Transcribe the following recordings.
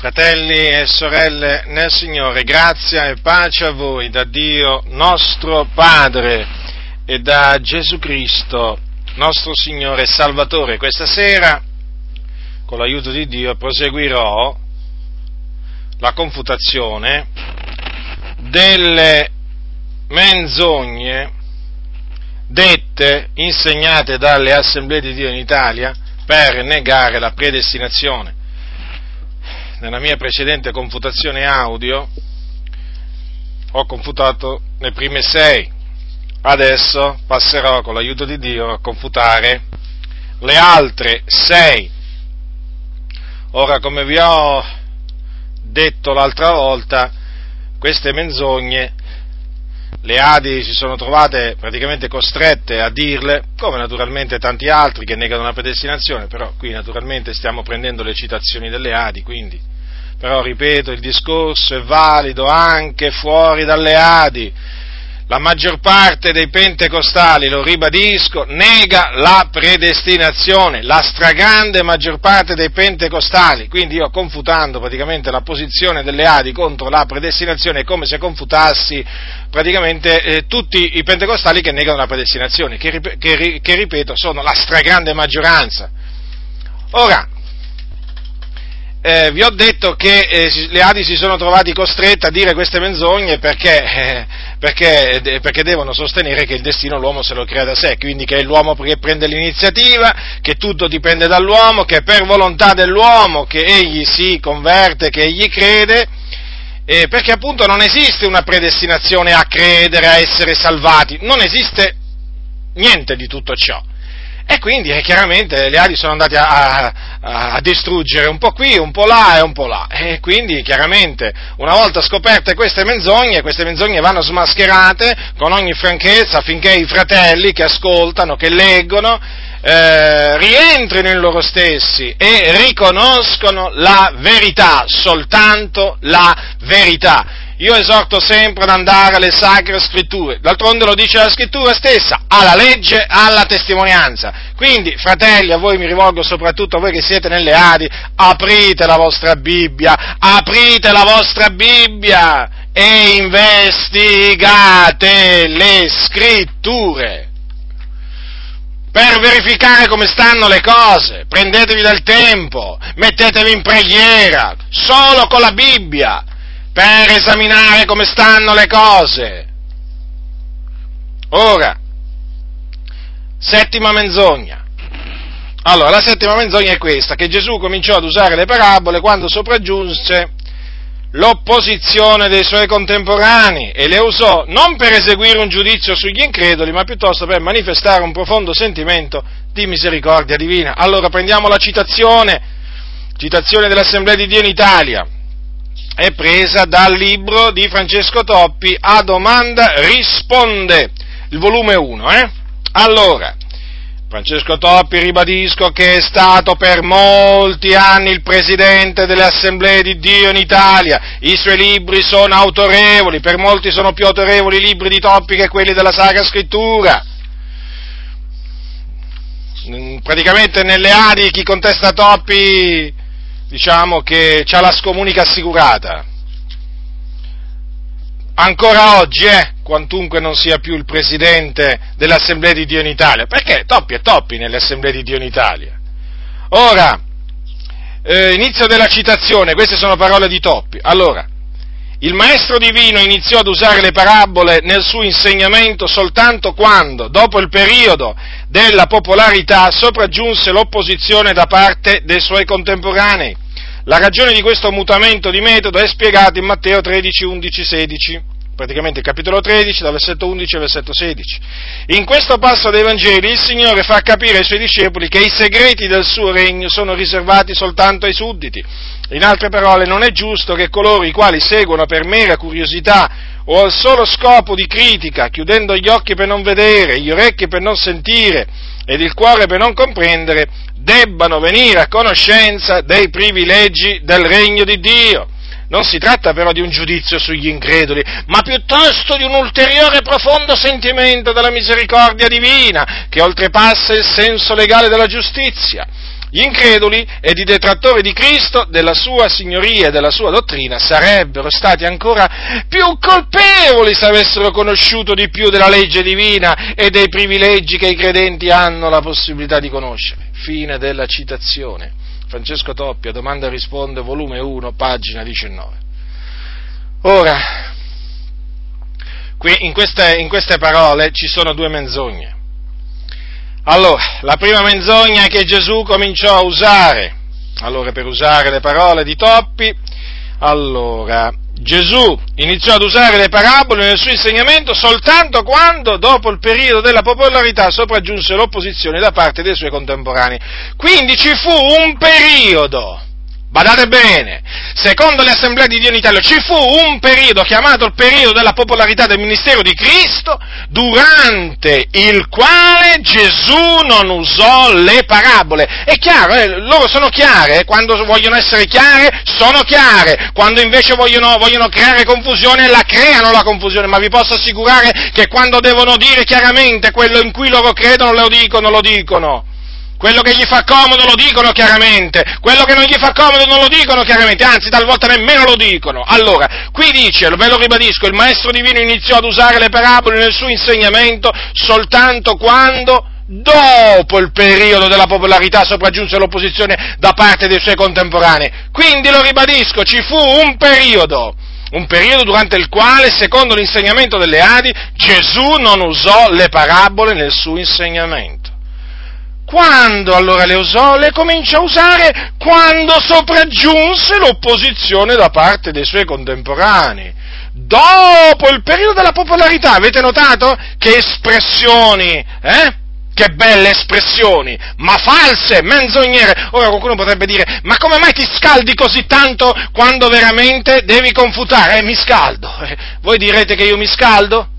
Fratelli e sorelle nel Signore, grazia e pace a voi da Dio nostro Padre e da Gesù Cristo, nostro Signore e Salvatore. Questa sera, con l'aiuto di Dio, proseguirò la confutazione delle menzogne dette, insegnate dalle assemblee di Dio in Italia per negare la predestinazione nella mia precedente confutazione audio ho confutato le prime sei, adesso passerò con l'aiuto di Dio a confutare le altre sei. Ora, come vi ho detto l'altra volta, queste menzogne le Adi si sono trovate praticamente costrette a dirle, come naturalmente tanti altri che negano la predestinazione, però qui naturalmente stiamo prendendo le citazioni delle Adi, quindi però ripeto, il discorso è valido anche fuori dalle Adi. La maggior parte dei pentecostali, lo ribadisco, nega la predestinazione, la stragrande maggior parte dei pentecostali. Quindi io confutando praticamente la posizione delle Adi contro la predestinazione è come se confutassi praticamente eh, tutti i pentecostali che negano la predestinazione, che, che, che ripeto sono la stragrande maggioranza. Ora, eh, vi ho detto che eh, le Adi si sono trovati costrette a dire queste menzogne perché, eh, perché, perché, devono sostenere che il destino l'uomo se lo crea da sé, quindi che è l'uomo che prende l'iniziativa, che tutto dipende dall'uomo, che è per volontà dell'uomo che egli si converte, che egli crede, perché appunto non esiste una predestinazione a credere, a essere salvati, non esiste niente di tutto ciò. E quindi eh, chiaramente le ali sono andate a, a, a, distruggere un po' qui, un po' là e un po' là. E quindi chiaramente una volta scoperte queste menzogne, queste menzogne vanno smascherate con ogni franchezza affinché i fratelli che ascoltano, che leggono, eh, rientrino in loro stessi e riconoscono la verità, soltanto la verità io esorto sempre ad andare alle sacre scritture, d'altronde lo dice la scrittura stessa, alla legge, alla testimonianza. Quindi, fratelli, a voi mi rivolgo soprattutto a voi che siete nelle Adi, aprite la vostra Bibbia, aprite la vostra Bibbia e investigate le scritture. Per verificare come stanno le cose, prendetevi del tempo, mettetevi in preghiera, solo con la Bibbia, per esaminare come stanno le cose. Ora, settima menzogna. Allora, la settima menzogna è questa, che Gesù cominciò ad usare le parabole quando sopraggiunse l'opposizione dei suoi contemporanei e le usò non per eseguire un giudizio sugli increduli, ma piuttosto per manifestare un profondo sentimento di misericordia divina. Allora prendiamo la citazione, citazione dell'Assemblea di Dio in Italia, è presa dal libro di Francesco Toppi, A domanda risponde, il volume 1. Eh? Allora, Francesco Toppi ribadisco che è stato per molti anni il presidente delle assemblee di Dio in Italia, i suoi libri sono autorevoli, per molti sono più autorevoli i libri di Toppi che quelli della Sacra Scrittura. Praticamente nelle Adi chi contesta Toppi diciamo che ha la scomunica assicurata. Ancora oggi, eh, quantunque non sia più il presidente dell'Assemblea di Dio in Italia, perché Toppi è Toppi nelle Assemblee di Dio in Italia. Ora, eh, inizio della citazione, queste sono parole di Toppi. Allora, il maestro divino iniziò ad usare le parabole nel suo insegnamento soltanto quando, dopo il periodo della popolarità, sopraggiunse l'opposizione da parte dei suoi contemporanei. La ragione di questo mutamento di metodo è spiegata in Matteo 13, 11, 16 praticamente capitolo 13, dal versetto 11 al versetto 16. In questo passo dei Vangeli il Signore fa capire ai Suoi discepoli che i segreti del suo regno sono riservati soltanto ai sudditi. In altre parole, non è giusto che coloro i quali seguono per mera curiosità o al solo scopo di critica, chiudendo gli occhi per non vedere, gli orecchi per non sentire ed il cuore per non comprendere, debbano venire a conoscenza dei privilegi del regno di Dio. Non si tratta però di un giudizio sugli increduli, ma piuttosto di un ulteriore profondo sentimento della misericordia divina che oltrepassa il senso legale della giustizia. Gli increduli ed i detrattori di Cristo, della sua signoria e della sua dottrina, sarebbero stati ancora più colpevoli se avessero conosciuto di più della legge divina e dei privilegi che i credenti hanno la possibilità di conoscere. Fine della citazione. Francesco Toppia, domanda e risponde, volume 1, pagina 19. Ora, qui in queste, in queste parole ci sono due menzogne. Allora, la prima menzogna che Gesù cominciò a usare, allora per usare le parole di Toppi, allora, Gesù iniziò ad usare le parabole nel suo insegnamento soltanto quando, dopo il periodo della popolarità, sopraggiunse l'opposizione da parte dei suoi contemporanei. Quindi ci fu un periodo Badate bene, secondo le assemblee di Dio in Italia ci fu un periodo chiamato il periodo della popolarità del ministero di Cristo, durante il quale Gesù non usò le parabole. È chiaro, eh, loro sono chiare, quando vogliono essere chiare, sono chiare, quando invece vogliono, vogliono creare confusione, la creano la confusione, ma vi posso assicurare che quando devono dire chiaramente quello in cui loro credono, lo dicono, lo dicono. Quello che gli fa comodo lo dicono chiaramente, quello che non gli fa comodo non lo dicono chiaramente, anzi talvolta nemmeno lo dicono. Allora, qui dice, ve lo ribadisco, il maestro divino iniziò ad usare le parabole nel suo insegnamento soltanto quando dopo il periodo della popolarità sopraggiunse l'opposizione da parte dei suoi contemporanei. Quindi lo ribadisco, ci fu un periodo, un periodo durante il quale, secondo l'insegnamento delle Adi, Gesù non usò le parabole nel suo insegnamento. Quando allora le usò? Le comincia a usare quando sopraggiunse l'opposizione da parte dei suoi contemporanei. Dopo il periodo della popolarità, avete notato che espressioni, eh? Che belle espressioni, ma false, menzognere. Ora qualcuno potrebbe dire, ma come mai ti scaldi così tanto quando veramente devi confutare? Eh, mi scaldo. Eh, voi direte che io mi scaldo?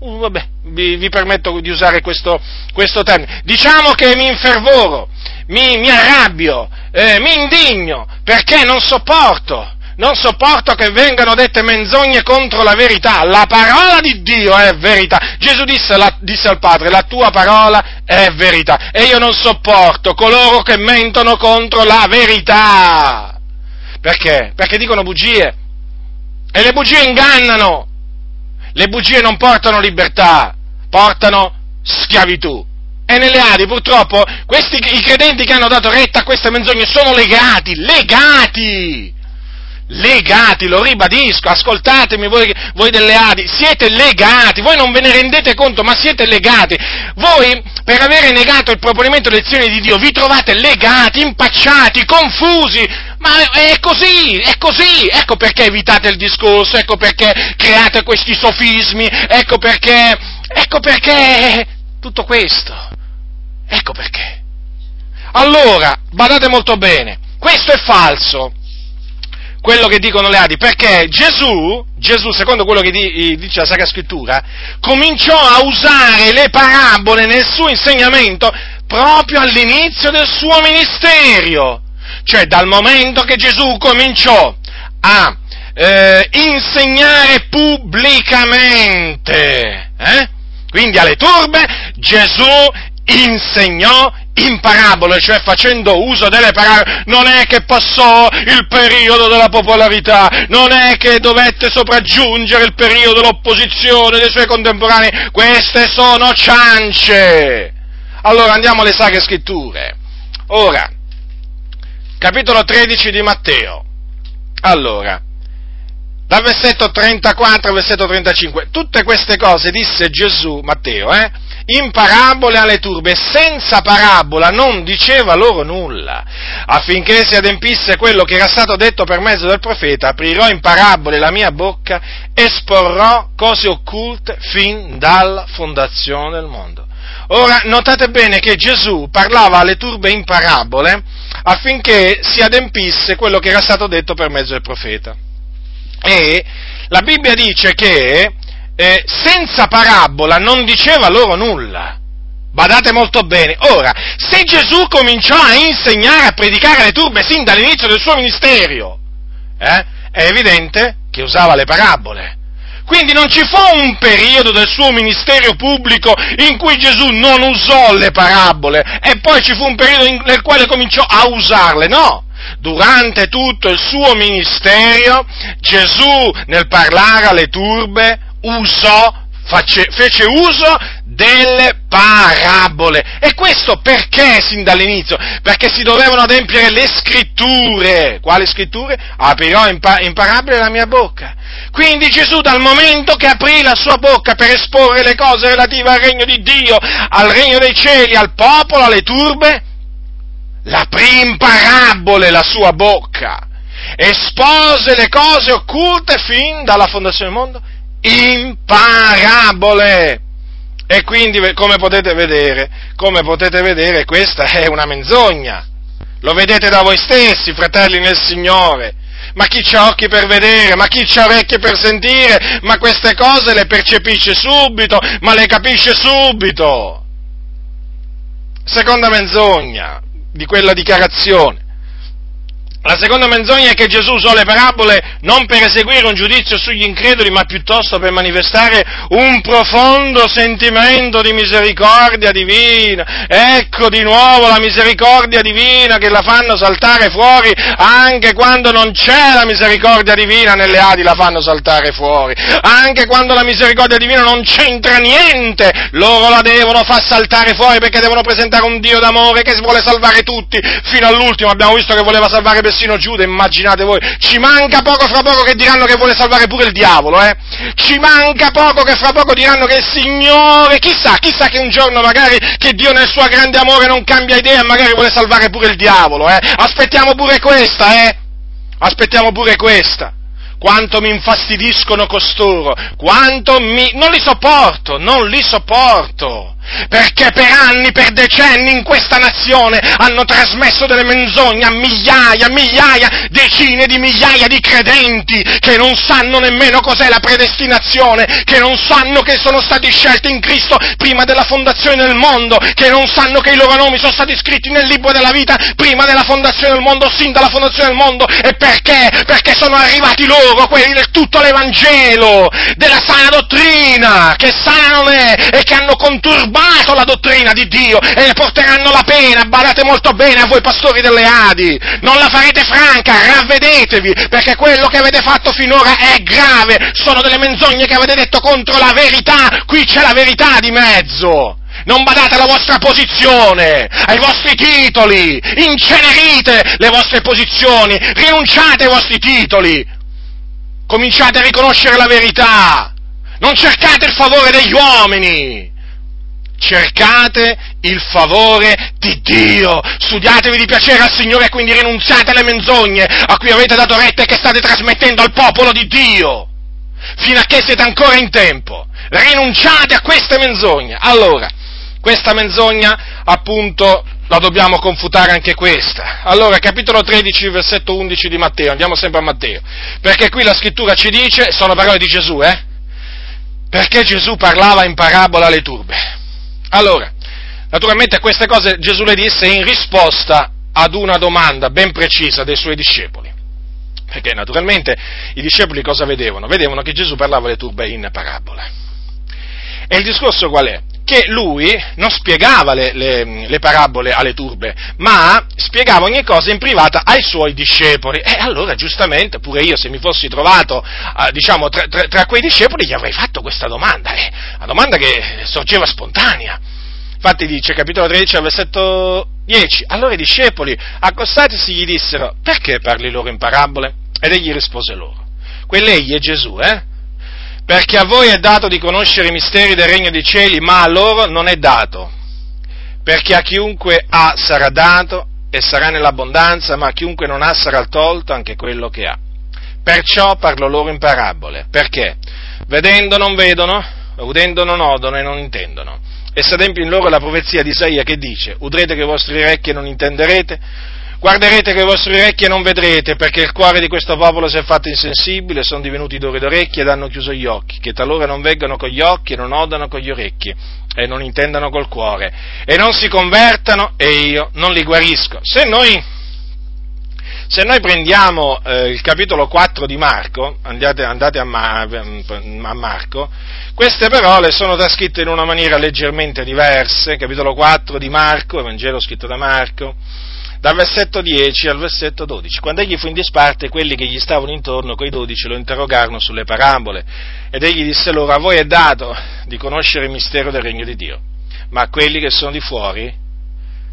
Uh, vabbè, vi, vi, permetto di usare questo, questo, termine. Diciamo che mi infervoro, mi, mi arrabbio, eh, mi indigno, perché non sopporto, non sopporto che vengano dette menzogne contro la verità. La parola di Dio è verità. Gesù disse, la, disse al Padre, la tua parola è verità. E io non sopporto coloro che mentono contro la verità. Perché? Perché dicono bugie. E le bugie ingannano. Le bugie non portano libertà, portano schiavitù. E nelle Adi purtroppo questi, i credenti che hanno dato retta a queste menzogne sono legati, legati! legati, lo ribadisco, ascoltatemi voi, voi, delle Adi, siete legati, voi non ve ne rendete conto, ma siete legati. Voi, per avere negato il proponimento dell'elezione di Dio, vi trovate legati, impacciati, confusi, ma è così, è così, ecco perché evitate il discorso, ecco perché create questi sofismi, ecco perché, ecco perché, tutto questo, ecco perché. Allora, badate molto bene, questo è falso, quello che dicono le Adi, perché Gesù, Gesù, secondo quello che dice la Sacra Scrittura, cominciò a usare le parabole nel suo insegnamento proprio all'inizio del suo ministero, cioè dal momento che Gesù cominciò a eh, insegnare pubblicamente, eh? quindi alle turbe, Gesù insegnò in parabole, cioè facendo uso delle parabole, non è che passò il periodo della popolarità, non è che dovette sopraggiungere il periodo dell'opposizione dei suoi contemporanei, queste sono ciance. Allora andiamo alle sacre scritture. Ora, capitolo 13 di Matteo. Allora, dal versetto 34 al versetto 35, tutte queste cose disse Gesù, Matteo, eh, in parabole alle turbe, senza parabola non diceva loro nulla, affinché si adempisse quello che era stato detto per mezzo del profeta, aprirò in parabole la mia bocca, esporrò cose occulte fin dalla fondazione del mondo. Ora, notate bene che Gesù parlava alle turbe in parabole affinché si adempisse quello che era stato detto per mezzo del profeta. E la Bibbia dice che eh, senza parabola non diceva loro nulla. Badate molto bene. Ora, se Gesù cominciò a insegnare, a predicare le turbe sin dall'inizio del suo ministero, eh, è evidente che usava le parabole. Quindi non ci fu un periodo del suo ministero pubblico in cui Gesù non usò le parabole e poi ci fu un periodo nel quale cominciò a usarle, no. Durante tutto il suo ministero Gesù nel parlare alle turbe usò, face, fece uso delle parabole. E questo perché sin dall'inizio? Perché si dovevano adempiere le scritture. Quali scritture? Aprirò in, pa- in parabole la mia bocca. Quindi Gesù dal momento che aprì la sua bocca per esporre le cose relative al regno di Dio, al regno dei cieli, al popolo, alle turbe, l'aprì in parabole la sua bocca, espose le cose occulte fin dalla fondazione del mondo in parabole. E quindi, come potete vedere, come potete vedere, questa è una menzogna. Lo vedete da voi stessi, fratelli nel Signore. Ma chi ha occhi per vedere, ma chi ha orecchie per sentire, ma queste cose le percepisce subito, ma le capisce subito. Seconda menzogna di quella dichiarazione. La seconda menzogna è che Gesù usò le parabole non per eseguire un giudizio sugli increduli, ma piuttosto per manifestare un profondo sentimento di misericordia divina. Ecco di nuovo la misericordia divina che la fanno saltare fuori anche quando non c'è la misericordia divina nelle Adi la fanno saltare fuori. Anche quando la misericordia divina non c'entra niente, loro la devono far saltare fuori perché devono presentare un Dio d'amore che vuole salvare tutti fino all'ultimo. Abbiamo visto che voleva salvare persino Giuda, immaginate voi, ci manca poco fra poco che diranno che vuole salvare pure il diavolo, eh? Ci manca poco che fra poco diranno che il Signore, chissà, chissà che un giorno magari che Dio nel suo grande amore non cambia idea e magari vuole salvare pure il diavolo, eh? Aspettiamo pure questa, eh? Aspettiamo pure questa quanto mi infastidiscono costoro, quanto mi... non li sopporto, non li sopporto perché per anni, per decenni in questa nazione hanno trasmesso delle menzogne a migliaia, migliaia, decine di migliaia di credenti che non sanno nemmeno cos'è la predestinazione, che non sanno che sono stati scelti in Cristo prima della fondazione del mondo, che non sanno che i loro nomi sono stati scritti nel libro della vita prima della fondazione del mondo, sin dalla fondazione del mondo, e perché? Perché sono arrivati loro, quelli del tutto l'Evangelo, della sana dottrina, che sanno e che hanno conturbato turbato la dottrina di Dio e ne porteranno la pena, badate molto bene a voi pastori delle Adi, non la farete franca, ravvedetevi, perché quello che avete fatto finora è grave, sono delle menzogne che avete detto contro la verità, qui c'è la verità di mezzo. Non badate alla vostra posizione, ai vostri titoli, incenerite le vostre posizioni, rinunciate ai vostri titoli, cominciate a riconoscere la verità, non cercate il favore degli uomini, cercate il favore di Dio, studiatevi di piacere al Signore e quindi rinunziate alle menzogne a cui avete dato retta e che state trasmettendo al popolo di Dio, fino a che siete ancora in tempo. Rinunciate a queste menzogne. Allora, questa menzogna appunto la dobbiamo confutare anche questa. Allora, capitolo 13, versetto 11 di Matteo, andiamo sempre a Matteo, perché qui la scrittura ci dice, sono parole di Gesù, eh? Perché Gesù parlava in parabola alle turbe. Allora, naturalmente queste cose Gesù le disse in risposta ad una domanda ben precisa dei suoi discepoli. Perché naturalmente i discepoli cosa vedevano? Vedevano che Gesù parlava le turbe in parabola. E il discorso qual è? Che lui non spiegava le, le, le, parabole alle turbe, ma spiegava ogni cosa in privata ai suoi discepoli. E allora, giustamente, pure io, se mi fossi trovato, eh, diciamo, tra, tra, tra, quei discepoli, gli avrei fatto questa domanda, eh, una domanda che sorgeva spontanea. Infatti dice, capitolo 13, versetto 10, allora i discepoli, accostatisi, gli dissero, perché parli loro in parabole? Ed egli rispose loro, quell'egli è Gesù, eh? Perché a voi è dato di conoscere i misteri del regno dei cieli, ma a loro non è dato, perché a chiunque ha sarà dato e sarà nell'abbondanza, ma a chiunque non ha sarà tolto anche quello che ha. Perciò parlo loro in parabole, perché vedendo non vedono, udendo non odono e non intendono. E si adempie in loro la profezia di Isaia che dice, udrete che i vostri orecchi non intenderete, Guarderete che i vostri orecchi non vedrete, perché il cuore di questo popolo si è fatto insensibile, sono divenuti duri d'orecchie ed hanno chiuso gli occhi, che talora non veggano con gli occhi e non odano con gli orecchi e non intendano col cuore. E non si convertano e io non li guarisco. Se noi Se noi prendiamo eh, il capitolo 4 di Marco, andate, andate a, Ma, a, Marco, queste parole sono trascritte in una maniera leggermente diversa, capitolo 4 di Marco, Evangelo scritto da Marco, dal versetto 10 al versetto 12. Quando egli fu in disparte, quelli che gli stavano intorno, quei dodici, lo interrogarono sulle parabole, ed egli disse loro, a voi è dato di conoscere il mistero del regno di Dio, ma a quelli che sono di fuori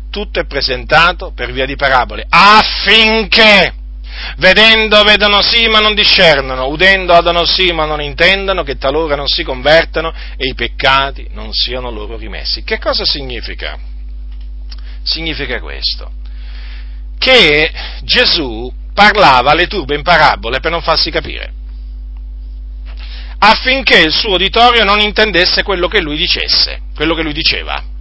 tutto è presentato per via di parabole, affinché vedendo vedono sì ma non discernono, udendo odono sì ma non intendono, che talora non si convertano e i peccati non siano loro rimessi. Che cosa significa? Significa questo, che Gesù parlava alle turbe in parabole per non farsi capire, affinché il suo uditorio non intendesse quello che lui dicesse, quello che lui diceva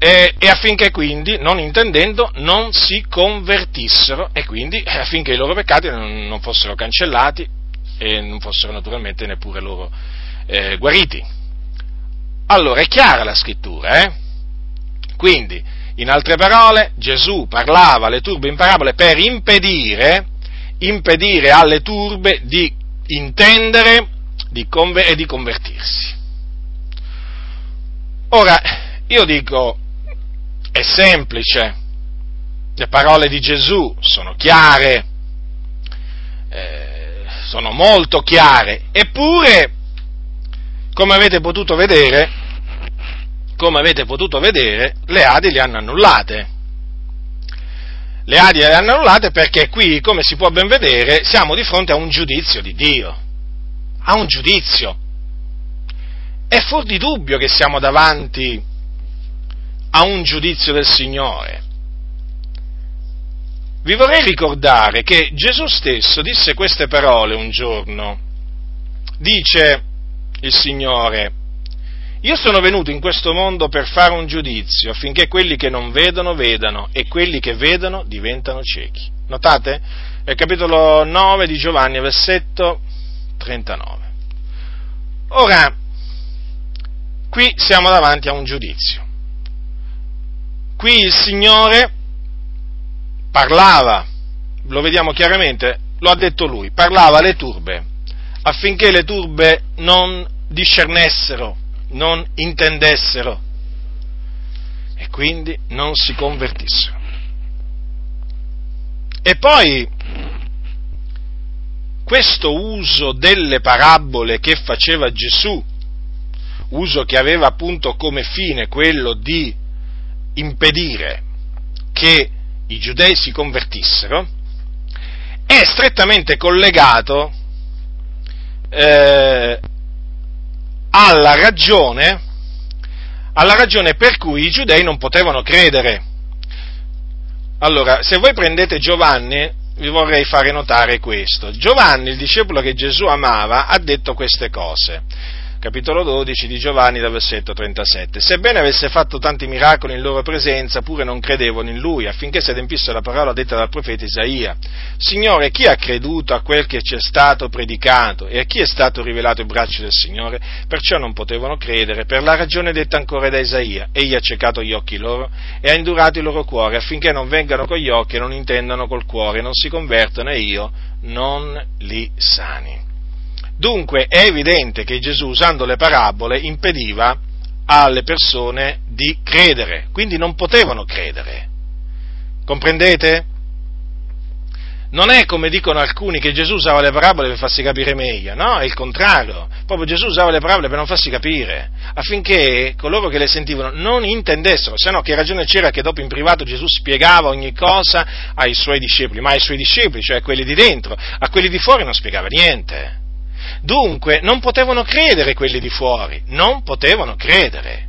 e, e, affinché quindi, non intendendo, non si convertissero e quindi eh, affinché i loro peccati non, non fossero cancellati e non fossero naturalmente neppure loro eh, guariti. Allora è chiara la scrittura, eh? Quindi, in altre parole, Gesù parlava alle turbe in parabole per impedire, impedire alle turbe di intendere di conver- e di convertirsi. Ora, io dico, è semplice, le parole di Gesù sono chiare, eh, sono molto chiare, eppure, come avete potuto vedere, come avete potuto vedere, le Adi le hanno annullate. Le Adi le hanno annullate perché qui, come si può ben vedere, siamo di fronte a un giudizio di Dio, a un giudizio. È fuori di dubbio che siamo davanti a un giudizio del Signore. Vi vorrei ricordare che Gesù stesso disse queste parole un giorno. Dice il Signore, io sono venuto in questo mondo per fare un giudizio affinché quelli che non vedono vedano e quelli che vedono diventano ciechi. Notate? È il capitolo 9 di Giovanni, versetto 39. Ora, qui siamo davanti a un giudizio. Qui il Signore parlava, lo vediamo chiaramente, lo ha detto lui, parlava alle turbe, affinché le turbe non discernessero, non intendessero e quindi non si convertissero. E poi questo uso delle parabole che faceva Gesù, uso che aveva appunto come fine quello di impedire che i giudei si convertissero, è strettamente collegato eh, alla, ragione, alla ragione per cui i giudei non potevano credere. Allora, se voi prendete Giovanni, vi vorrei fare notare questo. Giovanni, il discepolo che Gesù amava, ha detto queste cose capitolo 12 di Giovanni, dal versetto 37. Sebbene avesse fatto tanti miracoli in loro presenza, pure non credevano in lui, affinché si adempisse la parola detta dal profeta Isaia. Signore, chi ha creduto a quel che ci è stato predicato e a chi è stato rivelato il braccio del Signore? Perciò non potevano credere, per la ragione detta ancora da Isaia. Egli ha ciecato gli occhi loro e ha indurato il loro cuore, affinché non vengano con gli occhi e non intendano col cuore, non si convertono e io non li sani. Dunque è evidente che Gesù, usando le parabole, impediva alle persone di credere, quindi non potevano credere. Comprendete? Non è come dicono alcuni che Gesù usava le parabole per farsi capire meglio, no, è il contrario. Proprio Gesù usava le parabole per non farsi capire, affinché coloro che le sentivano non intendessero, se no che ragione c'era che dopo in privato Gesù spiegava ogni cosa ai suoi discepoli, ma ai suoi discepoli, cioè a quelli di dentro, a quelli di fuori non spiegava niente. Dunque non potevano credere quelli di fuori, non potevano credere.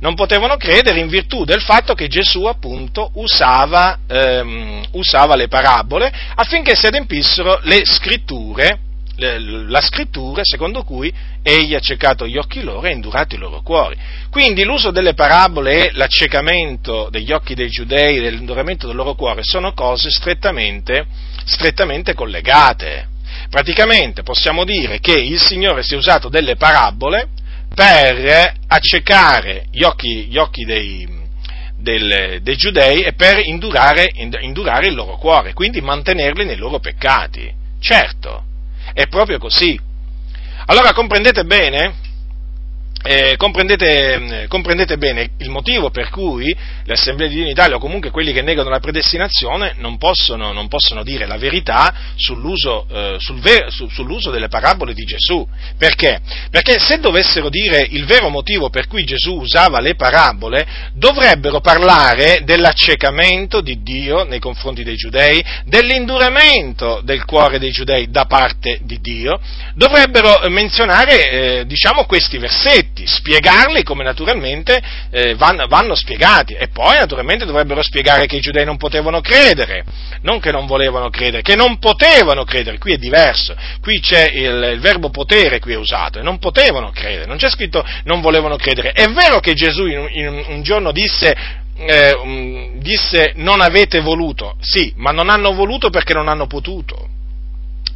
Non potevano credere in virtù del fatto che Gesù appunto usava, ehm, usava le parabole affinché si adempissero le scritture, la scrittura secondo cui egli ha ciecato gli occhi loro e indurato i loro cuori. Quindi l'uso delle parabole e l'accecamento degli occhi dei giudei e l'induramento del loro cuore sono cose strettamente, strettamente collegate. Praticamente possiamo dire che il Signore si è usato delle parabole per accecare gli occhi, gli occhi dei, del, dei giudei e per indurare, indurare il loro cuore, quindi mantenerli nei loro peccati. Certo, è proprio così. Allora comprendete bene eh, comprendete, eh, comprendete, bene il motivo per cui le assemblee di Dio in Italia o comunque quelli che negano la predestinazione non possono, non possono dire la verità sull'uso, eh, sul ver, su, sull'uso, delle parabole di Gesù. Perché? Perché se dovessero dire il vero motivo per cui Gesù usava le parabole, dovrebbero parlare dell'accecamento di Dio nei confronti dei giudei, dell'induramento del cuore dei giudei da parte di Dio, dovrebbero menzionare eh, diciamo questi versetti scritti, spiegarli come naturalmente eh, vanno, vanno, spiegati. E poi naturalmente dovrebbero spiegare che i giudei non potevano credere, non che non volevano credere, che non potevano credere, qui è diverso, qui c'è il, il verbo potere qui è usato, non potevano credere, non c'è scritto non volevano credere, è vero che Gesù in, in un giorno disse eh, disse non avete voluto, sì, ma non hanno voluto perché non hanno potuto.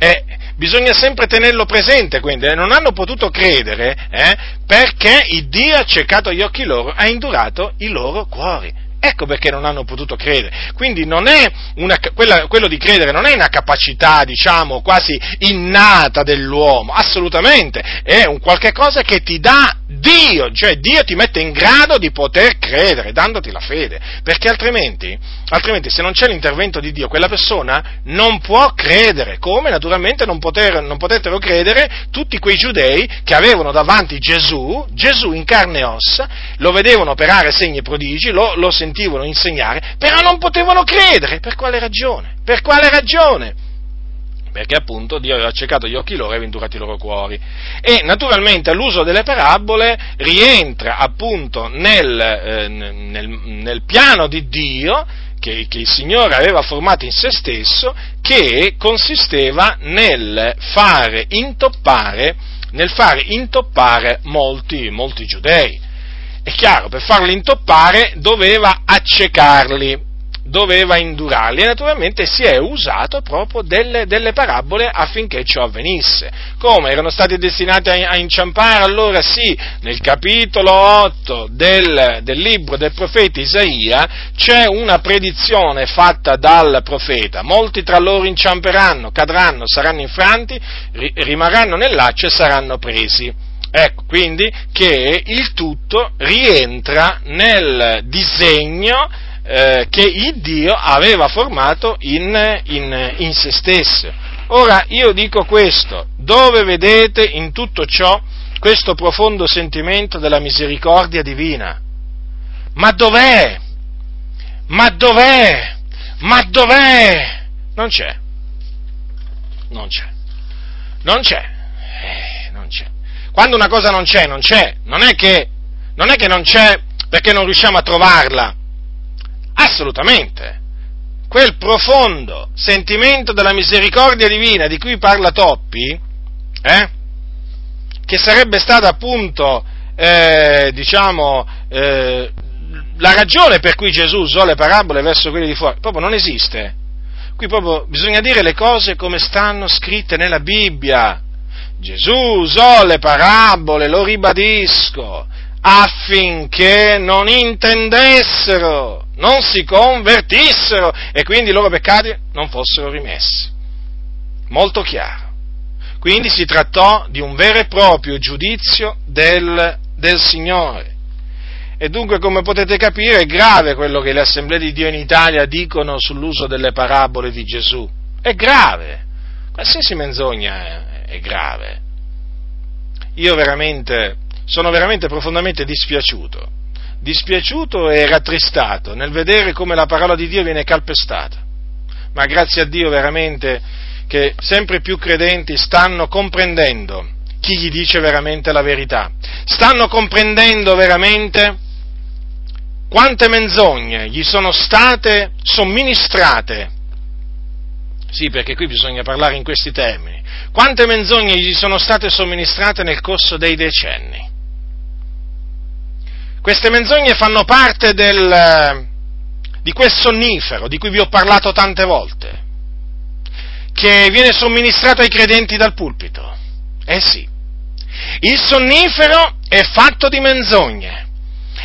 Eh, bisogna sempre tenerlo presente, quindi eh, non hanno potuto credere eh, perché il Dio ha cercato gli occhi loro, ha indurato i loro cuori. Ecco perché non hanno potuto credere. Quindi una, quella, quello di credere non è una capacità, diciamo, quasi innata dell'uomo, assolutamente, è un qualche cosa che ti dà Dio, cioè Dio ti mette in grado di poter credere, dandoti la fede, perché altrimenti, altrimenti se non c'è l'intervento di Dio, quella persona non può credere, come naturalmente non, poter, non potettero credere tutti quei giudei che avevano davanti Gesù, Gesù in carne e ossa, lo vedevano operare segni e prodigi, lo, lo sentivano insegnare, però non potevano credere. Per quale ragione? Per quale ragione? Perché appunto Dio aveva accecato gli occhi loro e aveva i loro cuori. E naturalmente l'uso delle parabole rientra appunto nel, eh, nel, nel piano di Dio che, che, il Signore aveva formato in se stesso, che consisteva nel fare intoppare, nel fare intoppare molti, molti giudei. È chiaro, per farli intoppare doveva accecarli, doveva indurarli e naturalmente si è usato proprio delle, delle parabole affinché ciò avvenisse. Come erano stati destinati a, a inciampare? Allora sì, nel capitolo 8 del, del libro del profeta Isaia c'è una predizione fatta dal profeta. Molti tra loro inciamperanno, cadranno, saranno infranti, rimarranno nel e saranno presi. Ecco, quindi che il tutto rientra nel disegno eh, che il Dio aveva formato in, in, in se stesso. Ora io dico questo, dove vedete in tutto ciò questo profondo sentimento della misericordia divina? Ma dov'è? Ma dov'è? Ma dov'è? Non c'è. Non c'è. Non c'è. Eh, non c'è. Quando una cosa non c'è, non c'è. Non è che non, è che non c'è perché non riusciamo a trovarla. Assolutamente. Quel profondo sentimento della misericordia divina di cui parla Toppi, eh, che sarebbe stata appunto, eh, diciamo, eh, la ragione per cui Gesù usò le parabole verso quelli di fuori, proprio non esiste. Qui proprio bisogna dire le cose come stanno scritte nella Bibbia. Gesù usò le parabole, lo ribadisco, affinché non intendessero, non si convertissero e quindi i loro peccati non fossero rimessi. Molto chiaro. Quindi si trattò di un vero e proprio giudizio del, del Signore. E dunque, come potete capire, è grave quello che le assemblee di Dio in Italia dicono sull'uso delle parabole di Gesù. È grave. Qualsiasi menzogna è grave. Io veramente, sono veramente profondamente dispiaciuto, dispiaciuto e rattristato nel vedere come la parola di Dio viene calpestata. Ma grazie a Dio veramente che sempre più credenti stanno comprendendo chi gli dice veramente la verità, stanno comprendendo veramente quante menzogne gli sono state somministrate sì, perché qui bisogna parlare in questi termini. Quante menzogne gli sono state somministrate nel corso dei decenni? Queste menzogne fanno parte del, di quel sonnifero di cui vi ho parlato tante volte, che viene somministrato ai credenti dal pulpito. Eh sì, il sonnifero è fatto di menzogne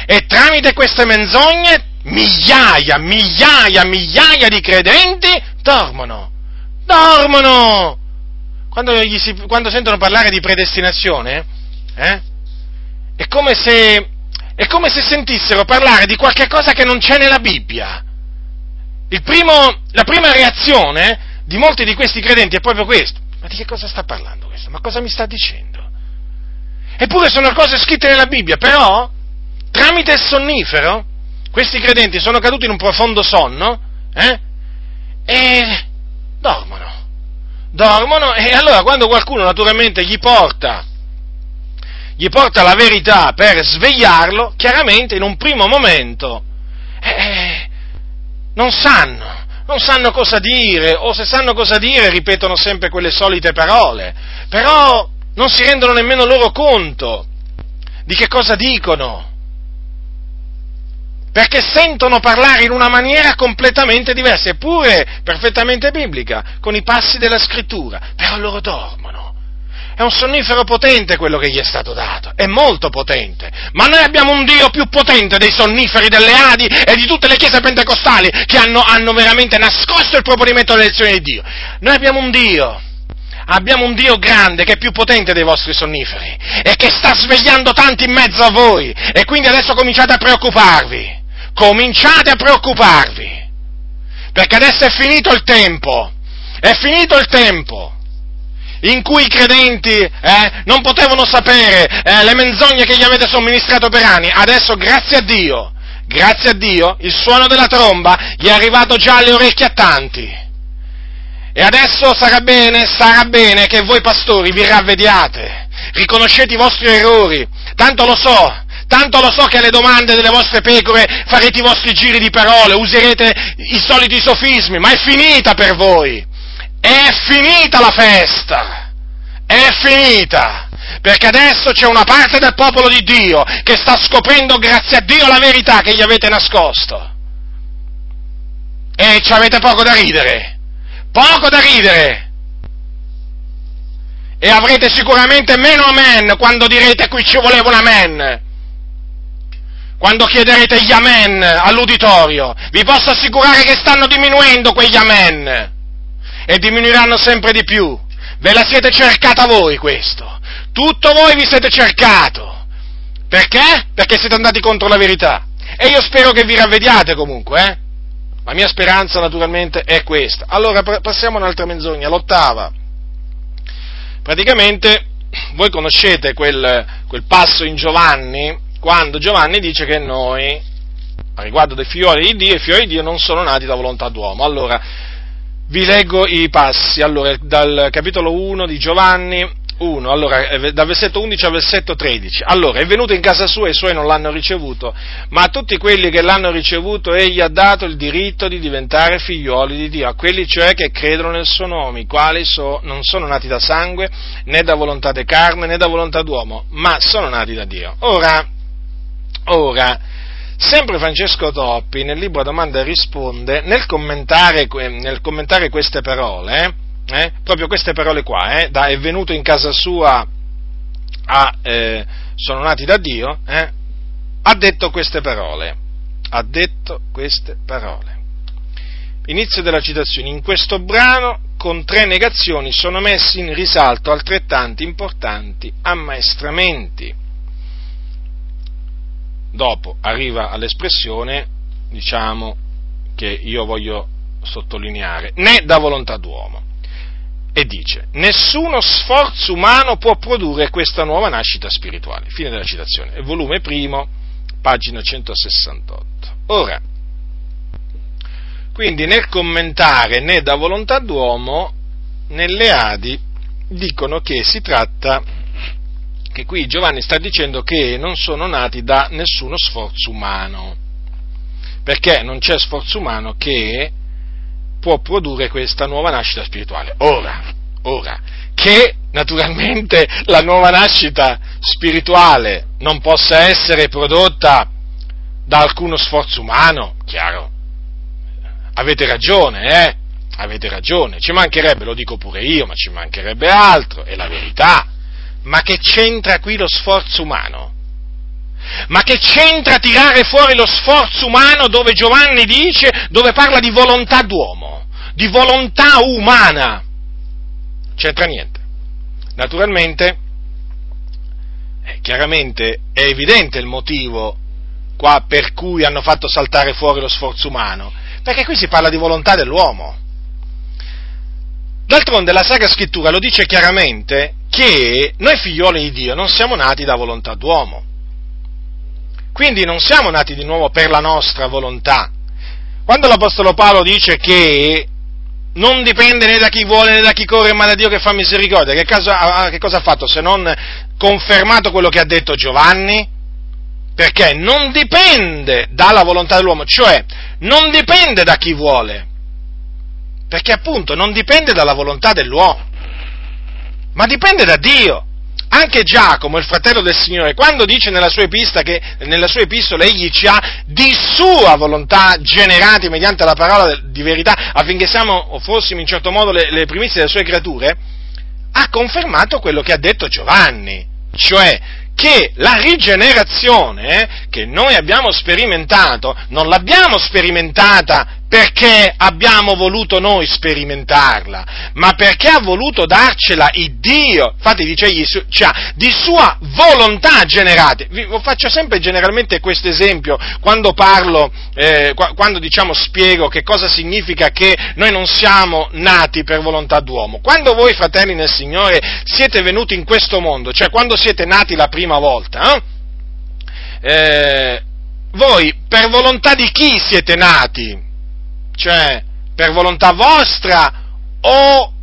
e tramite queste menzogne migliaia, migliaia, migliaia di credenti dormono, dormono. Quando, si, quando sentono parlare di predestinazione, eh, è, come se, è come se sentissero parlare di qualche cosa che non c'è nella Bibbia. Primo, la prima reazione di molti di questi credenti è proprio questo. Ma di che cosa sta parlando questo? Ma cosa mi sta dicendo? Eppure sono cose scritte nella Bibbia, però tramite il sonnifero questi credenti sono caduti in un profondo sonno eh? e dormono. Dormono e allora quando qualcuno naturalmente gli porta, gli porta la verità per svegliarlo, chiaramente in un primo momento eh, non sanno, non sanno cosa dire, o se sanno cosa dire ripetono sempre quelle solite parole, però non si rendono nemmeno loro conto di che cosa dicono, perché sentono parlare in una maniera completamente diversa, eppure perfettamente biblica, con i passi della scrittura, però loro dormono. È un sonnifero potente quello che gli è stato dato, è molto potente, ma noi abbiamo un Dio più potente dei sonniferi, delle Adi e di tutte le chiese pentecostali che hanno, hanno veramente nascosto il proponimento dell'elezione di Dio. Noi abbiamo un Dio abbiamo un Dio grande che è più potente dei vostri sonniferi e che sta svegliando tanti in mezzo a voi. E quindi adesso cominciate a preoccuparvi, cominciate a preoccuparvi, perché adesso è finito il tempo, è finito il tempo in cui i credenti eh, non potevano sapere eh, le menzogne che gli avete somministrato per anni, adesso grazie a Dio, grazie a Dio, il suono della tromba gli è arrivato già alle orecchie a tanti. E adesso sarà bene, sarà bene che voi pastori vi ravvediate, riconoscete i vostri errori, tanto lo so, tanto lo so che alle domande delle vostre pecore farete i vostri giri di parole, userete i soliti sofismi, ma è finita per voi, è finita la festa, è finita, perché adesso c'è una parte del popolo di Dio che sta scoprendo grazie a Dio la verità che gli avete nascosto. E ci avete poco da ridere poco da ridere. E avrete sicuramente meno amen quando direte qui ci voleva un amen. Quando chiederete gli amen all'uditorio, vi posso assicurare che stanno diminuendo quegli amen. E diminuiranno sempre di più. Ve la siete cercata voi questo. Tutto voi vi siete cercato. Perché? Perché siete andati contro la verità. E io spero che vi ravvediate comunque, eh? La mia speranza naturalmente è questa. Allora passiamo a un'altra menzogna, l'ottava. Praticamente voi conoscete quel, quel passo in Giovanni, quando Giovanni dice che noi, a riguardo dei figlioli di Dio, i figlioli di Dio non sono nati da volontà d'uomo. Allora, vi leggo i passi, allora, dal capitolo 1 di Giovanni, 1, allora, eh, dal versetto 11 al versetto 13. Allora, è venuto in casa sua e i suoi non l'hanno ricevuto, ma a tutti quelli che l'hanno ricevuto egli ha dato il diritto di diventare figlioli di Dio, a quelli cioè che credono nel suo nome, i quali so, non sono nati da sangue, né da volontà di carne, né da volontà d'uomo, ma sono nati da Dio. Ora, ora, sempre Francesco Toppi nel libro Domanda e risponde, nel commentare, nel commentare queste parole, eh, eh, proprio queste parole qua, eh, da, è venuto in casa sua, a, eh, sono nati da Dio, eh, ha detto queste parole, ha detto queste parole. Inizio della citazione, in questo brano con tre negazioni sono messi in risalto altrettanti importanti ammaestramenti. Dopo arriva all'espressione, diciamo, che io voglio sottolineare, né da volontà d'uomo e dice, nessuno sforzo umano può produrre questa nuova nascita spirituale. Fine della citazione. volume primo, pagina 168. Ora, quindi nel commentare né da volontà d'uomo, nelle Adi dicono che si tratta, che qui Giovanni sta dicendo che non sono nati da nessuno sforzo umano, perché non c'è sforzo umano che può produrre questa nuova nascita spirituale. Ora, ora, che naturalmente la nuova nascita spirituale non possa essere prodotta da alcuno sforzo umano, chiaro, avete ragione, eh? Avete ragione, ci mancherebbe, lo dico pure io, ma ci mancherebbe altro, è la verità. Ma che c'entra qui lo sforzo umano? Ma che c'entra tirare fuori lo sforzo umano dove Giovanni dice, dove parla di volontà d'uomo, di volontà umana? C'entra niente. Naturalmente, eh, chiaramente è evidente il motivo qua per cui hanno fatto saltare fuori lo sforzo umano, perché qui si parla di volontà dell'uomo. D'altronde la Sacra Scrittura lo dice chiaramente che noi figlioli di Dio non siamo nati da volontà d'uomo. Quindi non siamo nati di nuovo per la nostra volontà. Quando l'Apostolo Paolo dice che non dipende né da chi vuole né da chi corre, ma da Dio che fa misericordia, che, caso, che cosa ha fatto se non confermato quello che ha detto Giovanni? Perché non dipende dalla volontà dell'uomo, cioè non dipende da chi vuole, perché appunto non dipende dalla volontà dell'uomo, ma dipende da Dio. Anche Giacomo, il fratello del Signore, quando dice nella sua, che, nella sua epistola egli ci ha di sua volontà generati mediante la parola di verità affinché siamo o fossimo in certo modo le, le primizie delle sue creature, ha confermato quello che ha detto Giovanni, cioè che la rigenerazione che noi abbiamo sperimentato non l'abbiamo sperimentata perché abbiamo voluto noi sperimentarla, ma perché ha voluto darcela il Dio. Infatti dice egli, cioè, di sua volontà generate. Vi faccio sempre generalmente questo esempio quando parlo, eh, quando diciamo spiego che cosa significa che noi non siamo nati per volontà d'uomo. Quando voi fratelli nel Signore siete venuti in questo mondo, cioè quando siete nati la prima volta, eh, eh, voi per volontà di chi siete nati? Cioè per volontà vostra o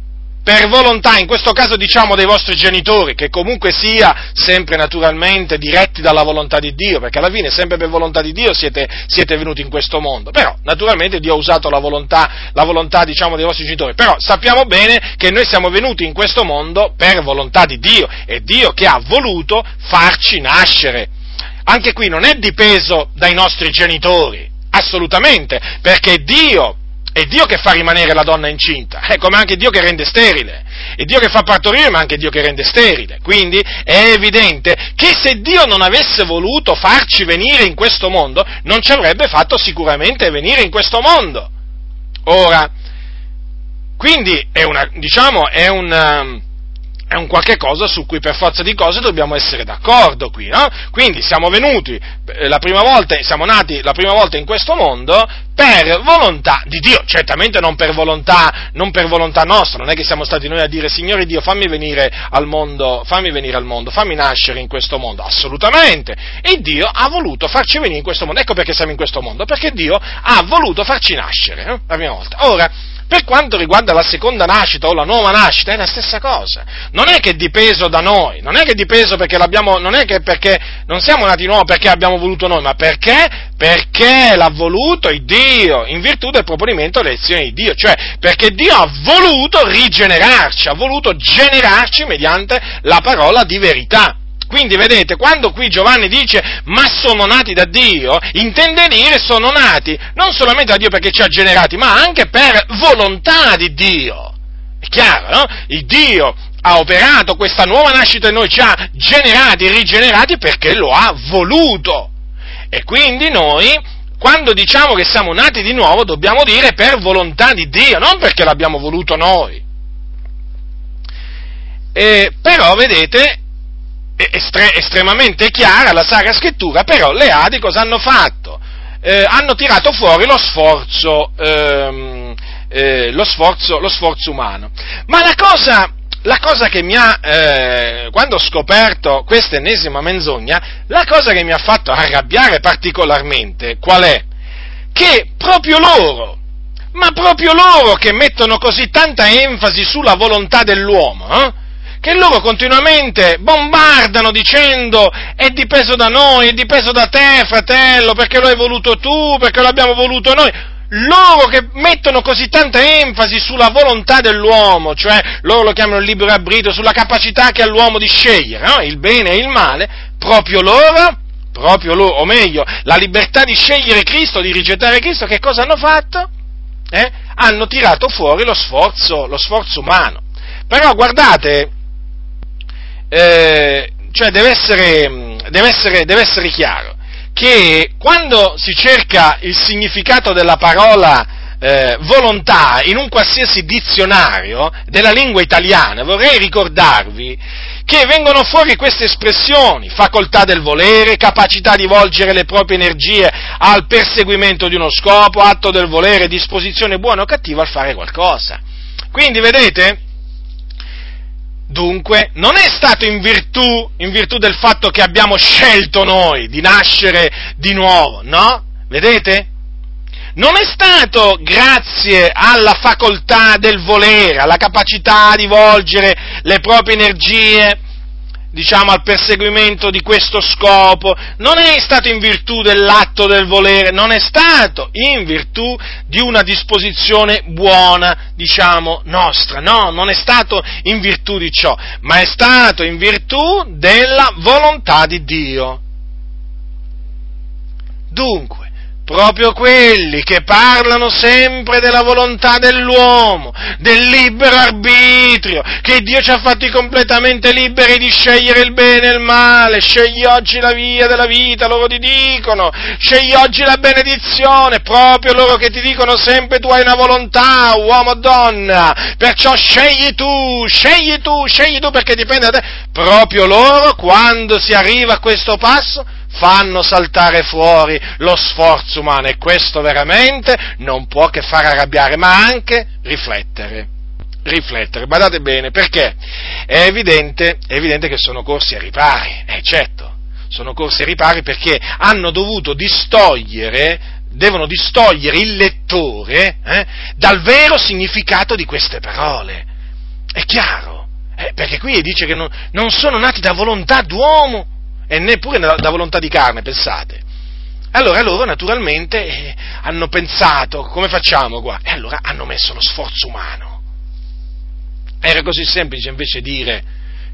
per volontà, in questo caso diciamo dei vostri genitori, che comunque sia sempre naturalmente diretti dalla volontà di Dio, perché alla fine sempre per volontà di Dio siete, siete venuti in questo mondo, però naturalmente Dio ha usato la volontà, la volontà diciamo dei vostri genitori, però sappiamo bene che noi siamo venuti in questo mondo per volontà di Dio, è Dio che ha voluto farci nascere. Anche qui non è dipeso dai nostri genitori, Assolutamente, perché Dio, è Dio che fa rimanere la donna incinta, è come anche Dio che rende sterile, è Dio che fa partorire, ma anche Dio che rende sterile. Quindi è evidente che se Dio non avesse voluto farci venire in questo mondo, non ci avrebbe fatto sicuramente venire in questo mondo. Ora, quindi è una, diciamo, è un è un qualche cosa su cui per forza di cose dobbiamo essere d'accordo qui, no? Quindi siamo venuti eh, la prima volta, siamo nati la prima volta in questo mondo per volontà di Dio, certamente non per volontà, non per volontà nostra, non è che siamo stati noi a dire Signore Dio fammi venire al mondo, fammi venire al mondo, fammi nascere in questo mondo, assolutamente, e Dio ha voluto farci venire in questo mondo, ecco perché siamo in questo mondo, perché Dio ha voluto farci nascere, eh? la prima volta. Ora, per quanto riguarda la seconda nascita o la nuova nascita è la stessa cosa. Non è che è dipeso da noi, non è che è dipeso perché l'abbiamo, non è che perché non siamo nati nuovi perché abbiamo voluto noi, ma perché? Perché l'ha voluto il Dio, in virtù del proponimento dell'elezione di Dio, cioè perché Dio ha voluto rigenerarci, ha voluto generarci mediante la parola di verità. Quindi vedete, quando qui Giovanni dice ma sono nati da Dio, intende dire sono nati non solamente da Dio perché ci ha generati, ma anche per volontà di Dio. È chiaro, no? Il Dio ha operato questa nuova nascita in noi, ci ha generati rigenerati perché lo ha voluto. E quindi noi, quando diciamo che siamo nati di nuovo, dobbiamo dire per volontà di Dio, non perché l'abbiamo voluto noi. E, però, vedete, estre- estremamente chiara la Sacra Scrittura, però le Adi cosa hanno fatto? Eh, hanno tirato fuori lo sforzo, ehm, eh, lo, sforzo, lo sforzo, umano. Ma la cosa, la cosa che mi ha, eh, quando ho scoperto questa ennesima menzogna, la cosa che mi ha fatto arrabbiare particolarmente, qual è? Che proprio loro, ma proprio loro che mettono così tanta enfasi sulla volontà dell'uomo, eh? Che loro continuamente bombardano dicendo è dipeso da noi, è dipeso da te, fratello, perché lo hai voluto tu, perché lo abbiamo voluto noi. Loro che mettono così tanta enfasi sulla volontà dell'uomo, cioè loro lo chiamano il libero arbitrio, sulla capacità che ha l'uomo di scegliere, no? il bene e il male, proprio loro, proprio loro, o meglio, la libertà di scegliere Cristo, di rigettare Cristo, che cosa hanno fatto? Eh? Hanno tirato fuori lo sforzo, lo sforzo umano. Però guardate, eh, cioè deve essere, deve essere, deve essere chiaro che quando si cerca il significato della parola eh, volontà in un qualsiasi dizionario della lingua italiana, vorrei ricordarvi che vengono fuori queste espressioni, facoltà del volere, capacità di volgere le proprie energie al perseguimento di uno scopo, atto del volere, disposizione buona o cattiva al fare qualcosa. Quindi, vedete, Dunque, non è stato in virtù, in virtù del fatto che abbiamo scelto noi di nascere di nuovo, no? Vedete? Non è stato grazie alla facoltà del volere, alla capacità di volgere le proprie energie diciamo, al perseguimento di questo scopo, non è stato in virtù dell'atto del volere, non è stato in virtù di una disposizione buona, diciamo, nostra, no, non è stato in virtù di ciò, ma è stato in virtù della volontà di Dio. Dunque, proprio quelli che parlano sempre della volontà dell'uomo, del libero arbitrio, che Dio ci ha fatti completamente liberi di scegliere il bene e il male, scegli oggi la via della vita, loro ti dicono, scegli oggi la benedizione, proprio loro che ti dicono sempre tu hai una volontà, uomo o donna, perciò scegli tu, scegli tu, scegli tu perché dipende da te, proprio loro quando si arriva a questo passo, fanno saltare fuori lo sforzo umano e questo veramente non può che far arrabbiare, ma anche riflettere. Riflettere, badate bene, perché è evidente, è evidente che sono corsi a ripari, eh certo, sono corsi a ripari perché hanno dovuto distogliere, devono distogliere il lettore eh, dal vero significato di queste parole. È chiaro, eh, perché qui dice che non, non sono nati da volontà d'uomo, e neppure da volontà di carne, pensate. Allora loro naturalmente eh, hanno pensato, come facciamo qua? E allora hanno messo lo sforzo umano. Era così semplice invece dire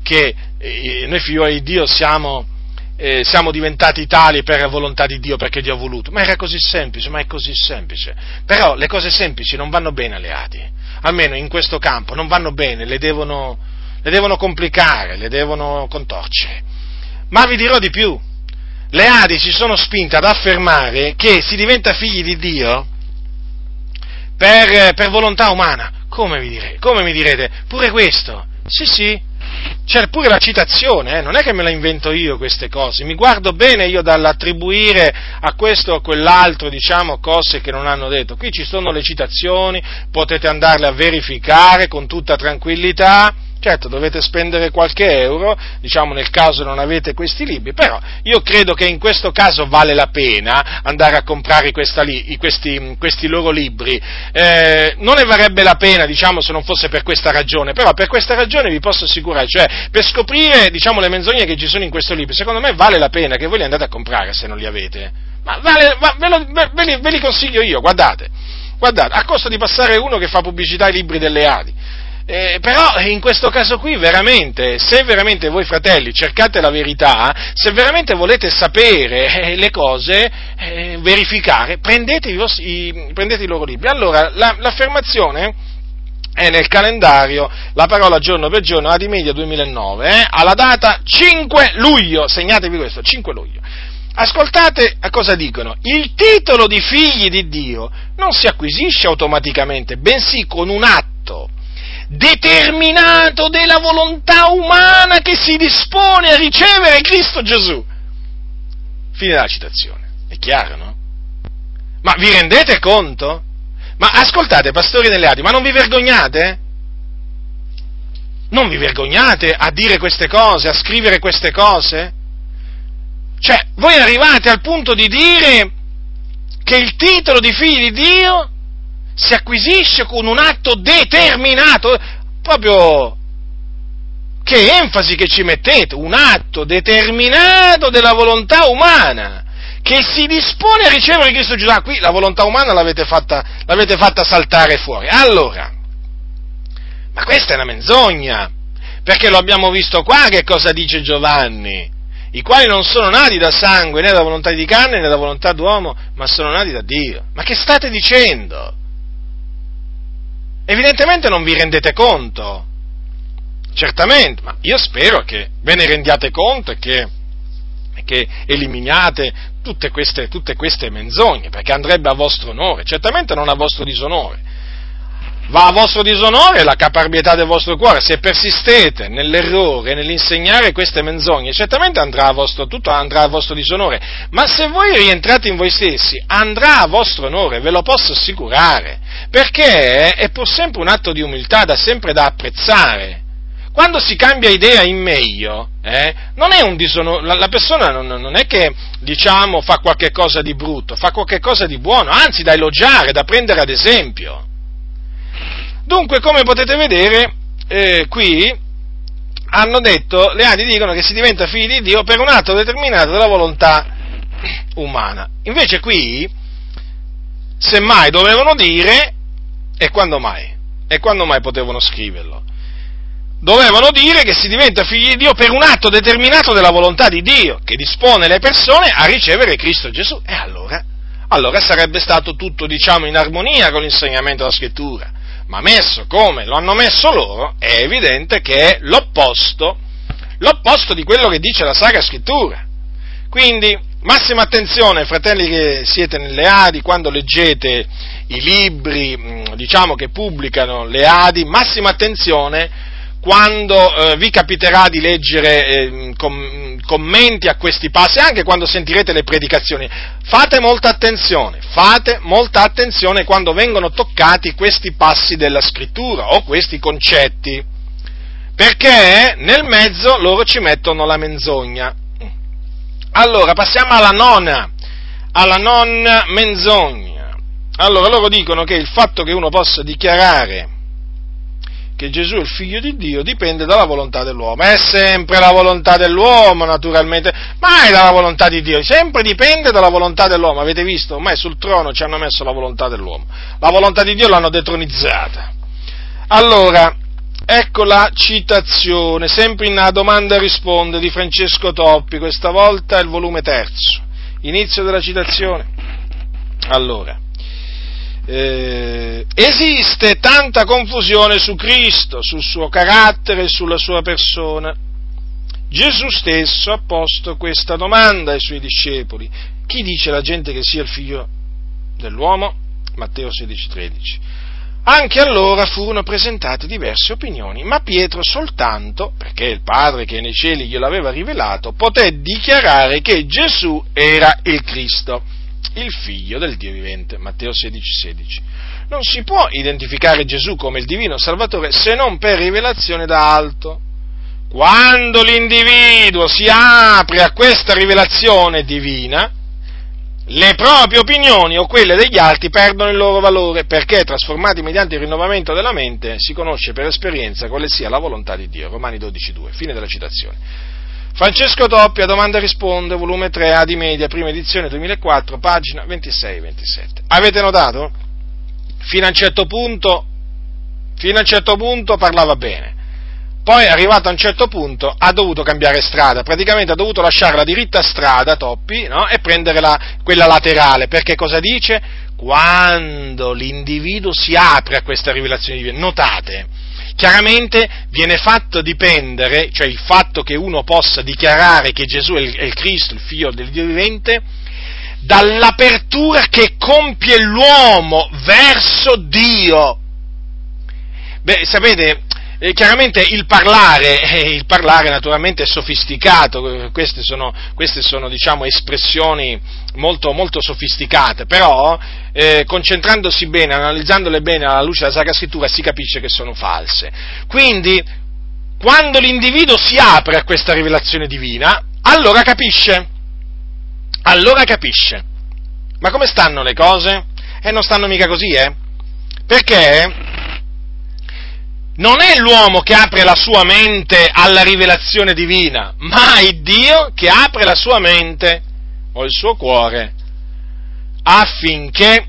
che eh, noi figlioli di Dio siamo, eh, siamo diventati tali per volontà di Dio, perché Dio ha voluto. Ma era così semplice, ma è così semplice. Però le cose semplici non vanno bene alleati, almeno in questo campo, non vanno bene, le devono, le devono complicare, le devono contorcere. Ma vi dirò di più, le Adi si sono spinte ad affermare che si diventa figli di Dio per, per volontà umana. Come, dire, come, mi direte? Pure questo? Sì, sì. C'è pure la citazione, eh? non è che me la invento io queste cose, mi guardo bene io dall'attribuire a questo o a quell'altro, diciamo, cose che non hanno detto. Qui ci sono le citazioni, potete andarle a verificare con tutta tranquillità Certo, dovete spendere qualche euro, diciamo nel caso non avete questi libri, però io credo che in questo caso vale la pena andare a comprare li, questi, questi, loro libri. Eh, non ne varrebbe la pena, diciamo, se non fosse per questa ragione, però per questa ragione vi posso assicurare, cioè per scoprire, diciamo, le menzogne che ci sono in questo libro, secondo me vale la pena che voi li andate a comprare se non li avete. Ma vale, va, ve, lo, ve, li, ve li consiglio io, guardate, guardate, a costo di passare uno che fa pubblicità ai libri delle Adi. Eh, però in questo caso qui veramente, se veramente voi fratelli cercate la verità, se veramente volete sapere eh, le cose, eh, verificare, prendete i, vostri, i, prendete i, loro libri. Allora, la, l'affermazione è nel calendario, la parola giorno per giorno, Adi Media 2009, eh, alla data 5 luglio, segnatevi questo, 5 luglio. Ascoltate a cosa dicono. Il titolo di figli di Dio non si acquisisce automaticamente, bensì con un atto determinato della volontà umana che si dispone a ricevere Cristo Gesù. Fine della citazione. È chiaro, no? Ma vi rendete conto? Ma ascoltate, pastori delle Adi, ma non vi vergognate? Non vi vergognate a dire queste cose, a scrivere queste cose? Cioè, voi arrivate al punto di dire che il titolo di figli di Dio si acquisisce con un atto determinato, proprio che enfasi che ci mettete, un atto determinato della volontà umana, che si dispone a ricevere Cristo Gesù. Ah, qui la volontà umana l'avete fatta, l'avete fatta saltare fuori. Allora, ma questa è una menzogna, perché lo abbiamo visto qua che cosa dice Giovanni, i quali non sono nati da sangue né da volontà di carne né da volontà d'uomo, ma sono nati da Dio. Ma che state dicendo? Evidentemente non vi rendete conto, certamente, ma io spero che ve ne rendiate conto e che, che eliminate tutte queste, tutte queste menzogne, perché andrebbe a vostro onore, certamente non a vostro disonore. Va a vostro disonore la caparbietà del vostro cuore, se persistete nell'errore, nell'insegnare queste menzogne, certamente andrà a vostro, tutto andrà a vostro disonore, ma se voi rientrate in voi stessi, andrà a vostro onore, ve lo posso assicurare, perché è pur sempre un atto di umiltà, da sempre da apprezzare. Quando si cambia idea in meglio, eh, non è un disonore, la, la, persona non, non, è che, diciamo, fa qualche cosa di brutto, fa qualche cosa di buono, anzi da elogiare, da prendere ad esempio. Dunque, come potete vedere, eh, qui hanno detto, le Adi dicono che si diventa figli di Dio per un atto determinato della volontà umana. Invece qui, semmai dovevano dire, e quando mai? E quando mai potevano scriverlo? dovevano dire che si diventa figli di Dio per un atto determinato della volontà di Dio, che dispone le persone a ricevere Cristo Gesù. E allora? Allora sarebbe stato tutto, diciamo, in armonia con l'insegnamento della scrittura. Ma messo come lo hanno messo loro, è evidente che è l'opposto, l'opposto di quello che dice la Sacra Scrittura. Quindi, massima attenzione, fratelli che siete nelle Adi, quando leggete i libri, diciamo, che pubblicano le Adi, massima attenzione quando eh, vi capiterà di leggere eh, com- commenti a questi passi, anche quando sentirete le predicazioni, fate molta attenzione, fate molta attenzione quando vengono toccati questi passi della scrittura o questi concetti, perché nel mezzo loro ci mettono la menzogna. Allora, passiamo alla nona, alla nonna menzogna. Allora, loro dicono che il fatto che uno possa dichiarare che Gesù è il figlio di Dio dipende dalla volontà dell'uomo. È sempre la volontà dell'uomo, naturalmente, mai dalla volontà di Dio, sempre dipende dalla volontà dell'uomo. Avete visto? Ormai sul trono ci hanno messo la volontà dell'uomo. La volontà di Dio l'hanno detronizzata. Allora, ecco la citazione, sempre in A domanda risponde di Francesco Toppi, questa volta il volume terzo. Inizio della citazione. Allora, eh, esiste tanta confusione su Cristo, sul suo carattere e sulla sua persona. Gesù stesso ha posto questa domanda ai suoi discepoli. Chi dice la gente che sia il figlio dell'uomo? Matteo 16,13. Anche allora furono presentate diverse opinioni, ma Pietro soltanto, perché il Padre che è nei cieli gliel'aveva rivelato, poté dichiarare che Gesù era il Cristo il figlio del Dio vivente. Matteo 16, 16. Non si può identificare Gesù come il divino Salvatore se non per rivelazione da alto. Quando l'individuo si apre a questa rivelazione divina, le proprie opinioni o quelle degli altri perdono il loro valore perché, trasformati mediante il rinnovamento della mente, si conosce per esperienza quale sia la volontà di Dio. Romani 12.2, fine della citazione. Francesco Doppia, domanda e risponde, volume 3, Adi Media, prima edizione 2004, pagina 26-27. Avete notato? Fino a un certo punto, fino a un certo punto parlava bene. Poi, arrivato a un certo punto, ha dovuto cambiare strada, praticamente ha dovuto lasciare la diritta strada, Toppi, no? e prendere la, quella laterale, perché cosa dice? Quando l'individuo si apre a questa rivelazione divina, notate, chiaramente viene fatto dipendere, cioè il fatto che uno possa dichiarare che Gesù è il, è il Cristo, il figlio del Dio vivente, dall'apertura che compie l'uomo verso Dio. Beh, sapete, eh, chiaramente il parlare, eh, il parlare naturalmente è sofisticato, queste sono, queste sono diciamo, espressioni molto, molto sofisticate, però eh, concentrandosi bene, analizzandole bene alla luce della Sacra Scrittura si capisce che sono false. Quindi, quando l'individuo si apre a questa rivelazione divina, allora capisce, allora capisce. Ma come stanno le cose? E eh, non stanno mica così, eh? Perché non è l'uomo che apre la sua mente alla rivelazione divina, ma è Dio che apre la sua mente o il suo cuore affinché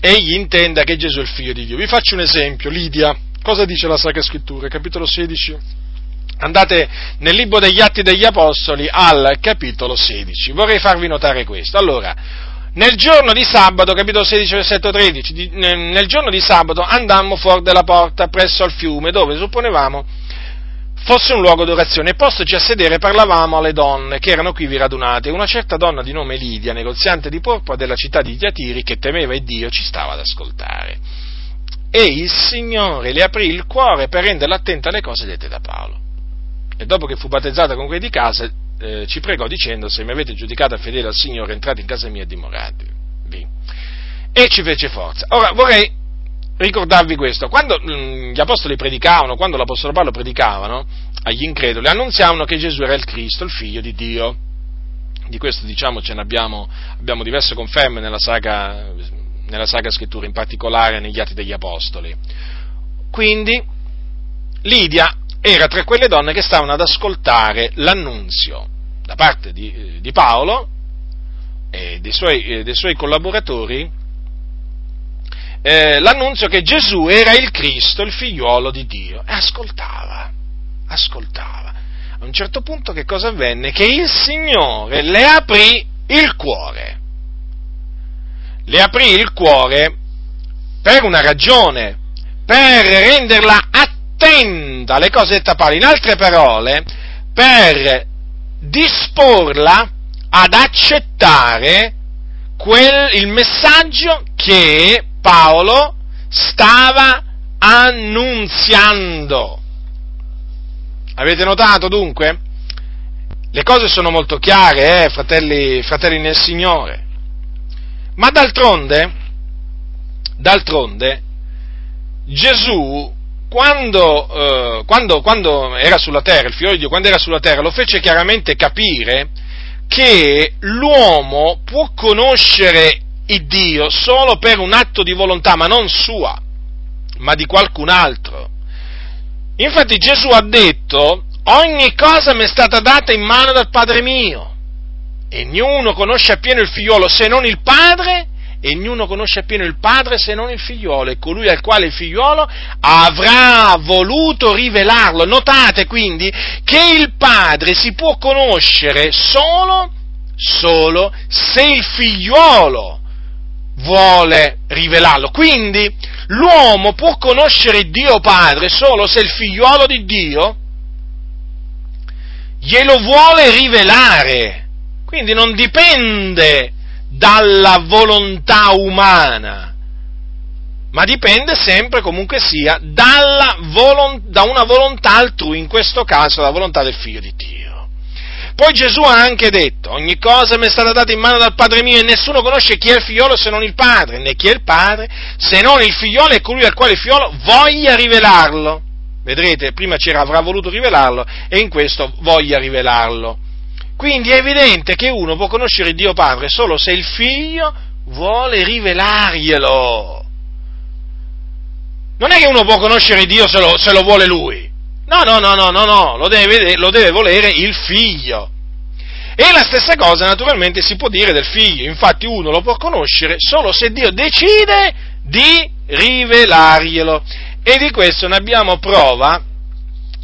egli intenda che Gesù è il figlio di Dio. Vi faccio un esempio, Lidia, cosa dice la Sacra Scrittura, capitolo 16? Andate nel libro degli Atti degli Apostoli al capitolo 16. Vorrei farvi notare questo. Allora, nel giorno di sabato, capitolo 16, versetto 13, nel giorno di sabato andammo fuori dalla porta presso al fiume dove supponevamo fosse un luogo d'orazione postoci a sedere parlavamo alle donne che erano qui radunate. Una certa donna di nome Lidia, negoziante di porpora della città di Tiatiri, che temeva il Dio, ci stava ad ascoltare. E il Signore le aprì il cuore per renderla attenta alle cose dette da Paolo. E dopo che fu battezzata con quelli di casa, eh, ci pregò dicendo, se mi avete giudicata fedele al Signore, entrate in casa mia e dimoratevi. E ci fece forza. Ora vorrei ricordarvi questo, quando mh, mm, gli apostoli predicavano, quando l'apostolo Paolo predicavano agli increduli, annunziavano che Gesù era il Cristo, il figlio di Dio. Di questo diciamo ce ne abbiamo, abbiamo diverse conferme nella Sacra, nella Sacra Scrittura, in particolare negli Atti degli Apostoli. Quindi Lidia era tra quelle donne che stavano ad ascoltare l'annunzio da parte di, di Paolo e dei suoi, dei suoi collaboratori eh, l'annunzio che Gesù era il Cristo, il figliuolo di Dio. E ascoltava, ascoltava. A un certo punto che cosa avvenne? Che il Signore le aprì il cuore. Le aprì il cuore per una ragione, per renderla attenta alle cose dette a Paolo. In altre parole, per disporla ad accettare quel, il messaggio che Paolo stava annunziando. Avete notato dunque? Le cose sono molto chiare, eh, fratelli, fratelli nel Signore. Ma d'altronde, d'altronde, Gesù, quando, eh, quando, quando, era sulla terra, il figlio di Dio, quando era sulla terra, lo fece chiaramente capire che l'uomo può conoscere il Dio solo per un atto di volontà, ma non sua, ma di qualcun altro. Infatti Gesù ha detto, ogni cosa mi è stata data in mano dal Padre mio, e ognuno conosce appieno il figliolo se non il Padre, e ognuno conosce appieno il Padre se non il figliolo, e colui al quale il figliolo avrà voluto rivelarlo. Notate quindi che il Padre si può conoscere solo, solo se il figliolo vuole rivelarlo. Quindi l'uomo può conoscere Dio Padre solo se il figliuolo di Dio glielo vuole rivelare. Quindi non dipende dalla volontà umana, ma dipende sempre, comunque sia, volontà, da una volontà altrui, in questo caso la volontà del figlio di Dio. Poi Gesù ha anche detto, ogni cosa mi è stata data in mano dal Padre mio e nessuno conosce chi è il figliolo se non il Padre, né chi è il Padre se non il figliolo e colui al quale il figliolo voglia rivelarlo. Vedrete, prima c'era avrà voluto rivelarlo e in questo voglia rivelarlo. Quindi è evidente che uno può conoscere Dio Padre solo se il figlio vuole rivelarglielo. Non è che uno può conoscere Dio se lo, se lo vuole lui. No, no, no, no, no, no, lo deve, lo deve volere il figlio. E la stessa cosa naturalmente si può dire del figlio, infatti uno lo può conoscere solo se Dio decide di rivelarglielo. E di questo ne abbiamo prova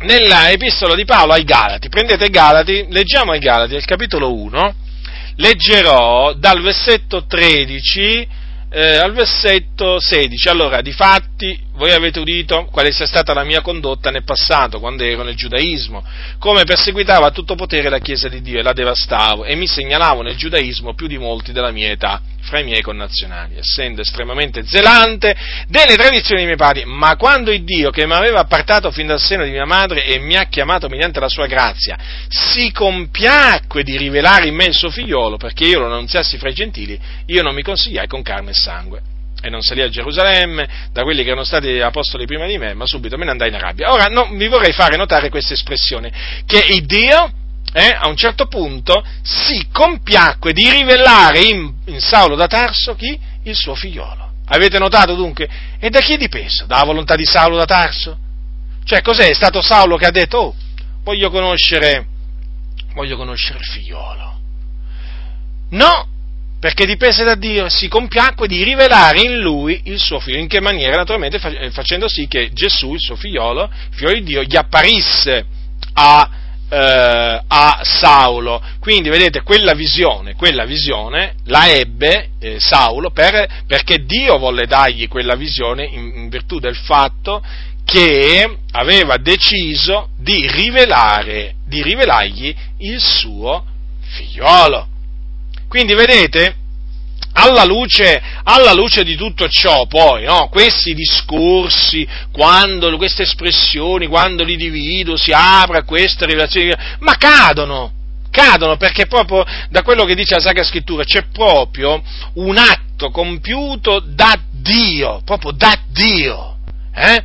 nella epistola di Paolo ai Galati. Prendete Galati, leggiamo ai Galati, il capitolo 1, leggerò dal versetto 13 eh, al versetto 16. Allora, di fatti, voi avete udito quale sia stata la mia condotta nel passato, quando ero nel giudaismo, come perseguitavo a tutto potere la Chiesa di Dio e la devastavo e mi segnalavo nel giudaismo più di molti della mia età fra i miei connazionali, essendo estremamente zelante delle tradizioni dei miei padri, ma quando il Dio che mi aveva appartato fin dal seno di mia madre e mi ha chiamato mediante la sua grazia, si compiacque di rivelare in me il suo figliolo perché io lo annunziassi fra i gentili, io non mi consigliai con carne e sangue. E non salì a Gerusalemme da quelli che erano stati apostoli prima di me, ma subito me ne andai in Arabia. Ora no, vi vorrei fare notare questa espressione, che il Dio eh, a un certo punto si compiacque di rivelare in, in Saulo da Tarso chi? Il suo figliolo. Avete notato dunque? E da chi è dipeso? Dalla volontà di Saulo da Tarso? Cioè, cos'è? È stato Saulo che ha detto, oh, voglio conoscere, voglio conoscere il figliolo. No, perché dipese da Dio, si compiacque di rivelare in lui il suo figlio. In che maniera? Naturalmente facendo sì che Gesù, il suo figliolo, figlio di Dio, gli apparisse a eh, a Saulo. Quindi vedete, quella visione, quella visione la ebbe eh, Saulo per, perché Dio volle dargli quella visione in, in virtù del fatto che aveva deciso di rivelare, di rivelargli il suo figliolo. Quindi vedete, alla luce, alla luce, di tutto ciò, poi, no, questi discorsi, quando, queste espressioni, quando l'individuo si apre a queste rivelazioni, ma cadono, cadono perché proprio da quello che dice la Sacra Scrittura c'è proprio un atto compiuto da Dio, proprio da Dio, eh?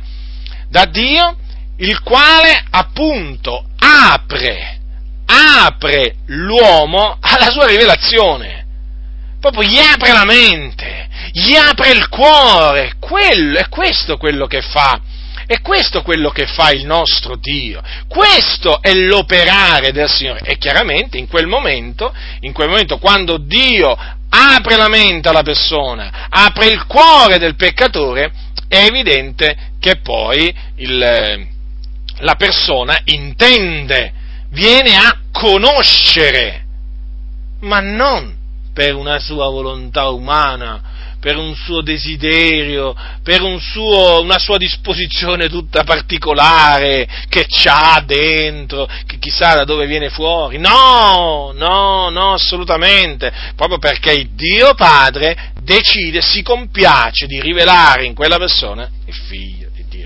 da Dio, il quale appunto apre, apre l'uomo alla sua rivelazione proprio gli apre la mente, gli apre il cuore, quello, è questo quello che fa. È questo quello che fa il nostro Dio, questo è l'operare del Signore. E chiaramente in quel momento, in quel momento quando Dio apre la mente alla persona, apre il cuore del peccatore, è evidente che poi il, la persona intende, viene a conoscere, ma non per una sua volontà umana, per un suo desiderio, per un suo, una sua disposizione tutta particolare che c'ha dentro, che chissà da dove viene fuori. No, no, no, assolutamente, proprio perché il Dio Padre decide, si compiace di rivelare in quella persona il figlio.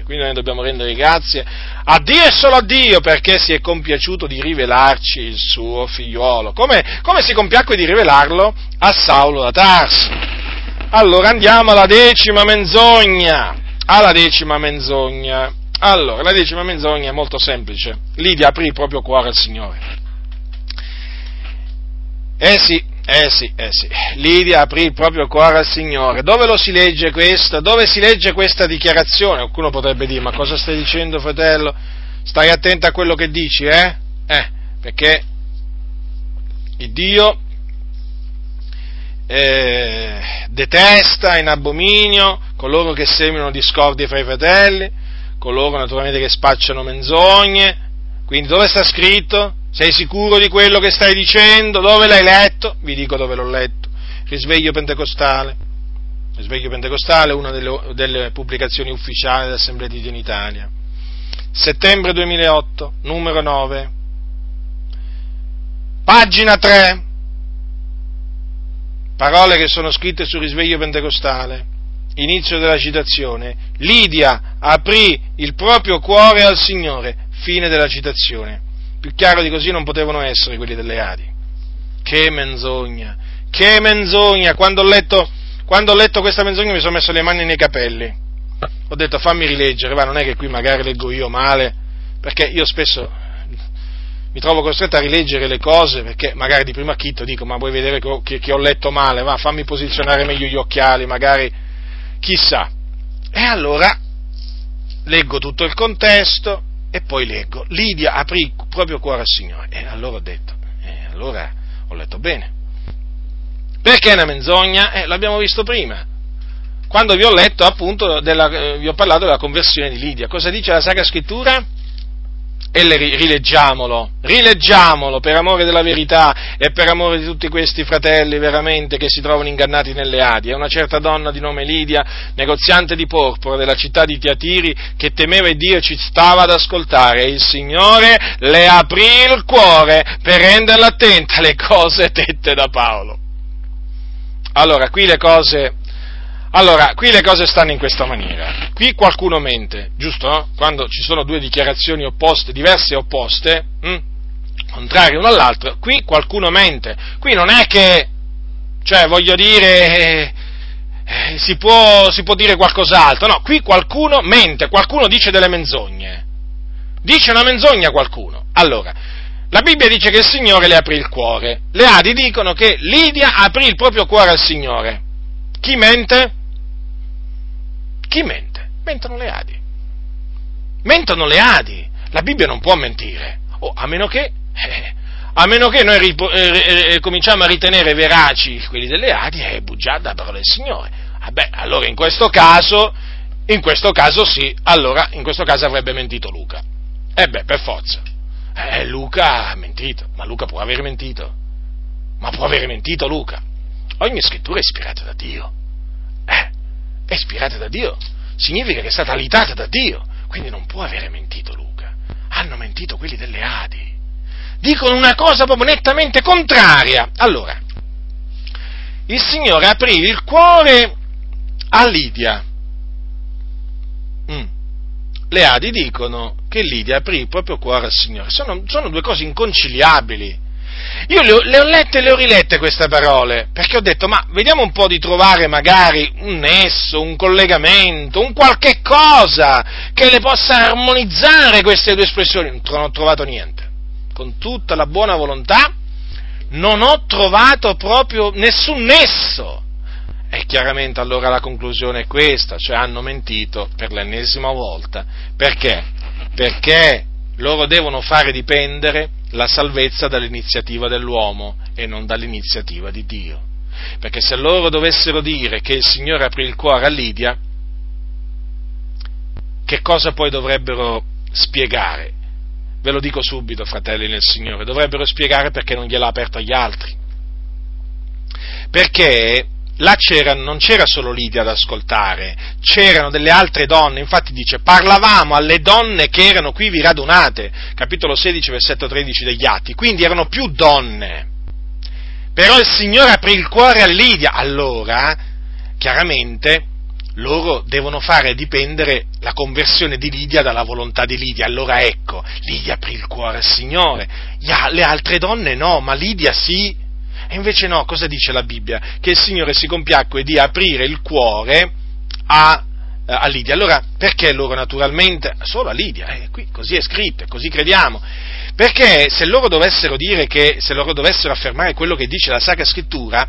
Quindi noi dobbiamo rendere grazie a Dio e solo a Dio perché si è compiaciuto di rivelarci il suo figliuolo. Come, come si compiacque di rivelarlo a Saulo da Tarso. Allora andiamo alla decima menzogna. Alla decima menzogna. Allora, la decima menzogna è molto semplice. Lidia aprì il proprio cuore al Signore. Eh sì, eh sì, eh sì. Lidia aprì il proprio cuore al Signore. Dove lo si legge questo? Dove si legge questa dichiarazione? Qualcuno potrebbe dire, ma cosa stai dicendo, fratello? Stai attento a quello che dici, eh? Eh, perché il Dio eh, detesta in abominio coloro che seminano discordi fra i fratelli, coloro naturalmente che spacciano menzogne. Quindi dove sta scritto? Sei sicuro di quello che stai dicendo? Dove l'hai letto? Vi dico dove l'ho letto. Risveglio Pentecostale. Risveglio Pentecostale, una delle, delle pubblicazioni ufficiali dell'Assemblea di Dio in Italia. Settembre 2008, numero 9. Pagina 3. Parole che sono scritte sul risveglio pentecostale. Inizio della citazione. Lidia aprì il proprio cuore al Signore. Fine della citazione più chiaro di così non potevano essere quelli delle Adi. Che menzogna, che menzogna! Quando ho letto, quando ho letto questa menzogna mi sono messo le mani nei capelli. Ho detto fammi rileggere, ma non è che qui magari leggo io male, perché io spesso mi trovo costretto a rileggere le cose perché magari di primo acchito dico ma vuoi vedere che ho, letto male, va fammi posizionare meglio gli occhiali, magari chissà. E allora leggo tutto il contesto, e poi leggo, Lidia aprì il proprio cuore al Signore. E allora ho detto, e allora ho letto bene. Perché è una menzogna? Eh, l'abbiamo visto prima. Quando vi ho letto appunto, della, eh, vi ho parlato della conversione di Lidia. Cosa dice la Sacra Scrittura? E le rileggiamolo, rileggiamolo per amore della verità e per amore di tutti questi fratelli veramente che si trovano ingannati nelle Adi. È una certa donna di nome Lidia, negoziante di porpora della città di Tiatiri, che temeva Dio ci stava ad ascoltare e il Signore le aprì il cuore per renderla attenta alle cose dette da Paolo. Allora, qui le cose allora, qui le cose stanno in questa maniera. Qui qualcuno mente, giusto? Quando ci sono due dichiarazioni opposte, diverse e opposte, hm, contrarie una all'altra, qui qualcuno mente. Qui non è che, cioè, voglio dire, eh, si, può, si può dire qualcos'altro. No, qui qualcuno mente, qualcuno dice delle menzogne. Dice una menzogna qualcuno. Allora, la Bibbia dice che il Signore le aprì il cuore. Le Adi dicono che Lidia aprì il proprio cuore al Signore. Chi mente? Chi mente? Mentono le Adi. Mentono le Adi. La Bibbia non può mentire. Oh, a meno che, eh, a meno che noi ripo, eh, eh, eh cominciamo a ritenere veraci quelli delle Adi, è bugiarda la parola del Signore. Vabbè, ah, allora in questo caso, in questo caso sì, allora in questo caso avrebbe mentito Luca. E eh beh, per forza. Eh, Luca ha mentito, ma Luca può aver mentito. Ma può aver mentito Luca. Ogni scrittura è ispirata da Dio. Eh, è ispirata da Dio. Significa che è stata alitata da Dio. Quindi non può avere mentito Luca. Hanno mentito quelli delle Adi. Dicono una cosa proprio nettamente contraria. Allora, il Signore aprì il cuore a Lidia. Mm. Le Adi dicono che Lidia aprì il proprio cuore al Signore. Sono, sono due cose inconciliabili. Io le ho, le ho, lette e le ho rilette queste parole, perché ho detto, ma vediamo un po' di trovare magari un nesso, un collegamento, un qualche cosa che le possa armonizzare queste due espressioni. Non ho trovato niente. Con tutta la buona volontà, non ho trovato proprio nessun nesso. E chiaramente allora la conclusione è questa, cioè hanno mentito per l'ennesima volta. Perché? Perché loro devono fare dipendere la salvezza dall'iniziativa dell'uomo e non dall'iniziativa di Dio. Perché se loro dovessero dire che il Signore aprì il cuore a Lidia, che cosa poi dovrebbero spiegare? Ve lo dico subito, fratelli nel Signore, dovrebbero spiegare perché non gliel'ha aperto agli altri. Perché là c'era, non c'era solo Lidia ad ascoltare, c'erano delle altre donne, infatti dice parlavamo alle donne che erano qui vi radunate, capitolo 16, versetto 13 degli Atti, quindi erano più donne. Però il Signore aprì il cuore a Lidia, allora, chiaramente, loro devono fare dipendere la conversione di Lidia dalla volontà di Lidia. Allora ecco, Lidia aprì il cuore al Signore, le altre donne no, ma Lidia sì. E invece no, cosa dice la Bibbia? Che il Signore si compiacque di aprire il cuore a, a Lidia. Allora, perché loro naturalmente? Solo a Lidia, eh, qui così è scritto, così crediamo. Perché se loro dovessero dire che, se loro dovessero affermare quello che dice la Sacra Scrittura,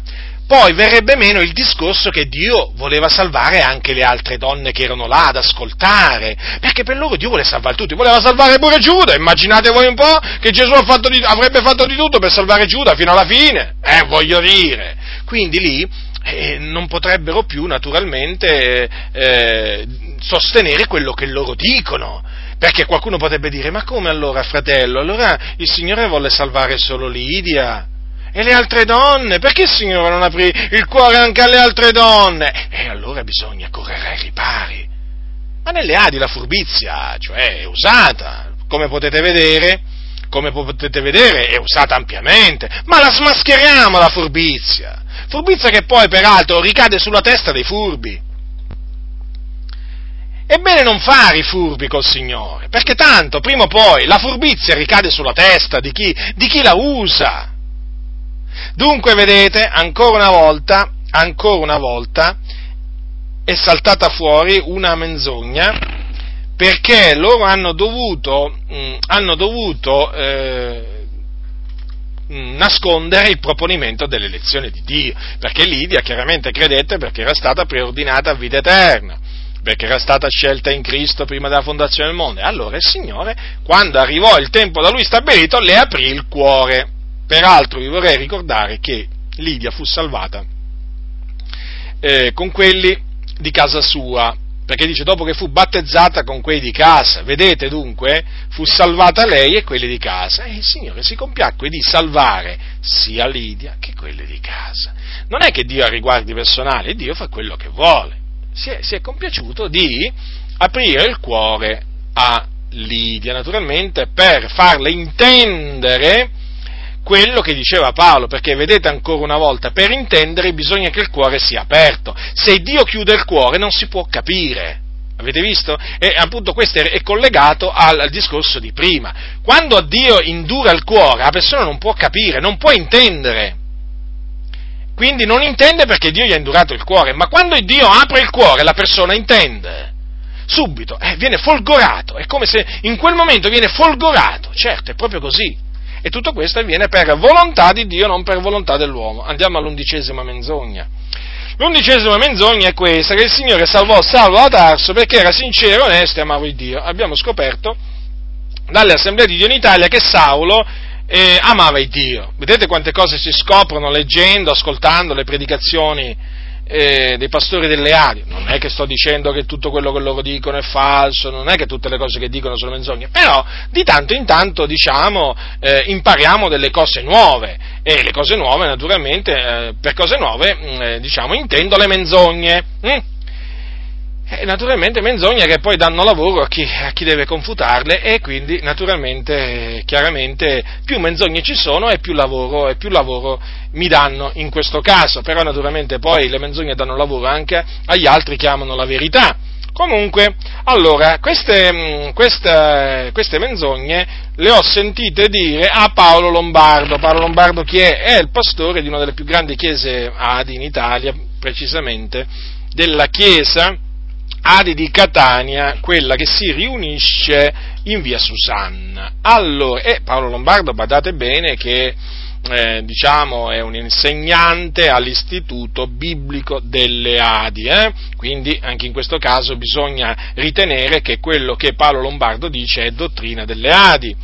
poi verrebbe meno il discorso che Dio voleva salvare anche le altre donne che erano là ad ascoltare, perché per loro Dio vuole salvare tutti, voleva salvare pure Giuda, immaginate voi un po' che Gesù fatto di, avrebbe fatto di tutto per salvare Giuda fino alla fine, eh, voglio dire, quindi lì eh, non potrebbero più naturalmente eh, sostenere quello che loro dicono, perché qualcuno potrebbe dire, ma come allora fratello, allora il Signore vuole salvare solo Lidia? E le altre donne? Perché il Signore non aprì il cuore anche alle altre donne? E allora bisogna correre ai ripari. Ma nelle Adi la furbizia, cioè, è usata, come potete vedere, come potete vedere, è usata ampiamente, ma la smascheriamo la furbizia. Furbizia che poi, peraltro, ricade sulla testa dei furbi. È bene non fare i furbi col Signore, perché tanto, prima o poi, la furbizia ricade sulla testa di chi, di chi la usa. Dunque, vedete, ancora una volta, ancora una volta, è saltata fuori una menzogna perché loro hanno dovuto, mh, mm, hanno dovuto eh, mm, nascondere il proponimento dell'elezione di Dio, perché Lidia chiaramente credette perché era stata preordinata a vita eterna, perché era stata scelta in Cristo prima della fondazione del mondo. Allora il Signore, quando arrivò il tempo da lui stabilito, le aprì il cuore. Peraltro vi vorrei ricordare che Lidia fu salvata eh, con quelli di casa sua, perché dice dopo che fu battezzata con quelli di casa, vedete dunque, fu salvata lei e quelli di casa, e il Signore si compiacque di salvare sia Lidia che quelli di casa. Non è che Dio ha riguardi personali, Dio fa quello che vuole, si è, si è compiaciuto di aprire il cuore a Lidia, naturalmente per farle intendere quello che diceva Paolo, perché vedete ancora una volta, per intendere bisogna che il cuore sia aperto. Se Dio chiude il cuore non si può capire. Avete visto? E appunto questo è collegato al, al discorso di prima. Quando Dio indura il cuore, la persona non può capire, non può intendere. Quindi non intende perché Dio gli ha indurato il cuore, ma quando Dio apre il cuore la persona intende. Subito, eh, viene folgorato, è come se in quel momento viene folgorato, certo, è proprio così. E tutto questo avviene per volontà di Dio, non per volontà dell'uomo. Andiamo all'undicesima menzogna. L'undicesima menzogna è questa, che il Signore salvò Salvo da Tarso perché era sincero, onesto e amava il Dio. Abbiamo scoperto dalle assemblee di Dio in Italia che Saulo eh, amava il Dio. Vedete quante cose si scoprono leggendo, ascoltando le predicazioni eh, dei pastori delle ali. Non è che sto dicendo che tutto quello che loro dicono è falso, non è che tutte le cose che dicono sono menzogne, però di tanto in tanto diciamo eh, impariamo delle cose nuove e le cose nuove naturalmente, eh, per cose nuove mm, eh, diciamo intendo le menzogne. Mm? E naturalmente menzogne che poi danno lavoro a chi, a chi, deve confutarle e quindi naturalmente, chiaramente, più menzogne ci sono e più, lavoro, e più lavoro mi danno in questo caso, però naturalmente poi le menzogne danno lavoro anche agli altri che amano la verità. Comunque, allora, queste, queste, queste menzogne le ho sentite dire a Paolo Lombardo. Paolo Lombardo chi è? È il pastore di una delle più grandi chiese Adi in Italia, precisamente della chiesa Adi di Catania, quella che si riunisce in via Susanna. Allora, e Paolo Lombardo, badate bene che eh, diciamo, è un insegnante all'istituto biblico delle Adi, eh? quindi anche in questo caso bisogna ritenere che quello che Paolo Lombardo dice è dottrina delle Adi.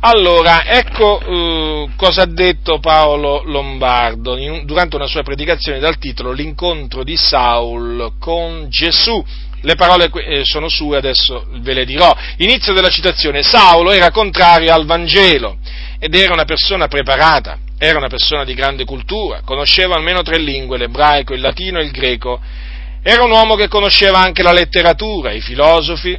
Allora, ecco eh, cosa ha detto Paolo Lombardo in, durante una sua predicazione dal titolo L'incontro di Saul con Gesù le parole eh, sono sue, adesso ve le dirò. Inizio della citazione. Saulo era contrario al Vangelo ed era una persona preparata, era una persona di grande cultura, conosceva almeno tre lingue, l'ebraico, il latino e il greco. Era un uomo che conosceva anche la letteratura, i filosofi,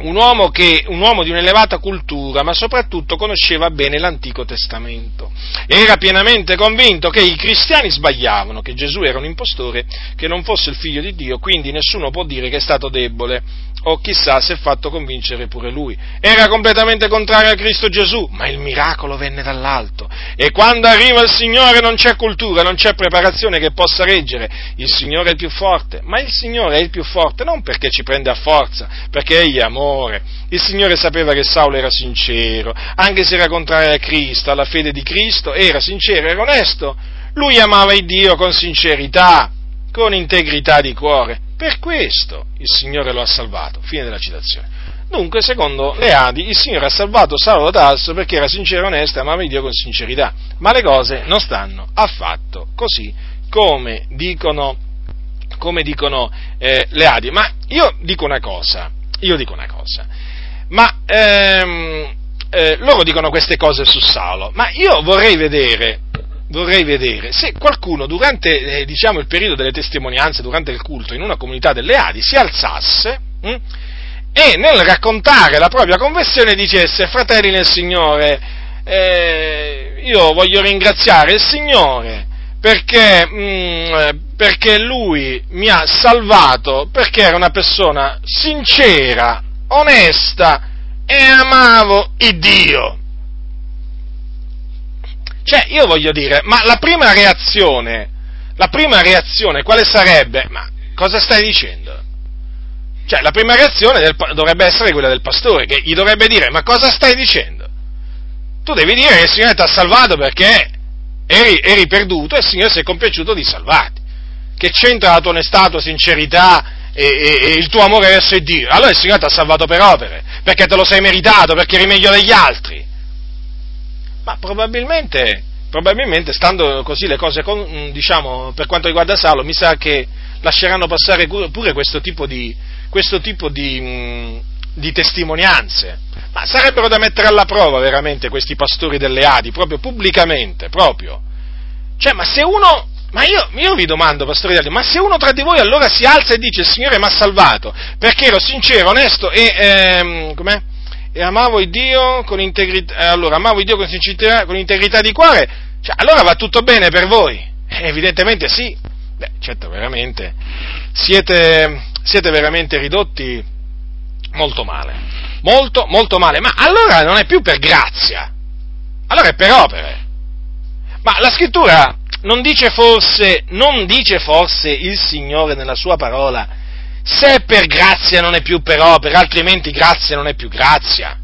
un uomo, che, un uomo, di un'elevata cultura, ma soprattutto conosceva bene l'Antico Testamento. Era pienamente convinto che i cristiani sbagliavano, che Gesù era un impostore, che non fosse il figlio di Dio, quindi nessuno può dire che è stato debole o chissà se è fatto convincere pure lui. Era completamente contrario a Cristo Gesù, ma il miracolo venne dall'alto. E quando arriva il Signore non c'è cultura, non c'è preparazione che possa reggere. Il Signore è il più forte, ma il Signore è il più forte non perché ci prende a forza, perché Egli è amore. Il Signore sapeva che Saulo era sincero, anche se era contrario a Cristo, alla fede di Cristo, era sincero, era onesto. Lui amava il Dio con sincerità, con integrità di cuore per questo il Signore lo ha salvato. Fine della citazione. Dunque, secondo le Adi, il Signore ha salvato Saulo da Tarso perché era sincero e onesto e amava Dio con sincerità. Ma le cose non stanno affatto così come dicono, come dicono eh, le Adi. Ma io dico una cosa, io dico una cosa. Ma ehm, eh, loro dicono queste cose su Saulo, ma io vorrei vedere vorrei vedere se qualcuno durante eh, diciamo, il periodo delle testimonianze, durante il culto in una comunità delle Adi, si alzasse hm, e nel raccontare la propria conversione dicesse, fratelli nel Signore, eh, io voglio ringraziare il Signore perché, hm, perché Lui mi ha salvato, perché era una persona sincera, onesta e amavo il Dio. Cioè, io voglio dire, ma la prima reazione, la prima reazione quale sarebbe? Ma cosa stai dicendo? Cioè, la prima reazione del, dovrebbe essere quella del pastore, che gli dovrebbe dire, ma cosa stai dicendo? Tu devi dire che il Signore ti ha salvato perché eri, eri perduto e il Signore si è compiaciuto di salvarti. Che c'entra la tua onestà, la tua sincerità e, e, e il tuo amore verso Dio? Allora il Signore ti ha salvato per opere, perché te lo sei meritato, perché eri meglio degli altri. Ma probabilmente, probabilmente stando così le cose, con, diciamo, per quanto riguarda Saulo, mi sa che lasceranno passare pure questo tipo di, questo tipo di, di testimonianze. Ma sarebbero da mettere alla prova veramente questi pastori delle Adi, proprio pubblicamente, proprio. Cioè, ma se uno, ma io, io, vi domando, pastori delle Adi, ma se uno tra di voi allora si alza e dice il Signore mi ha salvato, perché ero sincero, onesto e, ehm, com'è? e amavo il Dio con integrità, eh, allora, amavo il Dio con sincerità, con integrità di cuore, cioè, allora va tutto bene per voi? Eh, evidentemente sì. Beh, certo, veramente, siete, siete veramente ridotti molto male, molto, molto male, ma allora non è più per grazia, allora è per opere. Ma la scrittura non dice forse, non dice forse il Signore nella sua parola, se è per grazia non è più per opera, altrimenti grazia non è più grazia.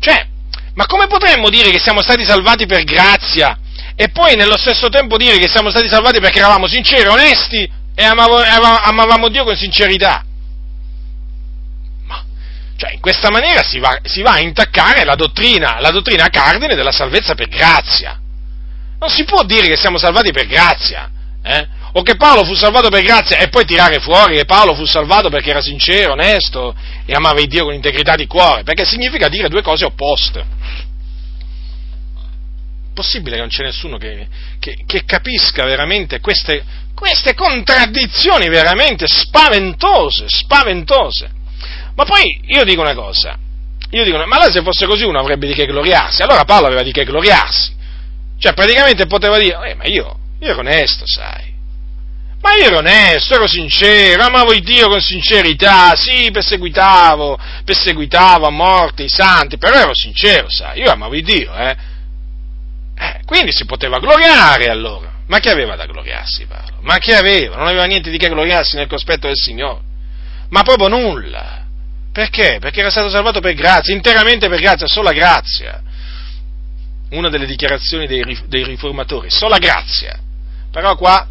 Cioè, ma come potremmo dire che siamo stati salvati per grazia e poi nello stesso tempo dire che siamo stati salvati perché eravamo sinceri, onesti e amavamo, amavamo Dio con sincerità? Cioè, in questa maniera si va, si va a intaccare la dottrina, la dottrina cardine della salvezza per grazia. Non si può dire che siamo salvati per grazia. Eh? o che Paolo fu salvato per grazia e poi tirare fuori che Paolo fu salvato perché era sincero, onesto e amava il Dio con integrità di cuore, perché significa dire due cose opposte. possibile che non c'è nessuno che, che, che capisca veramente queste, queste contraddizioni veramente spaventose, spaventose. Ma poi io dico una cosa, io dico, ma allora se fosse così uno avrebbe di che gloriarsi, allora Paolo aveva di che gloriarsi. Cioè praticamente poteva dire, eh, ma io, io ero onesto, sai. Ma io ero onesto, ero sincero, amavo il Dio con sincerità, sì, perseguitavo, perseguitavo a morte i santi, però ero sincero, sai, io amavo il Dio, eh. eh quindi si poteva gloriare allora. Ma che aveva da gloriarsi Paolo? Ma che aveva? Non aveva niente di che gloriarsi nel cospetto del Signore. Ma proprio nulla. Perché? Perché era stato salvato per grazia, interamente per grazia, sola grazia. Una delle dichiarazioni dei, dei riformatori, sola grazia. Però qua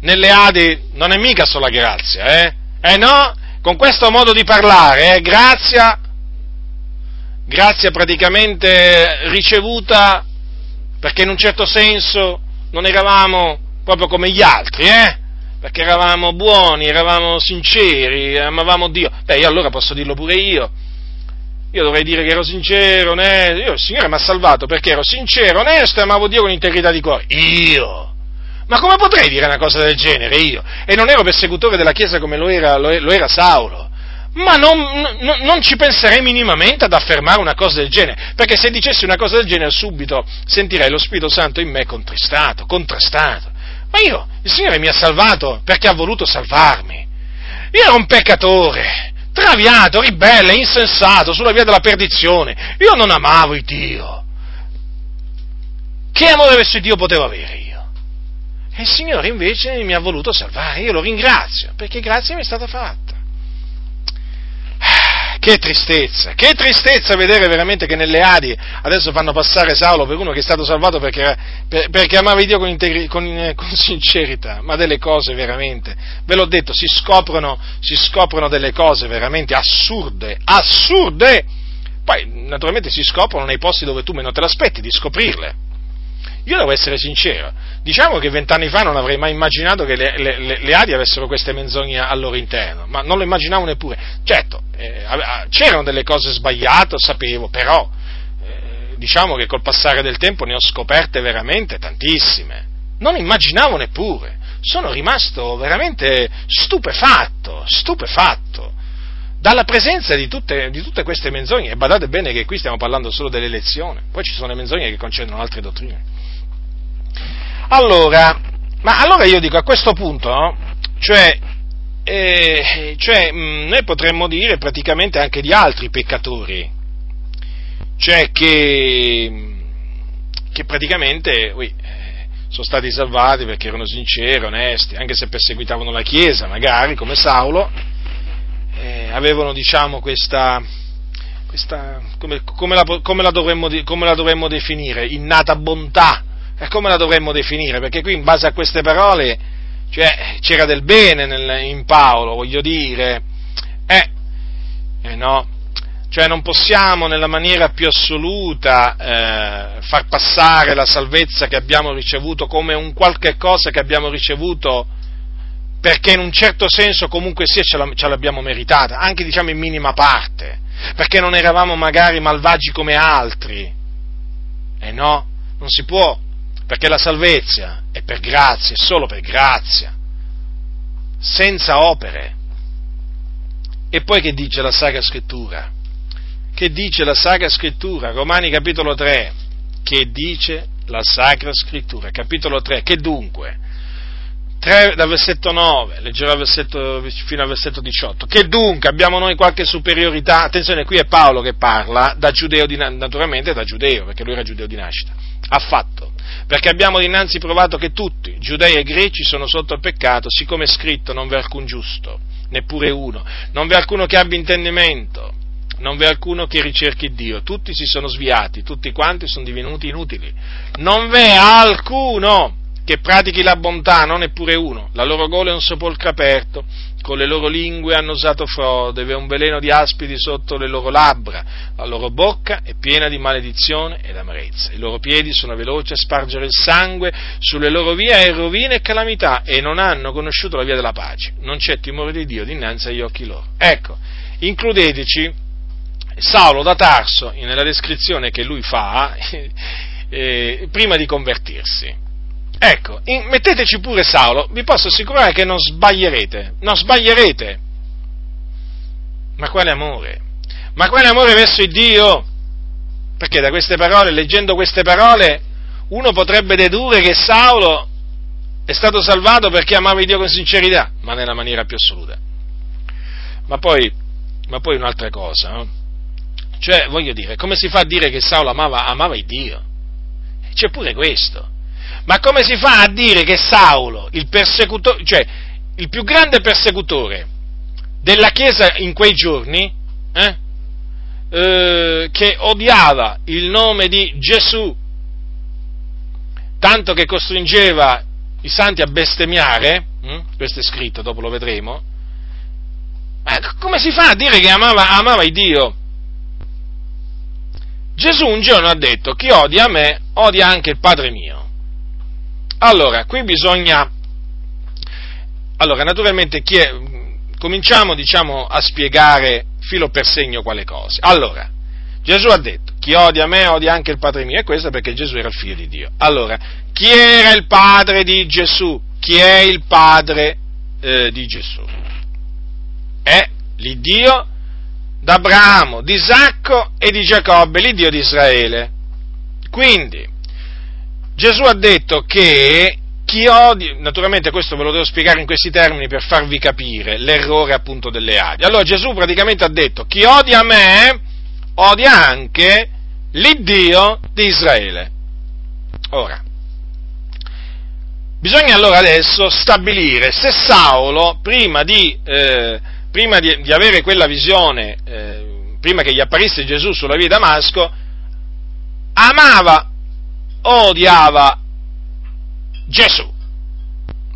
nelle Adi non è mica sola grazia, eh? Eh no? Con questo modo di parlare, eh? Grazia, grazia praticamente ricevuta perché in un certo senso non eravamo proprio come gli altri, eh? Perché eravamo buoni, eravamo sinceri, amavamo Dio. Beh, io allora posso dirlo pure io. Io dovrei dire che ero sincero, onesto. Io, il Signore mi ha salvato perché ero sincero, onesto e amavo Dio con integrità di cuore. Io! Ma come potrei dire una cosa del genere io? E non ero persecutore della Chiesa come lo era, lo era Saulo. Ma non, non, non, ci penserei minimamente ad affermare una cosa del genere, perché se dicessi una cosa del genere subito sentirei lo Spirito Santo in me contristato, contrastato. Ma io, il Signore mi ha salvato perché ha voluto salvarmi. Io ero un peccatore, traviato, ribelle, insensato, sulla via della perdizione. Io non amavo il Dio. Che amore verso Dio potevo avere io? E il Signore invece mi ha voluto salvare, io lo ringrazio, perché grazia mi è stata fatta. Che tristezza, che tristezza vedere veramente che nelle Adi adesso fanno passare Saulo per uno che è stato salvato perché, per, perché amava Dio con, integri, con, eh, con, sincerità, ma delle cose veramente, ve l'ho detto, si scoprono, si scoprono delle cose veramente assurde, assurde! Poi naturalmente si scoprono nei posti dove tu meno te l'aspetti di scoprirle. Io devo essere sincero, diciamo che vent'anni fa non avrei mai immaginato che le, le, le, Adi avessero queste menzogne al loro interno, ma non lo immaginavo neppure. Certo, eh, c'erano delle cose sbagliate, sapevo, però eh, diciamo che col passare del tempo ne ho scoperte veramente tantissime. Non immaginavo neppure. Sono rimasto veramente stupefatto, stupefatto dalla presenza di tutte, di tutte, queste menzogne. E badate bene che qui stiamo parlando solo dell'elezione, poi ci sono le menzogne che concernono altre dottrine. Allora, ma allora io dico a questo punto, no? cioè, eh, cioè mh, mm, noi potremmo dire praticamente anche di altri peccatori, cioè che, che praticamente ui, sono stati salvati perché erano sinceri, onesti, anche se perseguitavano la Chiesa, magari come Saulo, eh, avevano diciamo questa, questa come, come, la, come, la dovremmo, come la dovremmo definire, innata bontà e come la dovremmo definire? Perché qui in base a queste parole cioè, c'era del bene nel, in Paolo, voglio dire. Eh, eh no, cioè non possiamo nella maniera più assoluta eh, far passare la salvezza che abbiamo ricevuto come un qualche cosa che abbiamo ricevuto perché in un certo senso comunque sia ce, la, ce l'abbiamo meritata, anche diciamo in minima parte, perché non eravamo magari malvagi come altri. Eh no, non si può perché la salvezza è per grazia, è solo per grazia, senza opere. E poi che dice la Sacra Scrittura? Che dice la Sacra Scrittura? Romani capitolo 3. Che dice la Sacra Scrittura? Capitolo 3. Che dunque? 3 dal versetto 9, leggerò versetto, fino al versetto 18. Che dunque abbiamo noi qualche superiorità? Attenzione, qui è Paolo che parla, da giudeo di, naturalmente da giudeo, perché lui era giudeo di nascita. Affatto perché abbiamo dinanzi provato che tutti, giudei e greci, sono sotto il peccato, siccome è scritto non v'è alcun giusto, neppure uno, non v'è alcuno che abbia intendimento, non v'è alcuno che ricerchi Dio, tutti si sono sviati, tutti quanti sono divenuti inutili, non v'è alcuno che pratichi la bontà, non neppure uno, la loro gola è un sepolcro aperto, con le loro lingue hanno usato frode, v'è un veleno di aspidi sotto le loro labbra, la loro bocca è piena di maledizione ed amarezza, i loro piedi sono veloci a spargere il sangue, sulle loro vie è rovina e calamità e non hanno conosciuto la via della pace, non c'è timore di Dio dinanzi agli occhi loro. Ecco, includeteci Saulo da Tarso, nella descrizione che lui fa, eh, prima di convertirsi. Ecco, in, metteteci pure Saulo, vi posso assicurare che non sbaglierete, non sbaglierete. Ma quale amore? Ma quale amore verso il Dio? Perché da queste parole, leggendo queste parole, uno potrebbe dedurre che Saulo è stato salvato perché amava il Dio con sincerità, ma nella maniera più assoluta. Ma poi, ma poi un'altra cosa, no? Cioè, voglio dire, come si fa a dire che Saulo amava, amava il Dio? C'è pure questo. Ma come si fa a dire che Saulo, il persecutore, cioè il più grande persecutore della Chiesa in quei giorni, eh, eh, che odiava il nome di Gesù, tanto che costringeva i santi a bestemmiare, hm? questo è scritto, dopo lo vedremo, ma come si fa a dire che amava, amava Dio? Gesù un giorno ha detto, chi odia me, odia anche il Padre mio. Allora, qui bisogna, allora naturalmente è, cominciamo diciamo, a spiegare filo per segno quale cose. Allora, Gesù ha detto, chi odia me odia anche il Padre mio, e questo perché Gesù era il figlio di Dio. Allora, chi era il padre di Gesù? Chi è il padre eh, di Gesù? È l'Iddio d'Abramo, di Isacco e di Giacobbe, l'Iddio di Israele. Quindi, Gesù ha detto che chi odia, naturalmente questo ve lo devo spiegare in questi termini per farvi capire l'errore appunto delle Adi. Allora Gesù praticamente ha detto, chi odia me, odia anche l'Iddio di Israele. Ora, bisogna allora adesso stabilire se Saulo, prima di, eh, prima di, di avere quella visione, eh, prima che gli apparisse Gesù sulla via di Damasco, amava odiava Gesù.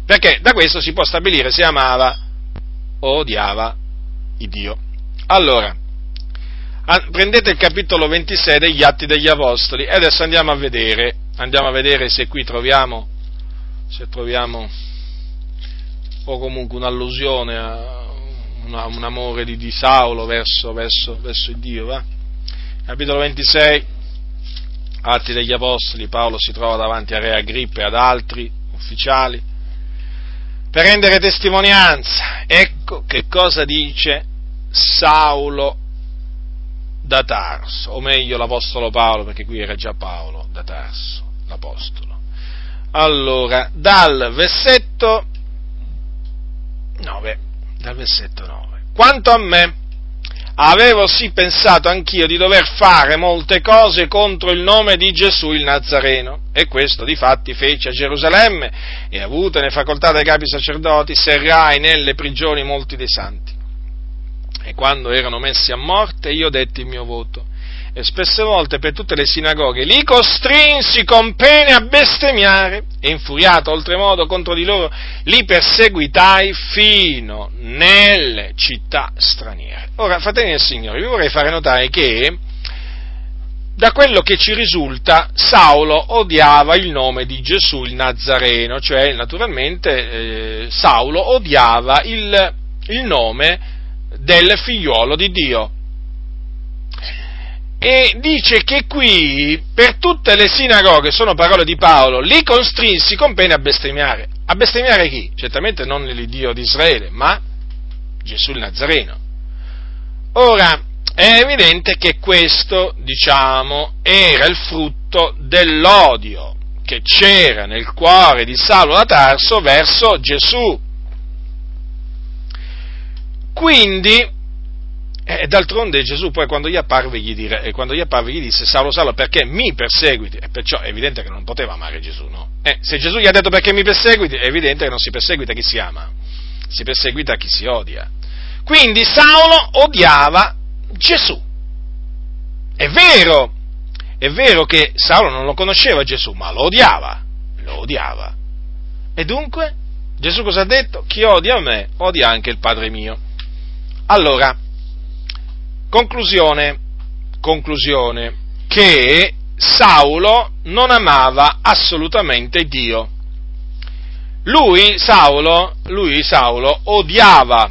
Perché da questo si può stabilire se amava o odiava il Dio. Allora, prendete il capitolo 26 degli Atti degli Apostoli e adesso andiamo a vedere, andiamo a vedere se qui troviamo, se troviamo o comunque un'allusione a una, un amore di, di Saulo verso, verso, verso Dio. Va? Capitolo 26, Atti degli Apostoli, Paolo si trova davanti a Re Agrippa e ad altri ufficiali per rendere testimonianza. Ecco che cosa dice Saulo da Tarso, o meglio l'Apostolo Paolo, perché qui era già Paolo da Tarso, l'Apostolo. Allora, dal versetto 9, dal versetto 9. Quanto a me, avevo sì pensato anch'io di dover fare molte cose contro il nome di Gesù il Nazareno, e questo di fatti fece a Gerusalemme, e avutene facoltà dai capi sacerdoti, serrai nelle prigioni molti dei santi e quando erano messi a morte io detti il mio voto. E spesse volte per tutte le sinagoghe li costrinsi con pene a bestemmiare e infuriato oltremodo contro di loro li perseguitai fino nelle città straniere. Ora, fratelli del Signore, vi vorrei fare notare che da quello che ci risulta, Saulo odiava il nome di Gesù il Nazareno, cioè naturalmente eh, Saulo odiava il, il nome del figliuolo di Dio. E dice che qui, per tutte le sinagoghe, sono parole di Paolo, li costrinsi con pena a bestemmiare. A bestemmiare chi? Certamente non l'Iddio di Israele, ma Gesù il Nazareno. Ora, è evidente che questo, diciamo, era il frutto dell'odio che c'era nel cuore di Saulo da Tarso verso Gesù. Quindi, eh, d'altronde Gesù poi quando gli, apparve gli, dire, eh, quando gli apparve gli disse Saulo Saulo perché mi perseguiti? E perciò è evidente che non poteva amare Gesù, no? Eh, se Gesù gli ha detto perché mi perseguiti, è evidente che non si perseguita chi si ama, si perseguita chi si odia. Quindi Saulo odiava Gesù. È vero, è vero che Saulo non lo conosceva Gesù, ma lo odiava, lo odiava. E dunque Gesù cosa ha detto? Chi odia me, odia anche il Padre mio. Allora, conclusione, conclusione, che Saulo non amava assolutamente Dio. Lui, Saulo, lui, Saulo, odiava,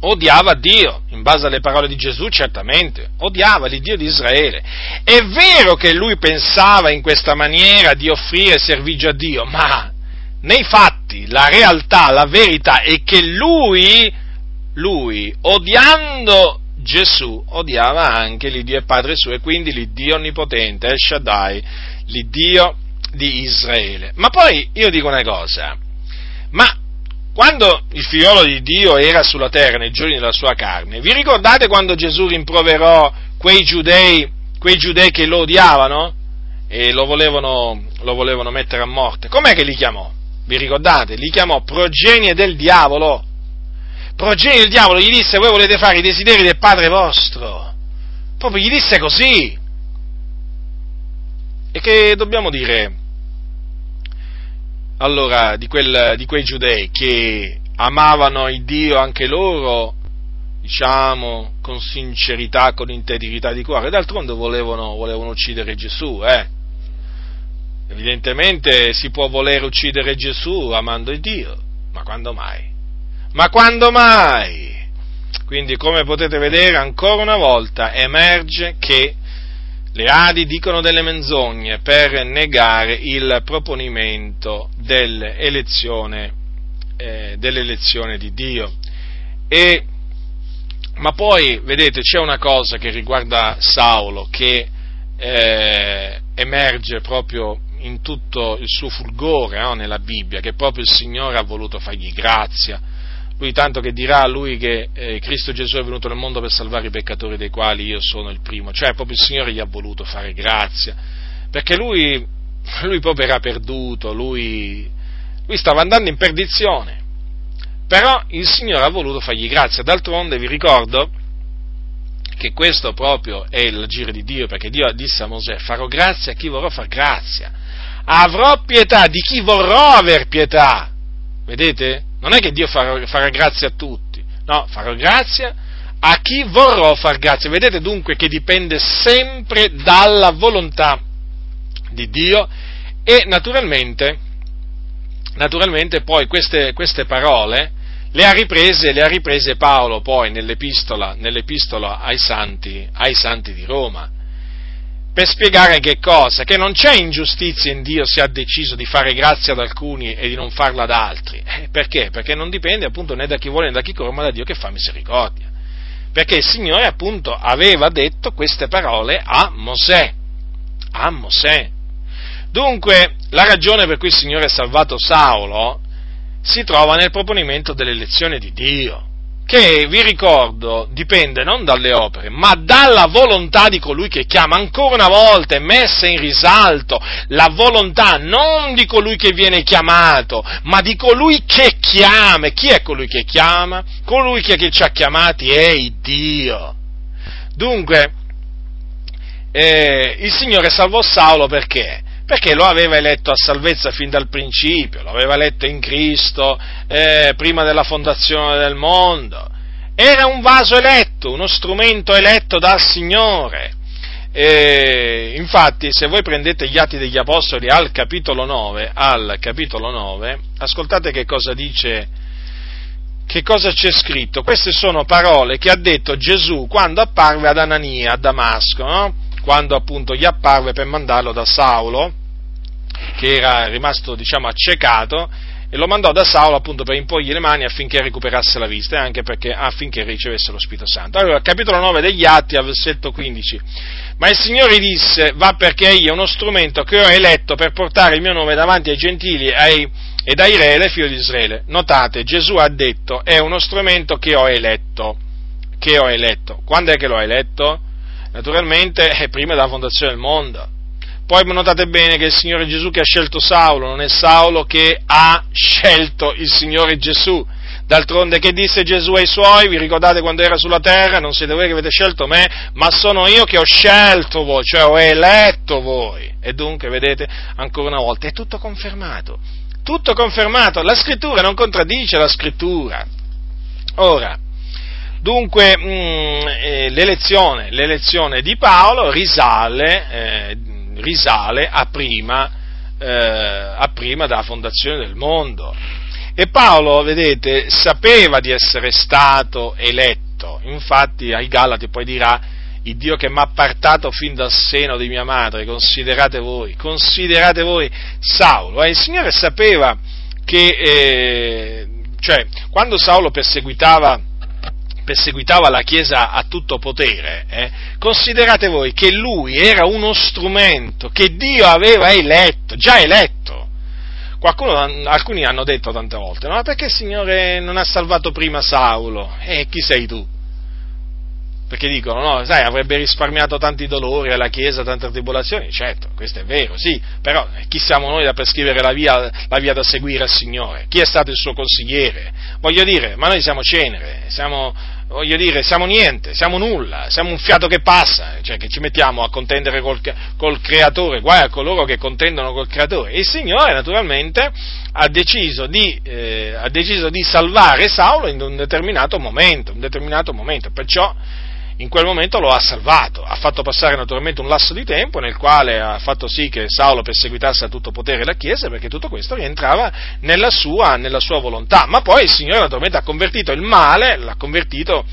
odiava Dio, in base alle parole di Gesù certamente, odiava l'Iddio di Israele. È vero che lui pensava in questa maniera di offrire servigio a Dio, ma nei fatti la realtà, la verità è che lui, lui, odiando Gesù, odiava anche l'Iddio e Padre suo e quindi l'Iddio onnipotente, El Shaddai, l'Iddio di Israele. Ma poi io dico una cosa, ma quando il figliolo di Dio era sulla terra nei giorni della sua carne, vi ricordate quando Gesù rimproverò quei giudei, quei giudei che lo odiavano e lo volevano, lo volevano mettere a morte? Com'è che li chiamò? Vi ricordate? Li chiamò progenie del diavolo. Progenie del diavolo gli disse voi volete fare i desideri del Padre vostro. Proprio gli disse così. E che dobbiamo dire allora di, quel, di quei giudei che amavano il Dio anche loro, diciamo, con sincerità, con integrità di cuore, d'altronde volevano, volevano uccidere Gesù, eh? Evidentemente si può voler uccidere Gesù amando il Dio, ma quando mai? Ma quando mai? Quindi, come potete vedere, ancora una volta emerge che le Adi dicono delle menzogne per negare il proponimento dell'elezione, eh, dell'elezione di Dio. E, ma poi, vedete, c'è una cosa che riguarda Saulo che eh, emerge proprio in tutto il suo fulgore no, nella Bibbia, che proprio il Signore ha voluto fargli grazia lui tanto che dirà a lui che eh, Cristo Gesù è venuto nel mondo per salvare i peccatori dei quali io sono il primo, cioè proprio il Signore gli ha voluto fare grazia, perché lui, lui proprio era perduto, lui, lui stava andando in perdizione, però il Signore ha voluto fargli grazia, d'altronde vi ricordo che questo proprio è l'agire di Dio, perché Dio disse a Mosè, farò grazia a chi vorrò far grazia, avrò pietà di chi vorrò aver pietà, vedete? Non è che Dio farà, farà grazia a tutti, no, farò grazia a chi vorrò far grazia. Vedete dunque che dipende sempre dalla volontà di Dio e naturalmente, naturalmente poi queste, queste parole le ha, riprese, le ha riprese Paolo poi nell'epistola, nell'epistola ai, santi, ai santi di Roma per spiegare che cosa? Che non c'è ingiustizia in Dio se ha deciso di fare grazia ad alcuni e di non farla ad altri. Eh, perché? Perché non dipende appunto né da chi vuole né da chi corre, ma da Dio che fa misericordia. Perché il Signore appunto aveva detto queste parole a Mosè. A Mosè. Dunque, la ragione per cui il Signore ha salvato Saulo si trova nel proponimento dell'elezione di Dio che vi ricordo dipende non dalle opere, ma dalla volontà di colui che chiama. Ancora una volta è messa in risalto la volontà non di colui che viene chiamato, ma di colui che chiama. E chi è colui che chiama? Colui che, che ci ha chiamati è Dio. Dunque, eh, il Signore salvò Saulo perché? Perché lo aveva eletto a salvezza fin dal principio, lo aveva eletto in Cristo eh, prima della fondazione del mondo. Era un vaso eletto, uno strumento eletto dal Signore. E, infatti, se voi prendete gli Atti degli Apostoli al capitolo 9, al capitolo 9 ascoltate che cosa dice, che cosa c'è scritto. Queste sono parole che ha detto Gesù quando apparve ad Anania a Damasco, no? quando appunto gli apparve per mandarlo da Saulo che era rimasto diciamo accecato e lo mandò da Saulo appunto per imporgli le mani affinché recuperasse la vista e anche perché, affinché ricevesse lo Spirito Santo. Allora, capitolo 9 degli Atti, al versetto 15. Ma il Signore disse, va perché egli è uno strumento che ho eletto per portare il mio nome davanti ai gentili ai, ed ai re, le figlie di Israele. Notate, Gesù ha detto, è uno strumento che ho eletto. Che ho eletto. Quando è che l'ho eletto? Naturalmente è prima della fondazione del mondo poi notate bene che il Signore Gesù che ha scelto Saulo non è Saulo che ha scelto il Signore Gesù. D'altronde che disse Gesù ai suoi, vi ricordate quando era sulla terra, non siete voi che avete scelto me, ma sono io che ho scelto voi, cioè ho eletto voi. E dunque, vedete, ancora una volta, è tutto confermato. Tutto confermato, la scrittura non contraddice la scrittura. Ora, dunque, mh, mm, eh, l'elezione, l'elezione, di Paolo risale, eh, risale a prima, eh, a prima della fondazione del mondo. E Paolo, vedete, sapeva di essere stato eletto, infatti ai Galati poi dirà, il Dio che mi ha appartato fin dal seno di mia madre, considerate voi, considerate voi Saulo, eh, il Signore sapeva che, eh, cioè, quando Saulo perseguitava perseguitava la Chiesa a tutto potere, eh, considerate voi che lui era uno strumento che Dio aveva eletto, già eletto. Qualcuno, alcuni hanno detto tante volte, ma perché il Signore non ha salvato prima Saulo? E eh, chi sei tu? perché dicono, no, sai, avrebbe risparmiato tanti dolori alla Chiesa, tante tribolazioni, certo, questo è vero, sì, però chi siamo noi da prescrivere la via, la via da seguire al Signore? Chi è stato il suo consigliere? Voglio dire, ma noi siamo cenere, siamo, voglio dire, siamo niente, siamo nulla, siamo un fiato che passa, cioè che ci mettiamo a contendere col, col Creatore, guai a coloro che contendono col Creatore. Il Signore naturalmente ha deciso di, eh, ha deciso di salvare Saulo in un determinato momento, un determinato momento, perciò in quel momento lo ha salvato, ha fatto passare naturalmente un lasso di tempo nel quale ha fatto sì che Saulo perseguitasse a tutto potere la Chiesa perché tutto questo rientrava nella sua, nella sua volontà, ma poi il Signore naturalmente ha convertito il male, l'ha convertito,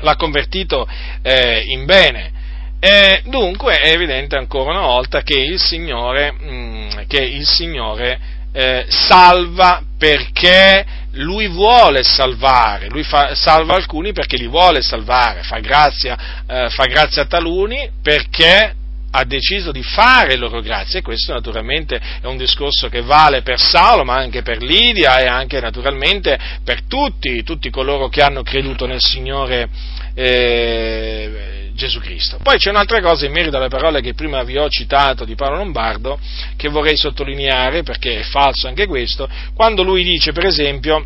l'ha convertito eh, in bene. E dunque è evidente ancora una volta che il Signore, mh, mm, che il Signore eh, salva perché lui vuole salvare, lui fa, salva alcuni perché li vuole salvare, fa grazia, eh, fa grazia a taluni perché ha deciso di fare loro grazia. E questo naturalmente è un discorso che vale per Saulo ma anche per Lidia e anche naturalmente per tutti, tutti coloro che hanno creduto nel Signore eh, Gesù Cristo. Poi c'è un'altra cosa in merito alle parole che prima vi ho citato di Paolo Lombardo che vorrei sottolineare perché è falso anche questo, quando lui dice per esempio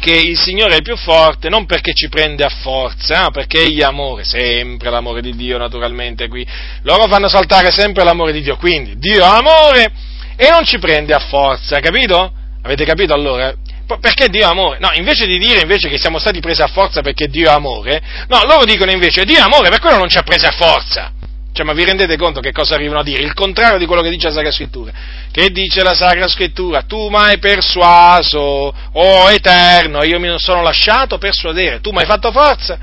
che il Signore è più forte non perché ci prende a forza, perché egli è amore, sempre l'amore di Dio naturalmente qui. Loro fanno saltare sempre l'amore di Dio, quindi Dio è amore e non ci prende a forza, capito? Avete capito allora? Perché Dio è amore? No, invece di dire invece che siamo stati presi a forza perché Dio è amore, no, loro dicono invece Dio è amore, per quello non ci ha presi a forza. Cioè, ma vi rendete conto che cosa arrivano a dire? Il contrario di quello che dice la Sacra Scrittura. Che dice la Sacra Scrittura? Tu mi hai persuaso, oh Eterno, io mi sono lasciato persuadere, tu mi hai fatto forza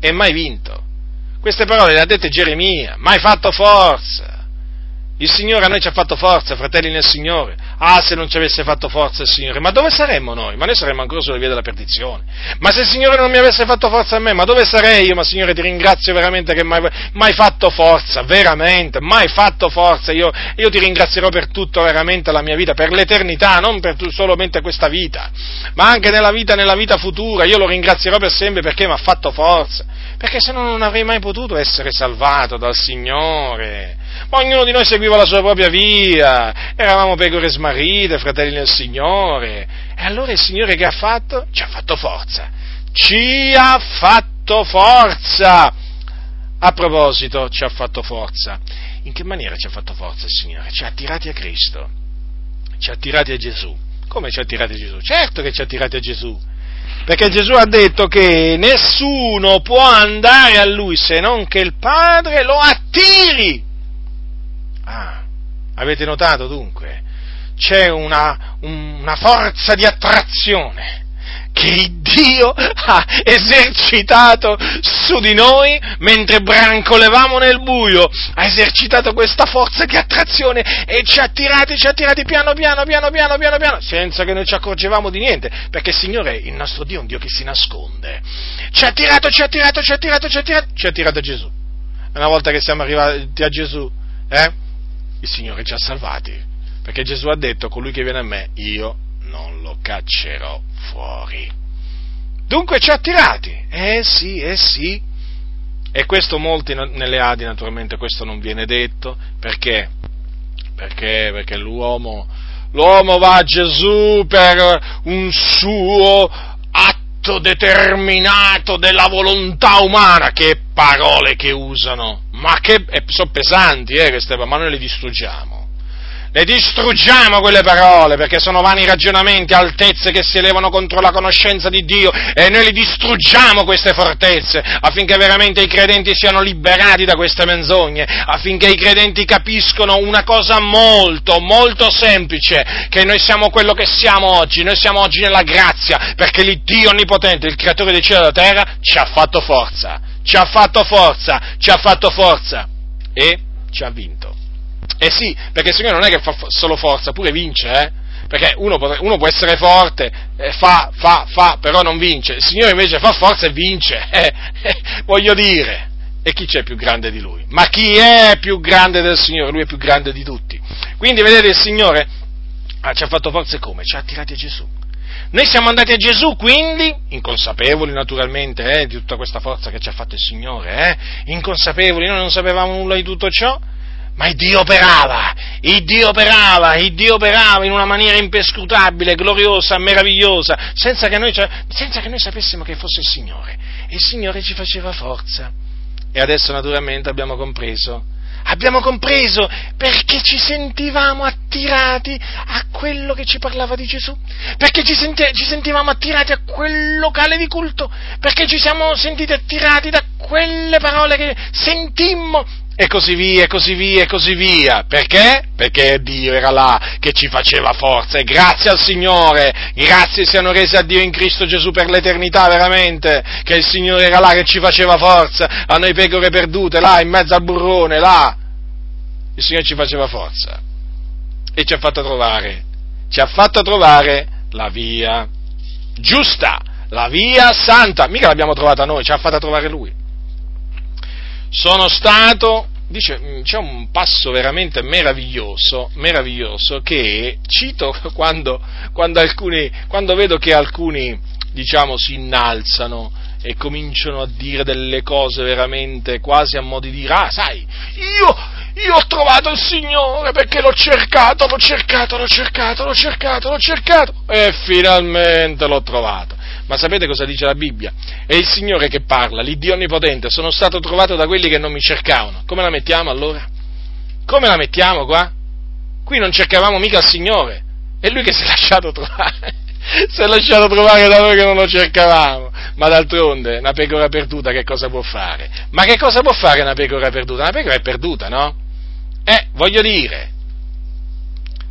e mai vinto. Queste parole le ha dette Geremia, mai fatto forza. Il Signore a noi ci ha fatto forza, fratelli nel Signore. Ah, se non ci avesse fatto forza il Signore, ma dove saremmo noi? Ma noi saremmo ancora sulla via della perdizione. Ma se il Signore non mi avesse fatto forza a me, ma dove sarei io? Ma Signore ti ringrazio veramente che mai, mai fatto forza, veramente, mai fatto forza. Io, io, ti ringrazierò per tutto veramente la mia vita, per l'eternità, non per solamente questa vita, ma anche nella vita, nella vita futura. Io lo ringrazierò per sempre perché mi ha fatto forza. Perché se no non avrei mai potuto essere salvato dal Signore ma ognuno di noi seguiva la sua propria via, eravamo pecore smarrite, fratelli nel Signore, e allora il Signore che ha fatto? Ci ha fatto forza, ci ha fatto forza! A proposito, ci ha fatto forza. In che maniera ci ha fatto forza il Signore? Ci ha attirati a Cristo, ci ha attirati a Gesù. Come ci ha attirati a Gesù? Certo che ci ha attirati a Gesù. Perché Gesù ha detto che nessuno può andare a Lui se non che il Padre lo attiri. Ah, avete notato dunque? C'è una, una forza di attrazione che Dio ha esercitato su di noi mentre brancolevamo nel buio, ha esercitato questa forza di attrazione e ci ha attirati, ci ha attirati piano piano, piano piano, piano piano, senza che noi ci accorgevamo di niente, perché Signore, il nostro Dio, è un Dio che si nasconde. Ci ha attirato, ci ha attirato, ci ha attirato, ci ha attirato, ci ha attirato a Gesù. Una volta che siamo arrivati a Gesù, eh? il Signore ci ha salvati, perché Gesù ha detto, colui che viene a me, io non lo caccerò fuori. Dunque ci ha attirati, eh sì, eh sì. E questo molti nelle Adi naturalmente questo non viene detto, perché? Perché, perché l'uomo, l'uomo va a Gesù per un suo atto determinato della volontà umana, che parole che usano, ma che sono pesanti, eh, queste, ma noi le distruggiamo. Le distruggiamo quelle parole perché sono vani ragionamenti, altezze che si elevano contro la conoscenza di Dio e noi li distruggiamo queste fortezze affinché veramente i credenti siano liberati da queste menzogne, affinché i credenti capiscono una cosa molto, molto semplice, che noi siamo quello che siamo oggi, noi siamo oggi nella grazia perché l'Iddio Onnipotente, il Creatore del cielo e della terra, ci ha fatto forza, ci ha fatto forza, ci ha fatto forza e ci ha vinto. Eh sì, perché il Signore non è che fa solo forza, pure vince, eh? Perché uno, uno può essere forte, eh, fa, fa, fa, però non vince. Il Signore invece fa forza e vince. Eh, eh, voglio dire, e chi c'è più grande di Lui? Ma chi è più grande del Signore? Lui è più grande di tutti. Quindi vedete il Signore ah, ci ha fatto forza come? Ci ha attirati a Gesù. Noi siamo andati a Gesù, quindi, inconsapevoli naturalmente eh, di tutta questa forza che ci ha fatto il Signore, eh, inconsapevoli, noi non sapevamo nulla di tutto ciò, ma il Dio operava, il Dio operava, il Dio operava in una maniera impescrutabile, gloriosa, meravigliosa, senza che, noi, senza che noi sapessimo che fosse il Signore. E il Signore ci faceva forza. E adesso naturalmente abbiamo compreso abbiamo compreso perché ci sentivamo attirati a quello che ci parlava di Gesù, perché ci, senti- ci, sentivamo attirati a quel locale di culto, perché ci siamo sentiti attirati da quelle parole che sentimmo e così via, e così via, e così via. Perché? Perché Dio era là che ci faceva forza. E grazie al Signore, grazie siano rese a Dio in Cristo Gesù per l'eternità veramente, che il Signore era là che ci faceva forza, a noi pecore perdute, là in mezzo al burrone, là. Il Signore ci faceva forza. E ci ha fatto trovare, ci ha fatto trovare la via giusta, la via santa, mica l'abbiamo trovata noi, ci ha fatto trovare Lui sono stato, dice, mm, c'è un passo veramente meraviglioso, meraviglioso che cito quando, quando, alcuni, quando vedo che alcuni, diciamo, si innalzano e cominciano a dire delle cose veramente quasi a mo' di dire, ah, sai, io, io ho trovato il Signore perché l'ho cercato, l'ho cercato, l'ho cercato, l'ho cercato, l'ho cercato e finalmente l'ho trovato. Ma sapete cosa dice la Bibbia? È il Signore che parla, l'Iddio Onnipotente, sono stato trovato da quelli che non mi cercavano. Come la mettiamo allora? Come la mettiamo qua? Qui non cercavamo mica il Signore, è Lui che si è lasciato trovare. si è lasciato trovare da noi che non lo cercavamo. Ma d'altronde, una pecora perduta che cosa può fare? Ma che cosa può fare una pecora perduta? Una pecora è perduta, no? Eh, voglio dire.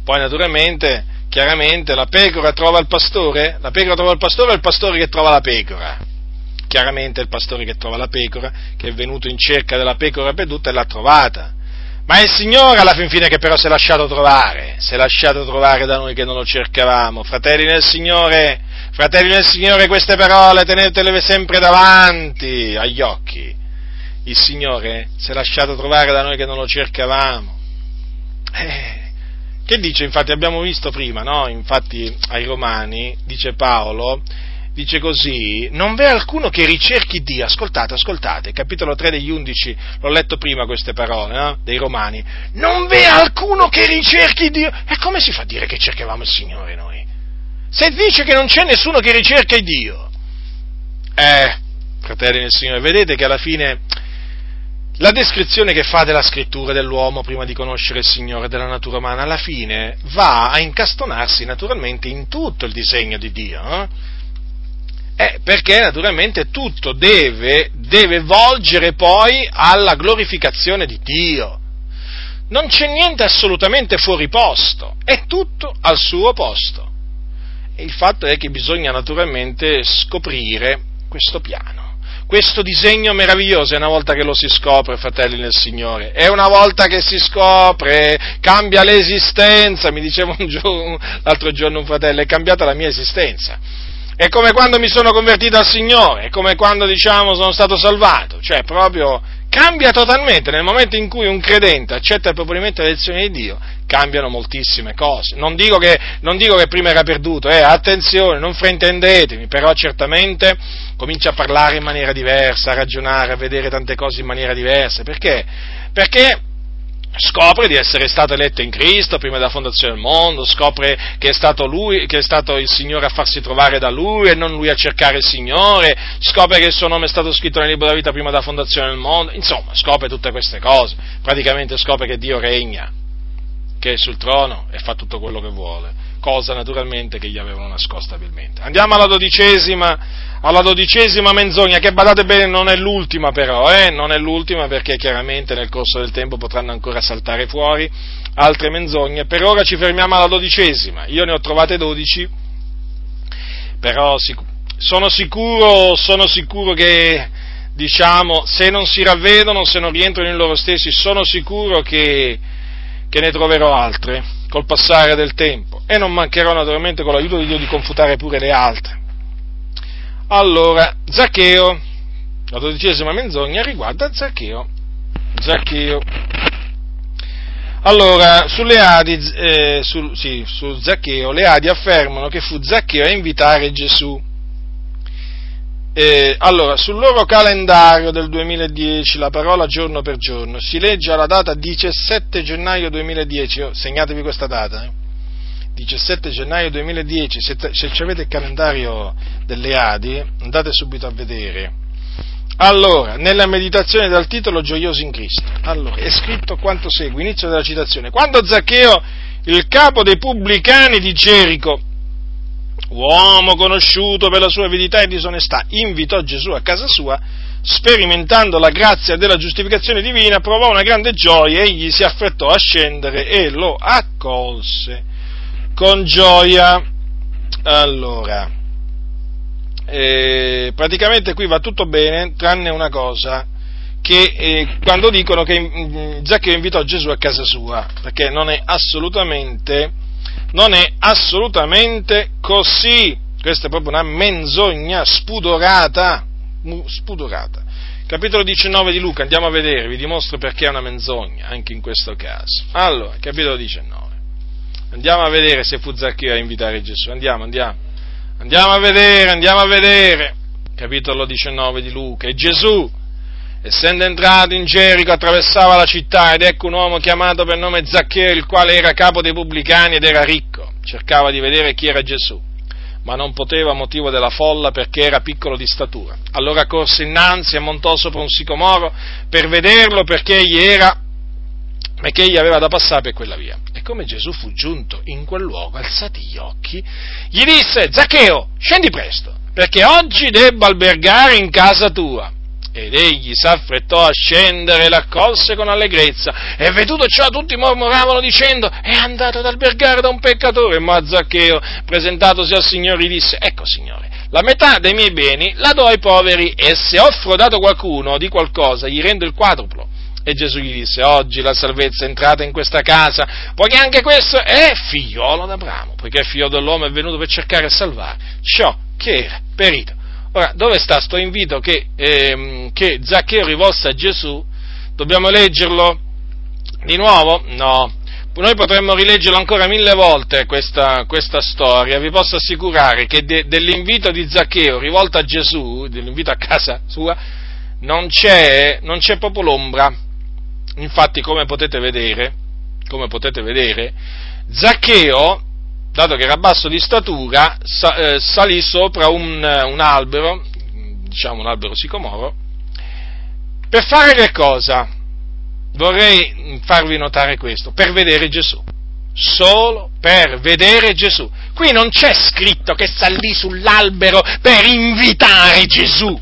Poi naturalmente chiaramente la pecora trova il pastore, la pecora trova il pastore o il pastore che trova la pecora? Chiaramente il pastore che trova la pecora, che è venuto in cerca della pecora perduta e l'ha trovata. Ma è il Signore alla fin fine che però si è lasciato trovare, si è lasciato trovare da noi che non lo cercavamo. Fratelli nel Signore, fratelli nel Signore, queste parole tenetele sempre davanti agli occhi. Il Signore si è lasciato trovare da noi che non lo cercavamo. Eh, che dice, infatti abbiamo visto prima, no? Infatti ai Romani, dice Paolo, dice così, non v'è alcuno che ricerchi Dio, ascoltate, ascoltate, capitolo 3 degli 11, l'ho letto prima queste parole, no? dei Romani, non v'è alcuno che ricerchi Dio, e come si fa a dire che cercavamo il Signore noi? Se dice che non c'è nessuno che ricerca Dio, eh, fratelli del Signore, vedete che alla fine la descrizione che fa della scrittura dell'uomo prima di conoscere il Signore della natura umana alla fine va a incastonarsi naturalmente in tutto il disegno di Dio. Eh? Eh, perché naturalmente tutto deve, deve volgere poi alla glorificazione di Dio. Non c'è niente assolutamente fuori posto, è tutto al suo posto. E il fatto è che bisogna naturalmente scoprire questo piano questo disegno meraviglioso è una volta che lo si scopre, fratelli nel Signore, è una volta che si scopre, cambia l'esistenza, mi diceva un giorno, l'altro giorno un fratello, è cambiata la mia esistenza. È come quando mi sono convertito al Signore, è come quando diciamo sono stato salvato, cioè proprio cambia totalmente nel momento in cui un credente accetta il proponimento dell'elezione di Dio, cambiano moltissime cose. Non dico che, non dico che prima era perduto, eh, attenzione, non fraintendetemi, però certamente comincia a parlare in maniera diversa, a ragionare, a vedere tante cose in maniera diversa. Perché? Perché scopre di essere stato eletto in Cristo prima della fondazione del mondo, scopre che è stato lui, che è stato il Signore a farsi trovare da lui e non lui a cercare il Signore, scopre che il suo nome è stato scritto nel libro della vita prima della fondazione del mondo, insomma, scopre tutte queste cose, praticamente scopre che Dio regna che è sul trono e fa tutto quello che vuole, cosa naturalmente che gli avevano nascosto abilmente. Andiamo alla dodicesima, alla dodicesima menzogna, che badate bene non è l'ultima però, eh? non è l'ultima perché chiaramente nel corso del tempo potranno ancora saltare fuori altre menzogne, per ora ci fermiamo alla dodicesima, io ne ho trovate dodici, però sono sicuro, sono sicuro che diciamo, se non si ravvedono, se non rientrano in loro stessi, sono sicuro che, che ne troverò altre col passare del tempo e non mancherò naturalmente con l'aiuto di Dio di confutare pure le altre. Allora, Zaccheo, la dodicesima menzogna riguarda Zaccheo. Zaccheo. Allora, sulle Adi, eh, su, sì, su Zaccheo, le Adi affermano che fu Zaccheo a invitare Gesù eh, allora, sul loro calendario del 2010, la parola giorno per giorno, si legge alla data 17 gennaio 2010, oh, segnatevi questa data, eh? 17 gennaio 2010, se, se avete il calendario delle Adi, andate subito a vedere. Allora, nella meditazione dal titolo Gioiosi in Cristo, allora, è scritto quanto segue, inizio della citazione. Quando Zaccheo, il capo dei pubblicani di Gerico, uomo conosciuto per la sua avidità e disonestà, invitò Gesù a casa sua, sperimentando la grazia della giustificazione divina, provò una grande gioia, egli si affrettò a scendere e lo accolse con gioia. Allora, eh, praticamente qui va tutto bene, tranne una cosa, che eh, quando dicono che mm, Zaccheo invitò Gesù a casa sua, perché non è assolutamente non è assolutamente così. Questa è proprio una menzogna spudorata, spudorata. Capitolo 19 di Luca, andiamo a vedere, vi dimostro perché è una menzogna, anche in questo caso. Allora, capitolo 19. Andiamo a vedere se fu Zaccheo a invitare Gesù. Andiamo, andiamo. Andiamo a vedere, andiamo a vedere. Capitolo 19 di Luca. E Gesù, essendo entrato in Gerico, attraversava la città ed ecco un uomo chiamato per nome Zaccheo, il quale era capo dei pubblicani ed era ricco. Cercava di vedere chi era Gesù, ma non poteva a motivo della folla perché era piccolo di statura. Allora corse innanzi e montò sopra un sicomoro per vederlo perché egli era perché egli aveva da passare per quella via. E come Gesù fu giunto in quel luogo, alzati gli occhi, gli disse, Zaccheo, scendi presto, perché oggi debbo albergare in casa tua. Ed egli s'affrettò a scendere e l'accolse con allegrezza. E veduto ciò tutti mormoravano dicendo, è andato ad albergare da un peccatore. Ma Zaccheo, presentatosi al Signore, gli disse, ecco Signore, la metà dei miei beni la do ai poveri e se offro dato qualcuno di qualcosa gli rendo il quadruplo. E Gesù gli disse, oggi la salvezza è entrata in questa casa, poiché anche questo è figliolo d'Abramo, poiché il figlio dell'uomo è venuto per cercare e salvare ciò che era perito. Ora, dove sta sto invito che, ehm, che Zaccheo rivolse a Gesù? Dobbiamo leggerlo di nuovo? No. Noi potremmo rileggerlo ancora mille volte questa, questa storia, vi posso assicurare che de, dell'invito di Zaccheo rivolto a Gesù, dell'invito a casa sua, non c'è, non c'è proprio l'ombra. Infatti, come potete vedere, come potete vedere Zaccheo dato che era basso di statura, eh, salì sopra un, un, albero, diciamo un albero sicomoro, per fare che cosa? Vorrei farvi notare questo, per vedere Gesù. Solo per vedere Gesù. Qui non c'è scritto che salì sull'albero per invitare Gesù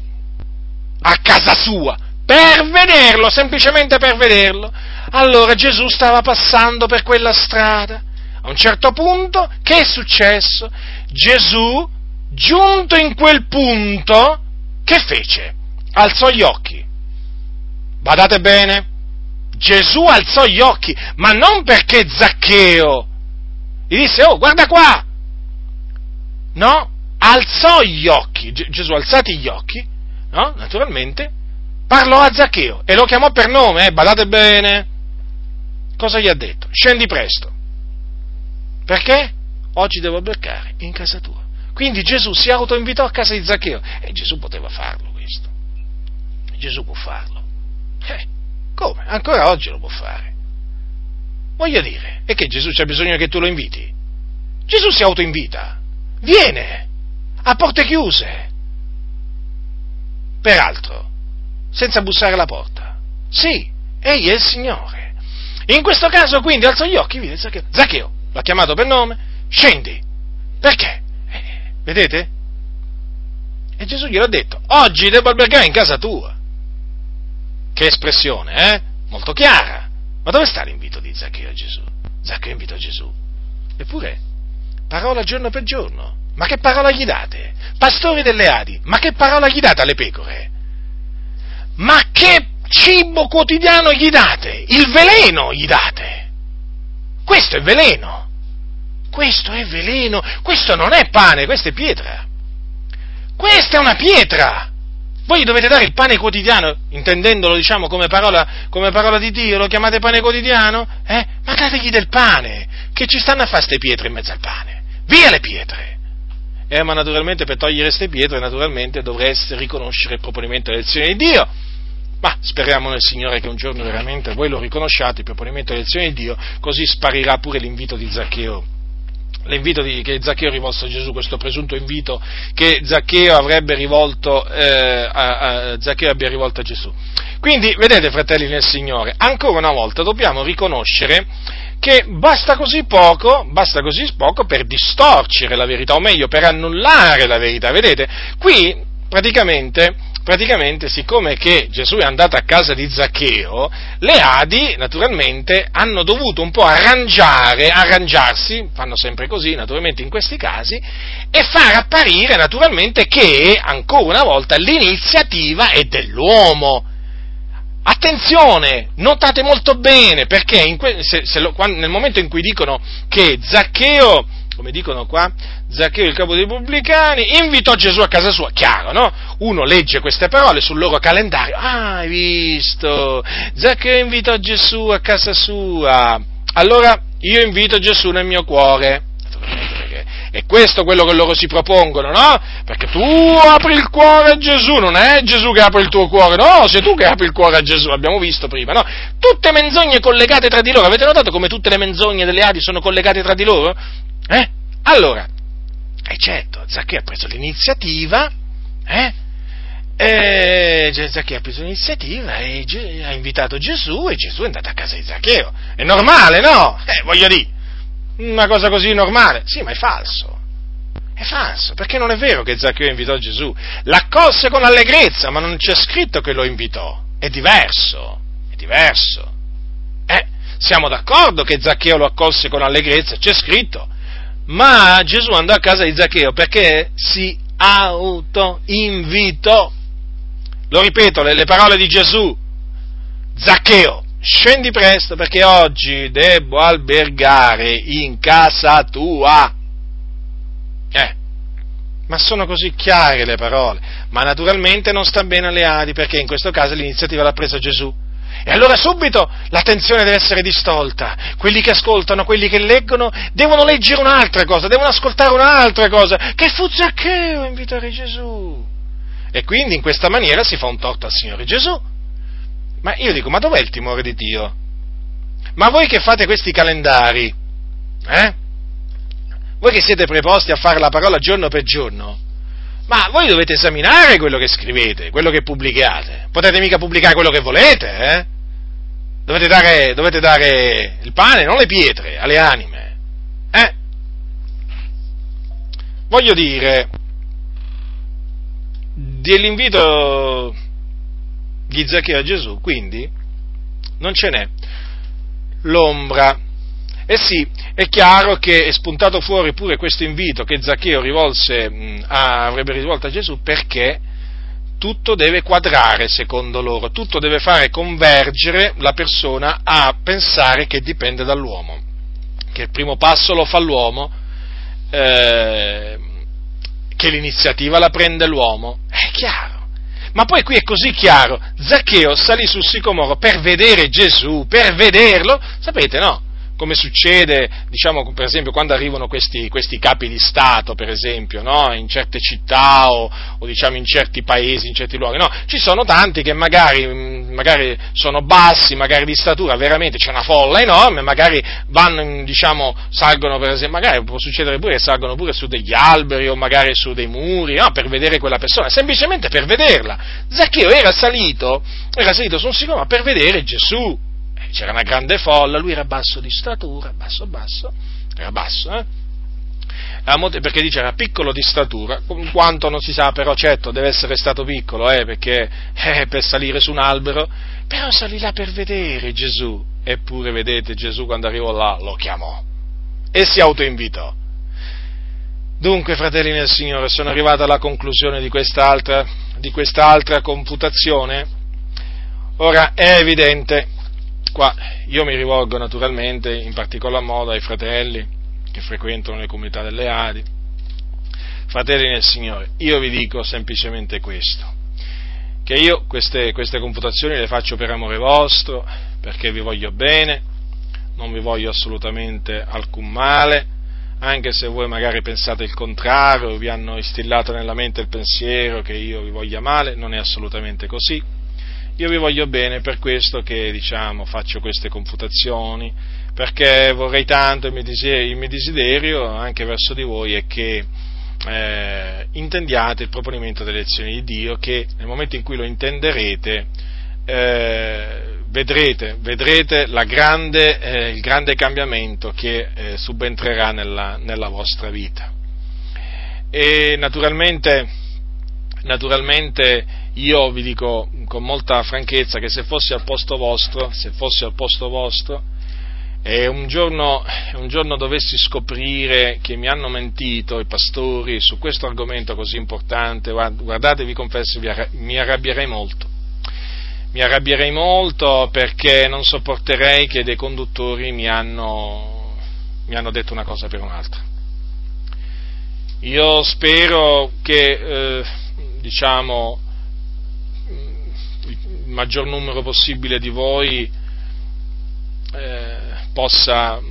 a casa sua, per vederlo, semplicemente per vederlo. Allora Gesù stava passando per quella strada a un certo punto, che è successo? Gesù, giunto in quel punto, che fece? Alzò gli occhi. Badate bene, Gesù alzò gli occhi, ma non perché Zaccheo gli disse, oh, guarda qua! No, alzò gli occhi, Gesù alzati gli occhi, no? Naturalmente, parlò a Zaccheo e lo chiamò per nome, eh, badate bene. Cosa gli ha detto? Scendi presto. Perché? Oggi devo beccare in casa tua. Quindi Gesù si autoinvitò a casa di Zaccheo e Gesù poteva farlo questo. Gesù può farlo. Eh, come? Ancora oggi lo può fare. Voglio dire, è che Gesù c'ha bisogno che tu lo inviti. Gesù si autoinvita. Viene a porte chiuse. Peraltro, senza bussare alla porta. Sì, egli è il Signore. In questo caso quindi alzò gli occhi, vide Zaccheo, Zaccheo, l'ha chiamato per nome, scendi. Perché? Eh, vedete? E Gesù glielo ha detto, oggi devo albergare in casa tua. Che espressione, eh? Molto chiara. Ma dove sta l'invito di Zaccheo a Gesù? Zaccheo invita Gesù. Eppure, parola giorno per giorno. Ma che parola gli date? Pastori delle Adi, ma che parola gli date alle pecore? Ma che cibo quotidiano gli date? Il veleno gli date. Questo è veleno. Questo è veleno. Questo non è pane, questa è pietra. Questa è una pietra. Voi gli dovete dare il pane quotidiano, intendendolo diciamo come parola, come parola di Dio, lo chiamate pane quotidiano? Eh? Ma dategli del pane, che ci stanno a fare queste pietre in mezzo al pane. Via le pietre! Eh, ma naturalmente per togliere queste pietre, naturalmente dovreste riconoscere il proponimento dell'elezione di Dio. Ma speriamo nel Signore che un giorno veramente voi lo riconosciate, il proponimento dell'elezione di Dio, così sparirà pure l'invito di Zaccheo l'invito di, che Zaccheo rivolse a Gesù, questo presunto invito che Zaccheo avrebbe rivolto, eh, a, a, Zaccheo abbia rivolto a Gesù. Quindi, vedete, fratelli nel Signore, ancora una volta dobbiamo riconoscere che basta così poco, basta così poco per distorcere la verità, o meglio, per annullare la verità. Vedete, qui praticamente praticamente, siccome Gesù è andato a casa di Zaccheo, le Adi, naturalmente, hanno dovuto un po' arrangiare, arrangiarsi, fanno sempre così, naturalmente, in questi casi, e far apparire, naturalmente, che, ancora una volta, l'iniziativa è dell'uomo. Attenzione, notate molto bene, perché que- se, se lo, quando, nel momento in cui dicono che Zaccheo come dicono qua, Zaccheo, il capo dei pubblicani, invitò Gesù a casa sua. Chiaro, no? Uno legge queste parole sul loro calendario. Ah, hai visto? Zaccheo invitò Gesù a casa sua. Allora io invito Gesù nel mio cuore. È questo quello che loro si propongono, no? Perché tu apri il cuore a Gesù, non è Gesù che apre il tuo cuore, no, sei tu che apri il cuore a Gesù, l'abbiamo visto prima, no? Tutte menzogne collegate tra di loro, avete notato come tutte le menzogne delle Adi sono collegate tra di loro? Eh? Allora, e certo, Zaccheo ha preso l'iniziativa, eh? E Zaccheo ha preso l'iniziativa e ha invitato Gesù e Gesù è andato a casa di Zaccheo. È normale, no? Eh, voglio dire, una cosa così normale. Sì, ma è falso. È falso, perché non è vero che Zaccheo invitò Gesù. L'accolse con allegrezza, ma non c'è scritto che lo invitò. È diverso, è diverso. Eh, siamo d'accordo che Zaccheo lo accolse con allegrezza, c'è scritto ma Gesù andò a casa di Zaccheo perché si autoinvitò. Lo ripeto, le, le parole di Gesù. Zaccheo, scendi presto perché oggi devo albergare in casa tua. Eh, ma sono così chiare le parole. Ma naturalmente non sta bene alle Adi perché in questo caso l'iniziativa l'ha presa Gesù. E allora subito l'attenzione deve essere distolta. Quelli che ascoltano, quelli che leggono, devono leggere un'altra cosa, devono ascoltare un'altra cosa, che fu Zaccheo invitare Gesù. E quindi in questa maniera si fa un torto al Signore Gesù. Ma io dico, ma dov'è il timore di Dio? Ma voi che fate questi calendari, eh? Voi che siete preposti a fare la parola giorno per giorno, ma voi dovete esaminare quello che scrivete, quello che pubblicate. Potete mica pubblicare quello che volete, eh? Dovete dare, dovete dare il pane, non le pietre, alle anime. Eh? Voglio dire, dell'invito di Zaccheo a Gesù, quindi, non ce n'è l'ombra. Eh sì, è chiaro che è spuntato fuori pure questo invito che Zaccheo rivolse, a, avrebbe rivolto a Gesù perché tutto deve quadrare secondo loro, tutto deve fare convergere la persona a pensare che dipende dall'uomo, che il primo passo lo fa l'uomo, eh, che l'iniziativa la prende l'uomo, è chiaro. Ma poi qui è così chiaro, Zaccheo salì sul sicomoro per vedere Gesù, per vederlo, sapete no? Come succede, diciamo, per esempio, quando arrivano questi, questi capi di Stato, per esempio, no? in certe città o, o diciamo, in certi paesi, in certi luoghi. No? Ci sono tanti che magari, mm, magari, sono bassi, magari di statura, veramente c'è una folla enorme, magari vanno, diciamo, salgono, per esempio, magari può succedere pure che salgono pure su degli alberi o magari su dei muri, no? per vedere quella persona, semplicemente per vederla. Zaccheo era salito, era salito su un sicuro per vedere Gesù c'era una grande folla, lui era basso di statura, basso, basso, era basso, eh? perché dice era piccolo di statura, quanto non si sa, però certo deve essere stato piccolo, eh, perché eh, per salire su un albero, però salì là per vedere Gesù, eppure vedete Gesù quando arrivò là lo chiamò e si autoinvitò. Dunque, fratelli nel Signore, sono arrivato alla conclusione di quest'altra, di quest'altra computazione. Ora è evidente, qua io mi rivolgo naturalmente in particolar modo ai fratelli che frequentano le comunità delle Adi. Fratelli nel Signore, io vi dico semplicemente questo, che io queste, queste computazioni le faccio per amore vostro, perché vi voglio bene, non vi voglio assolutamente alcun male, anche se voi magari pensate il contrario, vi hanno instillato nella mente il pensiero che io vi voglia male, non è assolutamente così. Io vi voglio bene per questo che diciamo, faccio queste confutazioni, perché vorrei tanto, il mio desiderio, il mio desiderio anche verso di voi è che eh, intendiate il proponimento delle lezioni di Dio, che nel momento in cui lo intenderete, eh, vedrete, vedrete grande, eh, il grande cambiamento che eh, subentrerà nella, nella, vostra vita. E naturalmente, naturalmente io vi dico con molta franchezza che se fossi al posto vostro, se fossi al posto vostro, e un giorno, un giorno dovessi scoprire che mi hanno mentito i pastori su questo argomento così importante, guardate, vi confesso, mi arrabbierei molto mi arrabbierei molto perché non sopporterei che dei conduttori mi hanno, mi hanno detto una cosa per un'altra. Io spero che, eh, diciamo, il maggior numero possibile di voi eh, possa,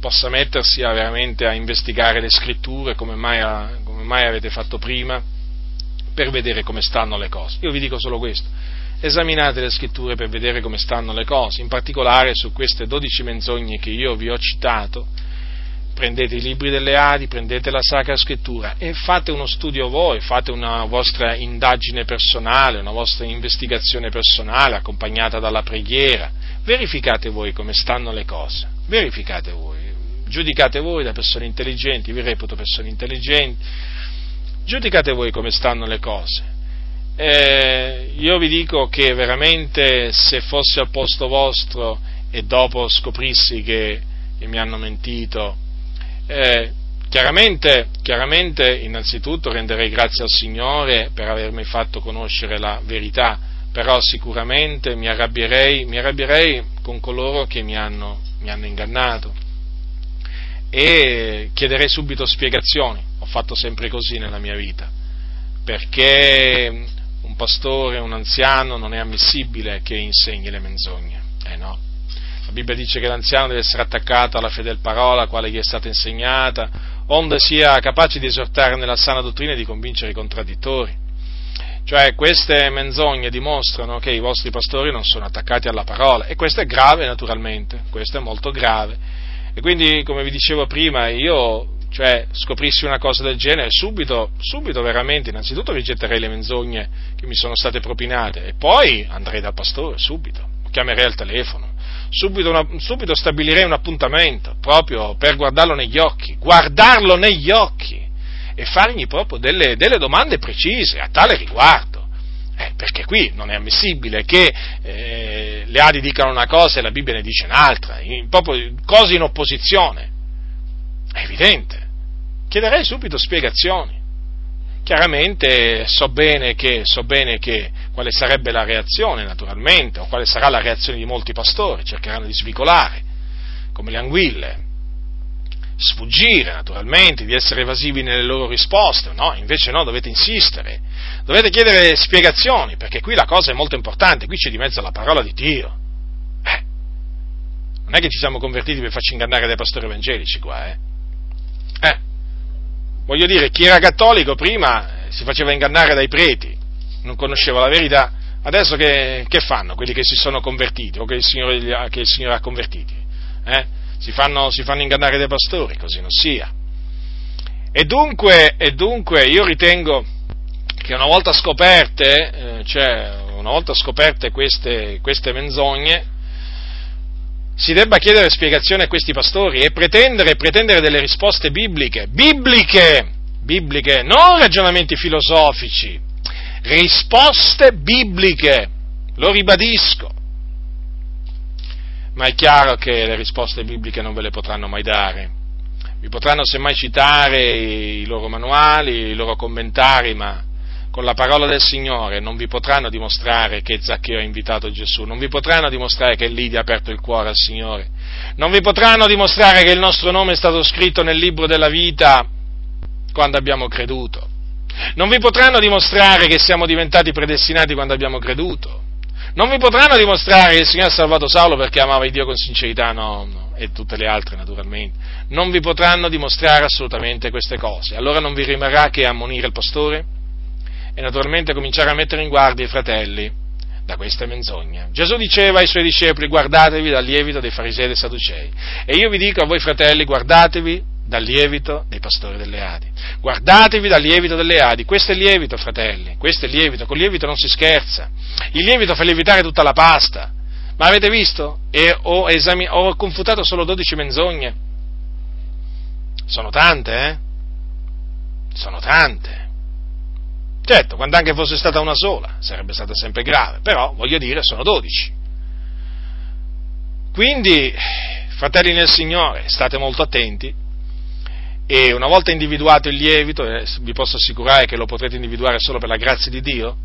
possa, mettersi a veramente a investigare le scritture come mai, a, come mai avete fatto prima per vedere come stanno le cose. Io vi dico solo questo esaminate le scritture per vedere come stanno le cose, in particolare su queste dodici menzogne che io vi ho citato, prendete i libri delle Adi, prendete la Sacra Scrittura e fate uno studio voi, fate una vostra indagine personale, una vostra investigazione personale accompagnata dalla preghiera, verificate voi come stanno le cose, verificate voi, giudicate voi da persone intelligenti, vi reputo persone intelligenti, giudicate voi come stanno le cose. Eh, io vi dico che veramente se fossi al posto vostro e dopo scoprissi che, che mi hanno mentito, eh, chiaramente, chiaramente innanzitutto renderei grazie al Signore per avermi fatto conoscere la verità, però sicuramente mi arrabbierei, mi arrabbierei con coloro che mi hanno, mi hanno ingannato. E chiederei subito spiegazioni, ho fatto sempre così nella mia vita, perché un pastore, un anziano, non è ammissibile che insegni le menzogne. La Bibbia dice che l'anziano deve essere attaccato alla fedele parola, quale gli è stata insegnata, onde sia capace di esortare nella sana dottrina e di convincere i contraddittori. Cioè queste menzogne dimostrano che i vostri pastori non sono attaccati alla parola e questo è grave naturalmente, questo è molto grave. E quindi, come vi dicevo prima, io cioè scoprissi una cosa del genere, subito, subito veramente, innanzitutto rigetterei le menzogne che mi sono state propinate e poi andrei dal pastore, subito, chiamerei al telefono, subito, una, subito stabilirei un appuntamento proprio per guardarlo negli occhi, guardarlo negli occhi e fargli proprio delle, delle domande precise a tale riguardo. Eh, perché qui non è ammissibile che eh, le Adi dicano una cosa e la Bibbia ne dice un'altra, in, proprio cose in opposizione. È evidente. Chiederei subito spiegazioni. Chiaramente so bene, che, so bene che quale sarebbe la reazione, naturalmente, o quale sarà la reazione di molti pastori, cercheranno di svicolare, come le anguille, sfuggire naturalmente, di essere evasivi nelle loro risposte, no, invece no, dovete insistere, dovete chiedere spiegazioni, perché qui la cosa è molto importante, qui c'è di mezzo la parola di Dio. Eh, non è che ci siamo convertiti per farci ingannare dai pastori evangelici qua, eh. Eh, voglio dire, chi era cattolico prima si faceva ingannare dai preti, non conosceva la verità, adesso che, che fanno quelli che si sono convertiti o che il Signore, che il Signore ha convertiti? Eh? Si, fanno, si, fanno, ingannare dai pastori, così non sia. E dunque, e dunque io ritengo che una volta scoperte, eh, cioè una volta scoperte queste, queste menzogne, si debba chiedere spiegazione a questi pastori e pretendere, pretendere delle risposte bibliche, bibliche, bibliche, non ragionamenti filosofici, risposte bibliche, lo ribadisco. Ma è chiaro che le risposte bibliche non ve le potranno mai dare. Vi potranno semmai citare i loro manuali, i loro commentari, ma con la parola del Signore non vi potranno dimostrare che Zaccheo ha invitato Gesù, non vi potranno dimostrare che Lidia ha aperto il cuore al Signore, non vi potranno dimostrare che il nostro nome è stato scritto nel libro della vita quando abbiamo creduto, non vi potranno dimostrare che siamo diventati predestinati quando abbiamo creduto, non vi potranno dimostrare che il Signore ha salvato Saulo perché amava il Dio con sincerità, no, no, e tutte le altre naturalmente. Non vi potranno dimostrare assolutamente queste cose. Allora non vi rimarrà che ammonire il pastore? E naturalmente cominciare a mettere in guardia i fratelli da queste menzogne. Gesù diceva ai suoi discepoli guardatevi dal lievito dei farisei e dei sadducei e io vi dico a voi fratelli guardatevi dal lievito dei pastori delle Adi. Guardatevi dal lievito delle Adi. Questo è il lievito, fratelli. Questo è il lievito. Con il lievito non si scherza. Il lievito fa lievitare tutta la pasta. Ma avete visto? E ho, esami- ho confutato solo 12 menzogne. Sono tante, eh? Sono tante. Certo, quando anche fosse stata una sola, sarebbe stata sempre grave, però voglio dire, sono dodici. Quindi, fratelli nel Signore, state molto attenti e una volta individuato il lievito, eh, vi posso assicurare che lo potrete individuare solo per la grazia di Dio,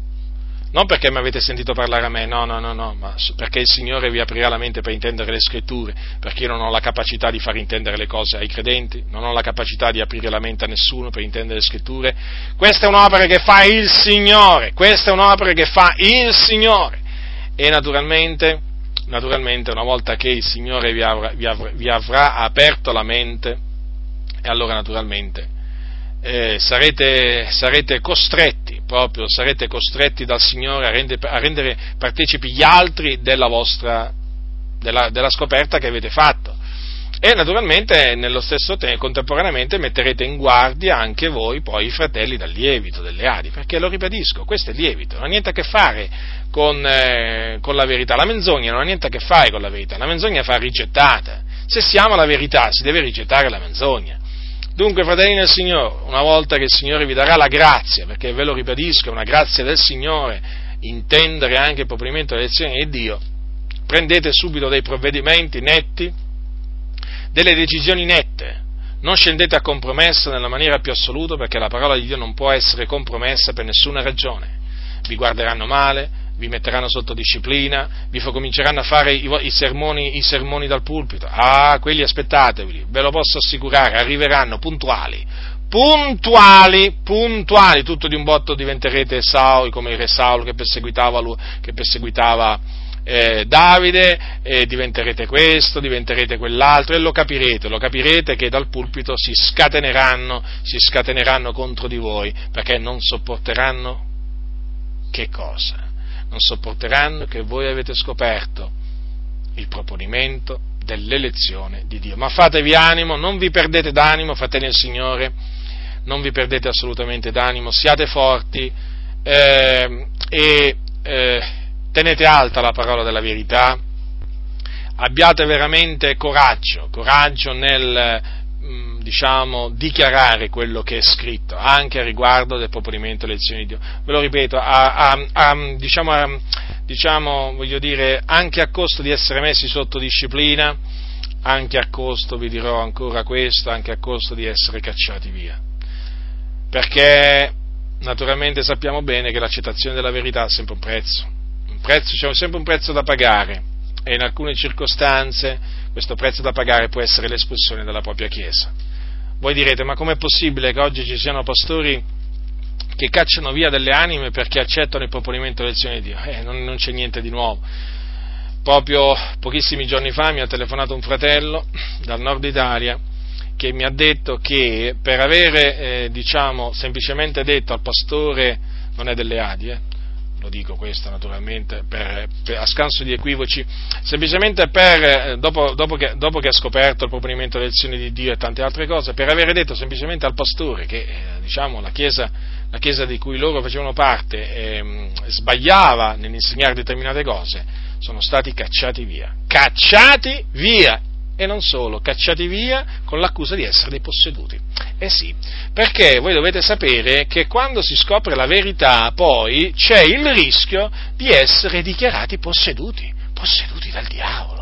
non perché mi avete sentito parlare a me, no, no, no, no, ma perché il Signore vi aprirà la mente per intendere le scritture, perché io non ho la capacità di far intendere le cose ai credenti, non ho la capacità di aprire la mente a nessuno per intendere le scritture. Questa è un'opera che fa il Signore, questa è un'opera che fa il Signore. E naturalmente, naturalmente una volta che il Signore vi avrà, vi avrà, vi avrà aperto la mente, e allora naturalmente eh, sarete, sarete, costretti, proprio sarete costretti dal Signore a rendere, a rendere partecipi gli altri della vostra, della, della scoperta che avete fatto. E naturalmente nello stesso tempo, contemporaneamente, metterete in guardia anche voi poi i fratelli dal lievito delle Adi, perché lo ribadisco, questo è lievito, non ha niente a che fare con, eh, con la verità, la menzogna non ha niente a che fare con la verità, la menzogna fa rigettata, se siamo la verità si deve rigettare la menzogna. Dunque, fratelli del Signore, una volta che il Signore vi darà la grazia, perché ve lo ribadisco, è una grazia del Signore, intendere anche il proprimento delle lezioni di Dio, prendete subito dei provvedimenti netti, delle decisioni nette, non scendete a compromesso nella maniera più assoluta perché la parola di Dio non può essere compromessa per nessuna ragione. Vi guarderanno male, vi metteranno sotto disciplina, vi cominceranno a fare i, i, sermoni, i, sermoni, dal pulpito. Ah, quelli aspettatevi, ve lo posso assicurare, arriveranno puntuali, puntuali, puntuali, tutto di un botto diventerete Saul, come il re Saul che perseguitava, lui, che perseguitava eh, Davide, e diventerete questo, diventerete quell'altro, e lo capirete, lo capirete che dal pulpito si scateneranno, si scateneranno contro di voi, perché non sopporteranno che cosa? Non sopporteranno che voi avete scoperto il proponimento dell'elezione di Dio. Ma fatevi animo, non vi perdete d'animo, fratelli del Signore, non vi perdete assolutamente d'animo, siate forti eh, e eh, tenete alta la parola della verità, abbiate veramente coraggio, coraggio nel diciamo, dichiarare quello che è scritto, anche a riguardo del proponimento delle elezioni di Dio. Ve lo ripeto, a, a, a, diciamo, diciamo, voglio dire, anche a costo di essere messi sotto disciplina, anche a costo, vi dirò ancora questo, anche a costo di essere cacciati via. Perché naturalmente sappiamo bene che l'accettazione della verità ha sempre un prezzo, un prezzo c'è sempre un prezzo da pagare e in alcune circostanze questo prezzo da pagare può essere l'espulsione dalla propria Chiesa. Voi direte, ma com'è possibile che oggi ci siano pastori che cacciano via delle anime perché accettano il proponimento dell'elezione di Dio? Eh, non, non c'è niente di nuovo. Proprio pochissimi giorni fa mi ha telefonato un fratello dal nord Italia che mi ha detto che per avere, eh, diciamo, semplicemente detto al pastore, non è delle Adi, eh, lo dico questo naturalmente per, per, a scanso di equivoci, semplicemente per, eh, dopo, dopo, che, dopo, che, ha scoperto il proponimento dell'elezione di Dio e tante altre cose, per avere detto semplicemente al pastore che eh, diciamo, la, chiesa, la, chiesa, di cui loro facevano parte eh, sbagliava nell'insegnare determinate cose, sono stati cacciati via. cacciati via e non solo, cacciati via con l'accusa di essere dei posseduti. Eh sì, perché voi dovete sapere che quando si scopre la verità poi c'è il rischio di essere dichiarati posseduti, posseduti dal diavolo.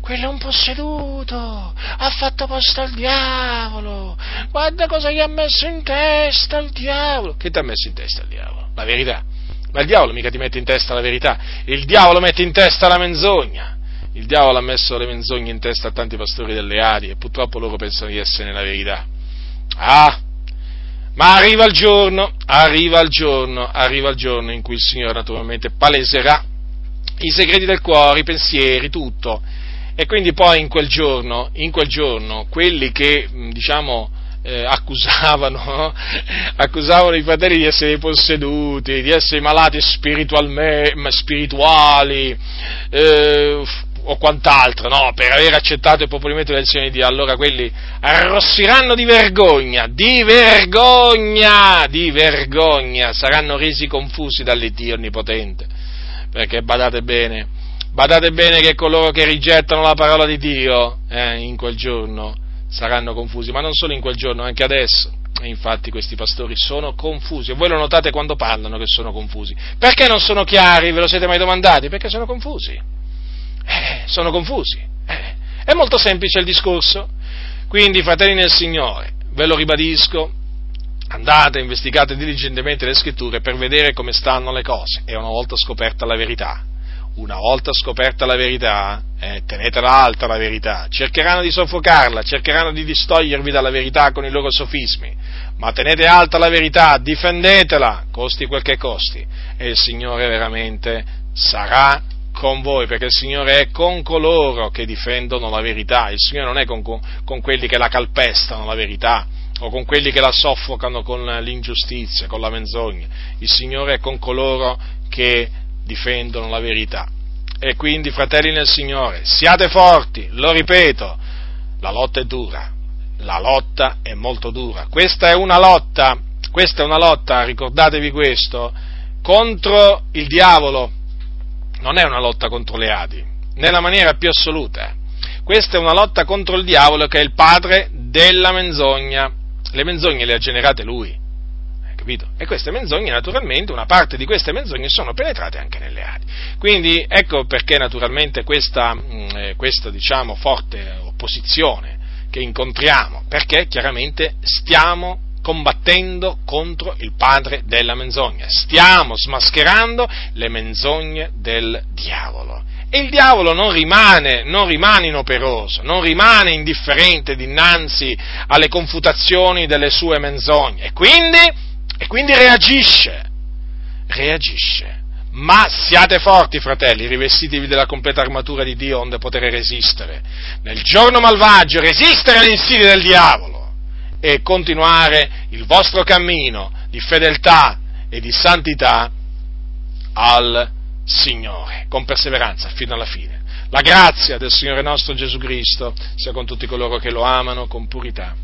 Quello è un posseduto, ha fatto posto al diavolo, guarda cosa gli ha messo in testa il diavolo. Che ti ha messo in testa il diavolo? La verità. Ma il diavolo mica ti mette in testa la verità, il diavolo mette in testa la menzogna il diavolo ha messo le menzogne in testa a tanti pastori delle Adi e purtroppo loro pensano di essere nella verità. Ah, ma arriva il giorno, arriva il giorno, arriva il giorno in cui il Signore naturalmente paleserà i segreti del cuore, i pensieri, tutto. E quindi poi in quel giorno, in quel giorno quelli che, diciamo, eh, accusavano, accusavano, i fratelli di essere posseduti, di essere malati spirituali, eh, o quant'altro, no, per aver accettato il popolimento del Signore di Dio, allora quelli arrossiranno di vergogna, di vergogna, di vergogna, saranno resi confusi dall'Iddio Onnipotente, perché badate bene, badate bene che coloro che rigettano la parola di Dio eh, in quel giorno saranno confusi, ma non solo in quel giorno, anche adesso. Infatti questi pastori sono confusi e voi lo notate quando parlano che sono confusi. Perché non sono chiari? Ve lo siete mai domandati? Perché sono confusi eh, sono confusi. Eh, è molto semplice il discorso. Quindi, fratelli nel Signore, ve lo ribadisco, andate, investigate diligentemente le scritture per vedere come stanno le cose e una volta scoperta la verità, una volta scoperta la verità, eh, tenetela alta la verità, cercheranno di soffocarla, cercheranno di distogliervi dalla verità con i loro sofismi, ma tenete alta la verità, difendetela, costi quel che costi, e il Signore veramente sarà con voi, perché il Signore è con coloro che difendono la verità, il Signore non è con, con quelli che la calpestano la verità o con quelli che la soffocano con l'ingiustizia, con la menzogna, il Signore è con coloro che difendono la verità. E quindi, fratelli nel Signore, siate forti, lo ripeto, la lotta è dura, la lotta è molto dura. Questa è una lotta, questa è una lotta, ricordatevi questo, contro il diavolo, non è una lotta contro le Adi, nella maniera più assoluta. Questa è una lotta contro il diavolo che è il padre della menzogna. Le menzogne le ha generate lui. Capito? E queste menzogne, naturalmente, una parte di queste menzogne sono penetrate anche nelle Adi. Quindi ecco perché naturalmente questa, mm, eh, questa diciamo, forte opposizione che incontriamo, perché chiaramente stiamo combattendo contro il padre della menzogna, stiamo smascherando le menzogne del diavolo. E il diavolo non rimane, non rimane inoperoso, non rimane indifferente dinanzi alle confutazioni delle sue menzogne e quindi, e quindi reagisce, reagisce. Ma siate forti, fratelli, rivestitevi della completa armatura di Dio onde poter resistere. Nel giorno malvagio resistere agli insidie del diavolo e continuare il vostro cammino di fedeltà e di santità al Signore, con perseveranza fino alla fine. La grazia del Signore nostro Gesù Cristo sia con tutti coloro che lo amano con purità